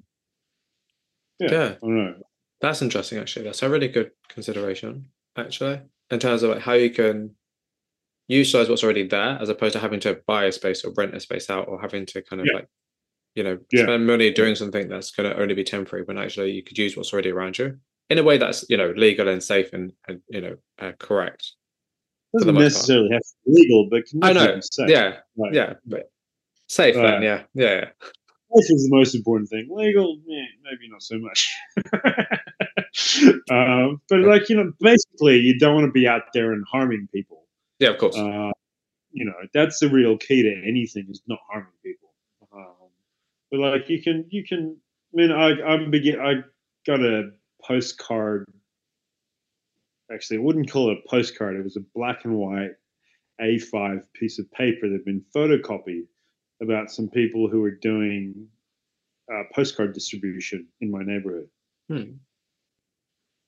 yeah, Yeah. I don't know. That's interesting, actually. That's a really good consideration, actually, in terms of like how you can utilize what's already there as opposed to having to buy a space or rent a space out or having to kind of Yeah. like, you know, Yeah. spend money doing something that's going to only be temporary when actually you could use what's already around you in a way that's, you know, legal and safe and, and you know, uh, correct. Doesn't most part. necessarily have to be legal, but can I know. Yeah. Like, Yeah. But safe Uh, then. Yeah. Yeah. yeah. Safe is the most important thing. Legal, eh, maybe not so much. um, but like you know, basically, you don't want to be out there and harming people. Yeah. Of course. Uh, you know, that's the real key to anything is not harming people. But like you can, you can. I mean, I I'm begin. I got a postcard. Actually, I wouldn't call it a postcard. It was a black and white A5 piece of paper that had been photocopied about some people who were doing uh, postcard distribution in my neighborhood. Hmm.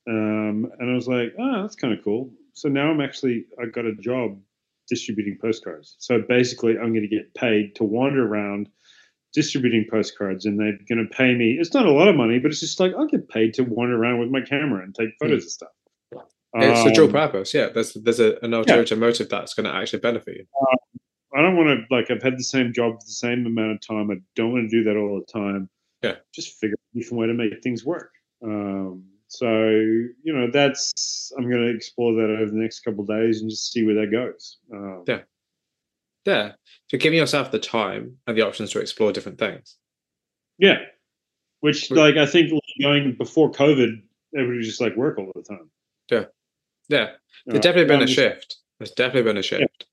Um, and I was like, oh, that's kind of cool. So now I'm actually, I got a job distributing postcards. So basically, I'm going to get paid to wander around distributing postcards, and they're going to pay me. It's not a lot of money, but it's just like I'll get paid to wander around with my camera and take photos of stuff. It's a dual Um, purpose. Yeah. There's there's a, an ulterior motive that's going to actually benefit you. I don't want to like I've had the same job for the same amount of time. I don't want to do that all the time. Yeah. Just figure out a different way to make things work. Um, so you know that's I'm going to explore that over the next couple of days and just see where that goes. Um, Yeah. Yeah. So giving yourself the time and the options to explore different things. yeah. Which But- like I think going before COVID, everybody was just like work all the time. Yeah. Yeah. There's Uh, definitely been I'm a just- shift. There's definitely been a shift.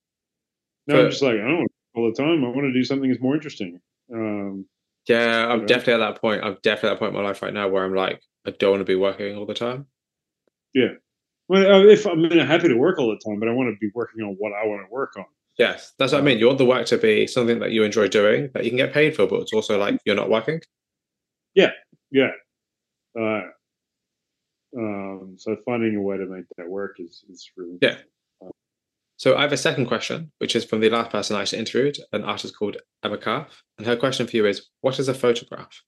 No, I'm just like I don't want to work all the time. I want to do something that's more interesting. Um, Yeah, I'm definitely at that point. I'm definitely at that point in my life right now where I'm like, I don't want to be working all the time. Yeah. Well, if mean, I'm happy to work all the time, but I want to be working on what I want to work on. Yes, that's what I mean. You want the work to be something that you enjoy doing, that you can get paid for, but it's also like you're not working. Yeah. Yeah. Uh, um, so finding a way to make that work is is really Yeah. So I have a second question, which is from the last person I actually interviewed, an artist called Emma Calf. And her question for you is, what is a photograph?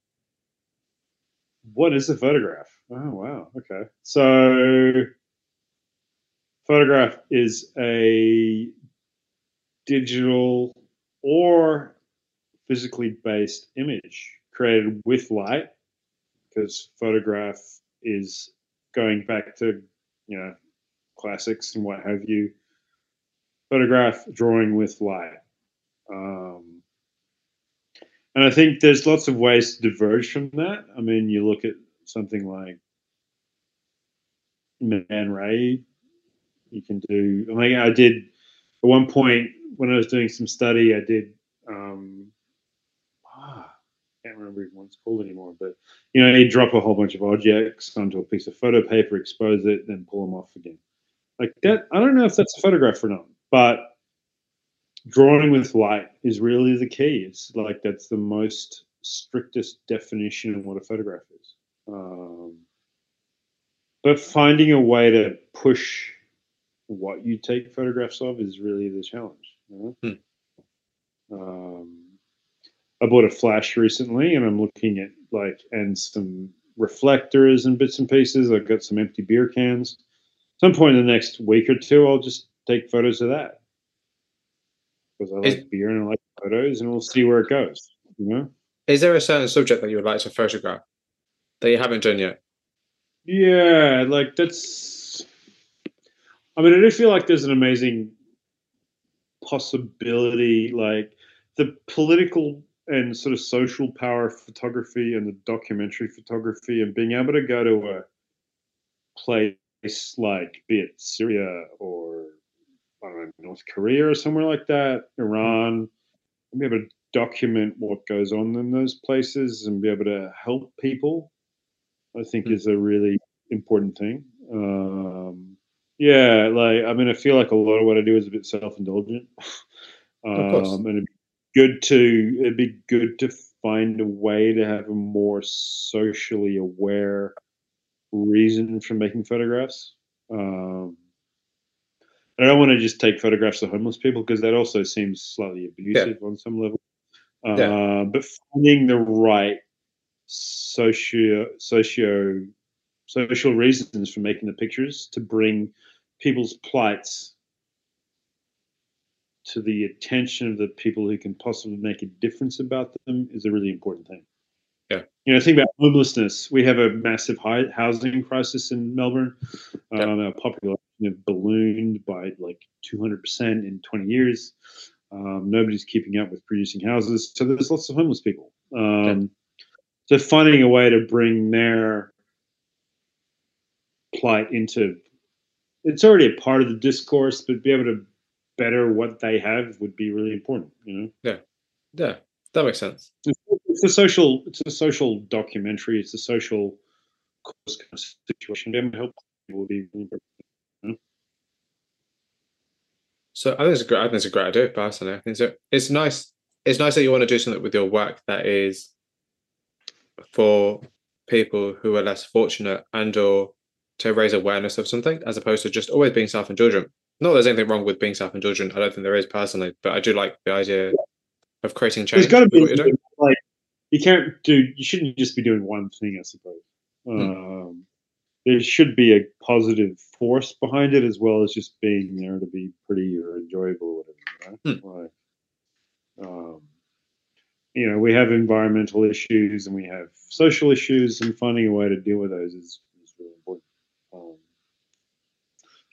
What is a photograph? Oh, wow. Okay. So, photograph is a digital or physically based image created with light because photograph is going back to, you know, classics and what have you. Photograph drawing with light. Um, and I think there's lots of ways to diverge from that. I mean, you look at something like Man Ray. You can do. I mean, I did at one point when I was doing some study. I did. Um, ah, I can't remember what it's called anymore. But you know, you drop a whole bunch of objects onto a piece of photo paper, expose it, then pull them off again. Like that. I don't know if that's a photograph or not, but drawing with light is really the key. It's like that's the most strictest definition of what a photograph is. Um, but finding a way to push what you take photographs of is really the challenge. You know? hmm. um, I bought a flash recently, and I'm looking at like and some reflectors and bits and pieces. I've got some empty beer cans. Some point in the next week or two, I'll just take photos of that because I like is, beer and I like photos, and we'll see where it goes. You know, is there a certain subject that you would like to photograph that you haven't done yet? Yeah, like that's. I mean, I do feel like there's an amazing possibility, like the political and sort of social power of photography and the documentary photography, and being able to go to a place like, be it Syria or I don't know, North Korea or somewhere like that, Iran, and be able to document what goes on in those places and be able to help people, I think mm-hmm. is a really important thing. Um, yeah, like I mean, I feel like a lot of what I do is a bit self-indulgent, um, and it'd be good to it'd be good to find a way to have a more socially aware reason for making photographs. Um, I don't want to just take photographs of homeless people because that also seems slightly abusive yeah. on some level. Uh, yeah. But finding the right socio socio social reasons for making the pictures to bring people's plights to the attention of the people who can possibly make a difference about them is a really important thing. Yeah. You know, think about homelessness. We have a massive high housing crisis in Melbourne. Yeah. Um, our population have ballooned by like 200% in 20 years. Um, nobody's keeping up with producing houses. So there's lots of homeless people. Um, yeah. So finding a way to bring their plight into it's already a part of the discourse, but be able to better what they have would be really important, you know? Yeah. Yeah. That makes sense. It's a social it's a social documentary, it's a social cause kind of situation. To help people would be really important. So I think it's a great. I think it's a great idea, personally. I think so. It's nice. It's nice that you want to do something with your work that is for people who are less fortunate and or to raise awareness of something, as opposed to just always being self-indulgent. Not there's anything wrong with being self-indulgent. I don't think there is personally, but I do like the idea of creating change. There's got to be like you can't do. You shouldn't just be doing one thing, I suppose. Hmm. Um, there should be a positive force behind it as well as just being there to be pretty or enjoyable or whatever. Right? Hmm. Like, um, you know, we have environmental issues and we have social issues, and finding a way to deal with those is, is really important. Um,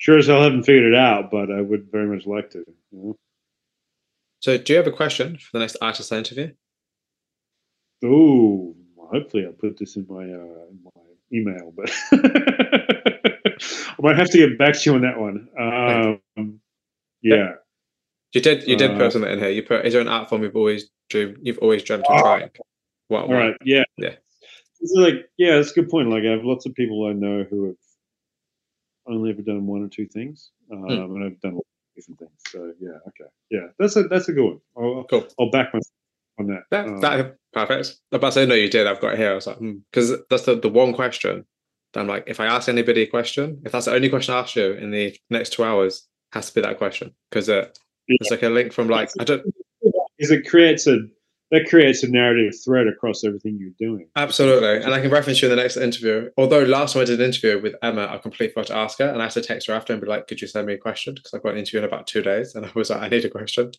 sure as hell haven't figured it out, but I would very much like to. You know? So, do you have a question for the next artist interview? Oh, hopefully, I'll put this in my uh, in my email, but I might have to get back to you on that one. Um, yeah. You did. You did uh, put something in here. You put. Is there an art form you've always dreamed? You've always dreamt of trying. What? All right. Yeah. Yeah. It's like yeah, that's a good point. Like I have lots of people I know who have only ever done one or two things, um, hmm. and I've done different things. So yeah, okay, yeah, that's a that's a good one. I'll, cool. I'll back myself on that. That, um, that perfect. But I say no, you did. I've got it here. I was like, because hmm. that's the, the one question that I'm like, if I ask anybody a question, if that's the only question I ask you in the next two hours, has to be that question because uh, yeah. it's like a link from like I don't. Is it creates a that creates a narrative thread across everything you're doing. Absolutely. And I can reference you in the next interview. Although last time I did an interview with Emma, I completely forgot to ask her and I had to text her after and be like, could you send me a question? Because I've got an interview in about two days. And I was like, I need a question.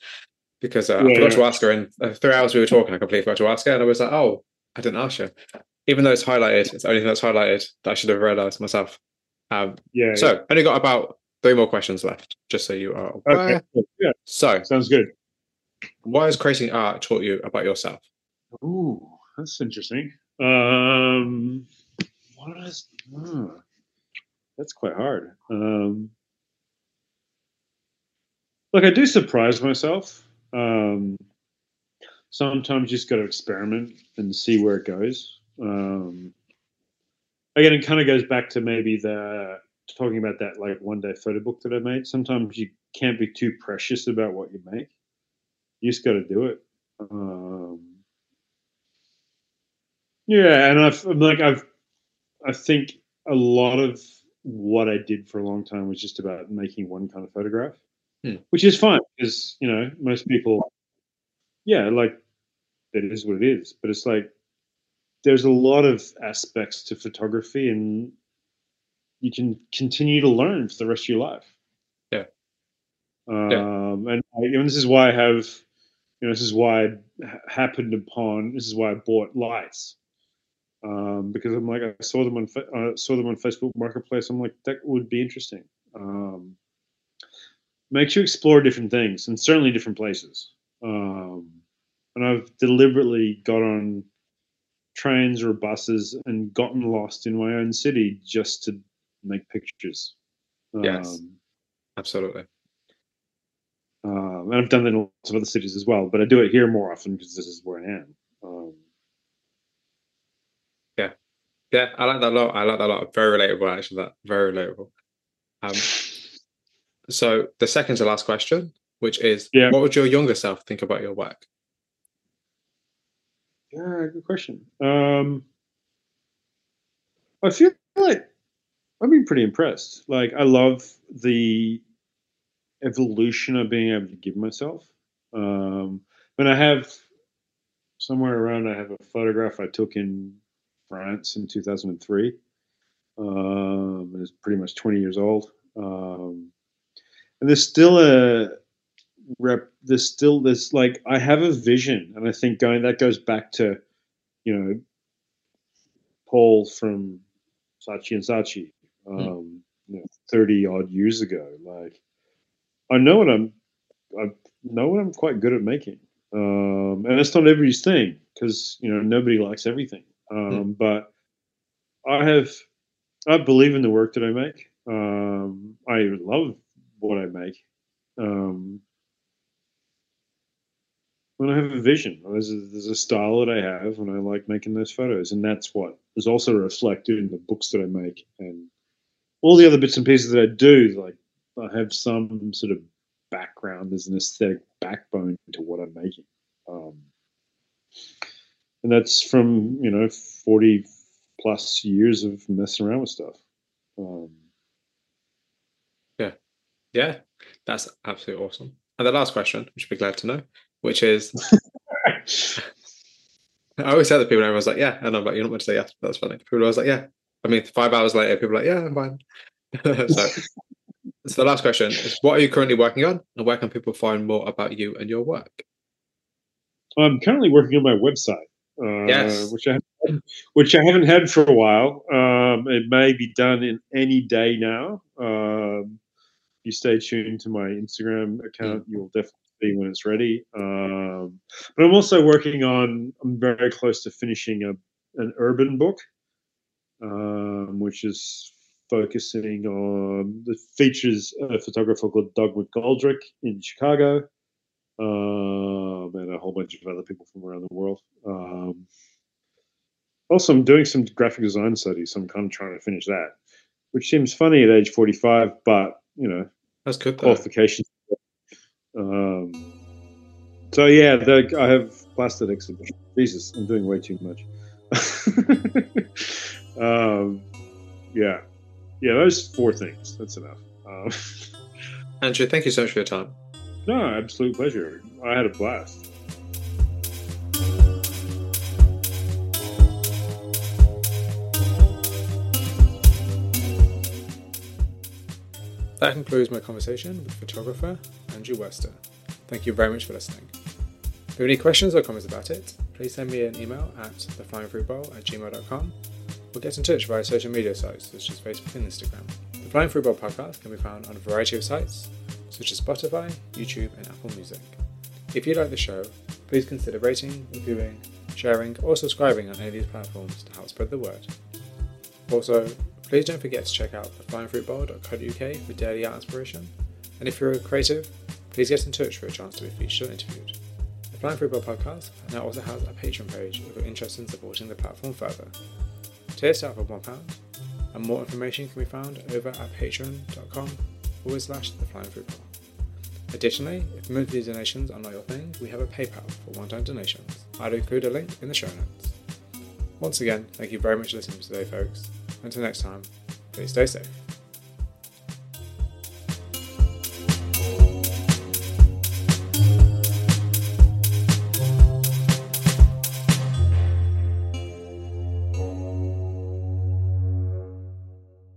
Because uh, yeah, I forgot yeah. to ask her in uh, three hours we were talking, I completely forgot to ask her. And I was like, oh, I didn't ask you. Even though it's highlighted, it's the only thing that's highlighted that I should have realized myself. Um, yeah. So, yeah. only got about three more questions left, just so you are aware. Okay. Yeah. So, sounds good. What has creating art taught you about yourself? Ooh, that's interesting. Um, what is? that's quite hard. Um, look, I do surprise myself. Um, sometimes you just got to experiment and see where it goes. Um, again, it kind of goes back to maybe the talking about that like one day photo book that I made. Sometimes you can't be too precious about what you make. You just got to do it. Um, yeah, and I've like I've I think a lot of what I did for a long time was just about making one kind of photograph, hmm. which is fine because you know most people, yeah, like that is what it is. But it's like there's a lot of aspects to photography, and you can continue to learn for the rest of your life. Yeah. Um, yeah. and, I, and this is why I have, you know, this is why I happened upon, this is why I bought lights um, because I'm like I saw them on uh, saw them on Facebook Marketplace. I'm like that would be interesting. Um, makes you explore different things and certainly different places. Um, and I've deliberately got on trains or buses and gotten lost in my own city just to make pictures. Yes, um, absolutely. Um, and I've done that in lots of other cities as well, but I do it here more often because this is where I am. Um, yeah, I like that a lot. I like that a lot. Very relatable, actually. That very relatable. Um, so the second to last question, which is, yeah. what would your younger self think about your work? Yeah, good question. Um, I feel like I've been pretty impressed. Like, I love the evolution of being able to give myself. Um, and I have somewhere around, I have a photograph I took in France in 2003. Um, it's pretty much 20 years old. Um, and there's still a rep, there's still this, like, I have a vision. And I think going, that goes back to, you know, Paul from Saatchi and Saatchi, hmm. um, mm. you know, 30 odd years ago. Like, I know what I'm, I know what I'm quite good at making. Um, and it's not everybody's thing because, you know, nobody likes everything. Hmm. Um, but I have, I believe in the work that I make. Um, I love what I make. Um, when I have a vision, there's a, there's a style that I have, and I like making those photos, and that's what is also reflected in the books that I make and all the other bits and pieces that I do. Like I have some sort of background, there's an aesthetic backbone to what I'm making. Um, and that's from you know 40 plus years of messing around with stuff. Um, yeah. Yeah. That's absolutely awesome. And the last question which you'll be glad to know which is i always tell the people everyone's like yeah and i'm like you're not meant to say yes. That's funny. People are always like yeah. I mean five hours later people are like yeah i'm fine. So so the last question is what are you currently working on and where can people find more about you and your work i'm currently working on my website uh, yes. which I which I haven't had for a while. Um, it may be done in any day now. Um, you stay tuned to my Instagram account, you'll definitely see when it's ready. Um, but I'm also working on. I'm very close to finishing a an urban book, um, which is focusing on the features a photographer called Doug McGoldrick in Chicago um, and a whole bunch of other people from around the world. Um, also, I'm doing some graphic design studies, so I'm kind of trying to finish that, which seems funny at age 45, but you know, that's good. Though. Qualifications. Um, so yeah, the, I have blasted exhibition. Jesus, I'm doing way too much. um, yeah, yeah, those four things. That's enough. Um, Andrew, thank you so much for your time. No, absolute pleasure. I had a blast. That concludes my conversation with photographer Andrew Wurster. Thank you very much for listening. If you have any questions or comments about it, please send me an email at theflyingfruitbowl at gmail.com or get in touch via social media sites such as Facebook and Instagram. The Flying Bowl podcast can be found on a variety of sites such as Spotify, YouTube, and Apple Music. If you like the show, please consider rating, reviewing, sharing, or subscribing on any of these platforms to help spread the word. Also, please don't forget to check out theflyingfruitbowl.co.uk for daily art inspiration. And if you're a creative, please get in touch for a chance to be featured or interviewed. The Flying Fruit Bowl podcast now also has a Patreon page if you're interested in supporting the platform further. Tier start for £1, and more information can be found over at patreon.com forward slash the Flying Fruit Bowl. Additionally, if monthly donations are not your thing, we have a PayPal for one-time donations. I'll include a link in the show notes. Once again, thank you very much for listening today, folks. Until next time, please stay safe.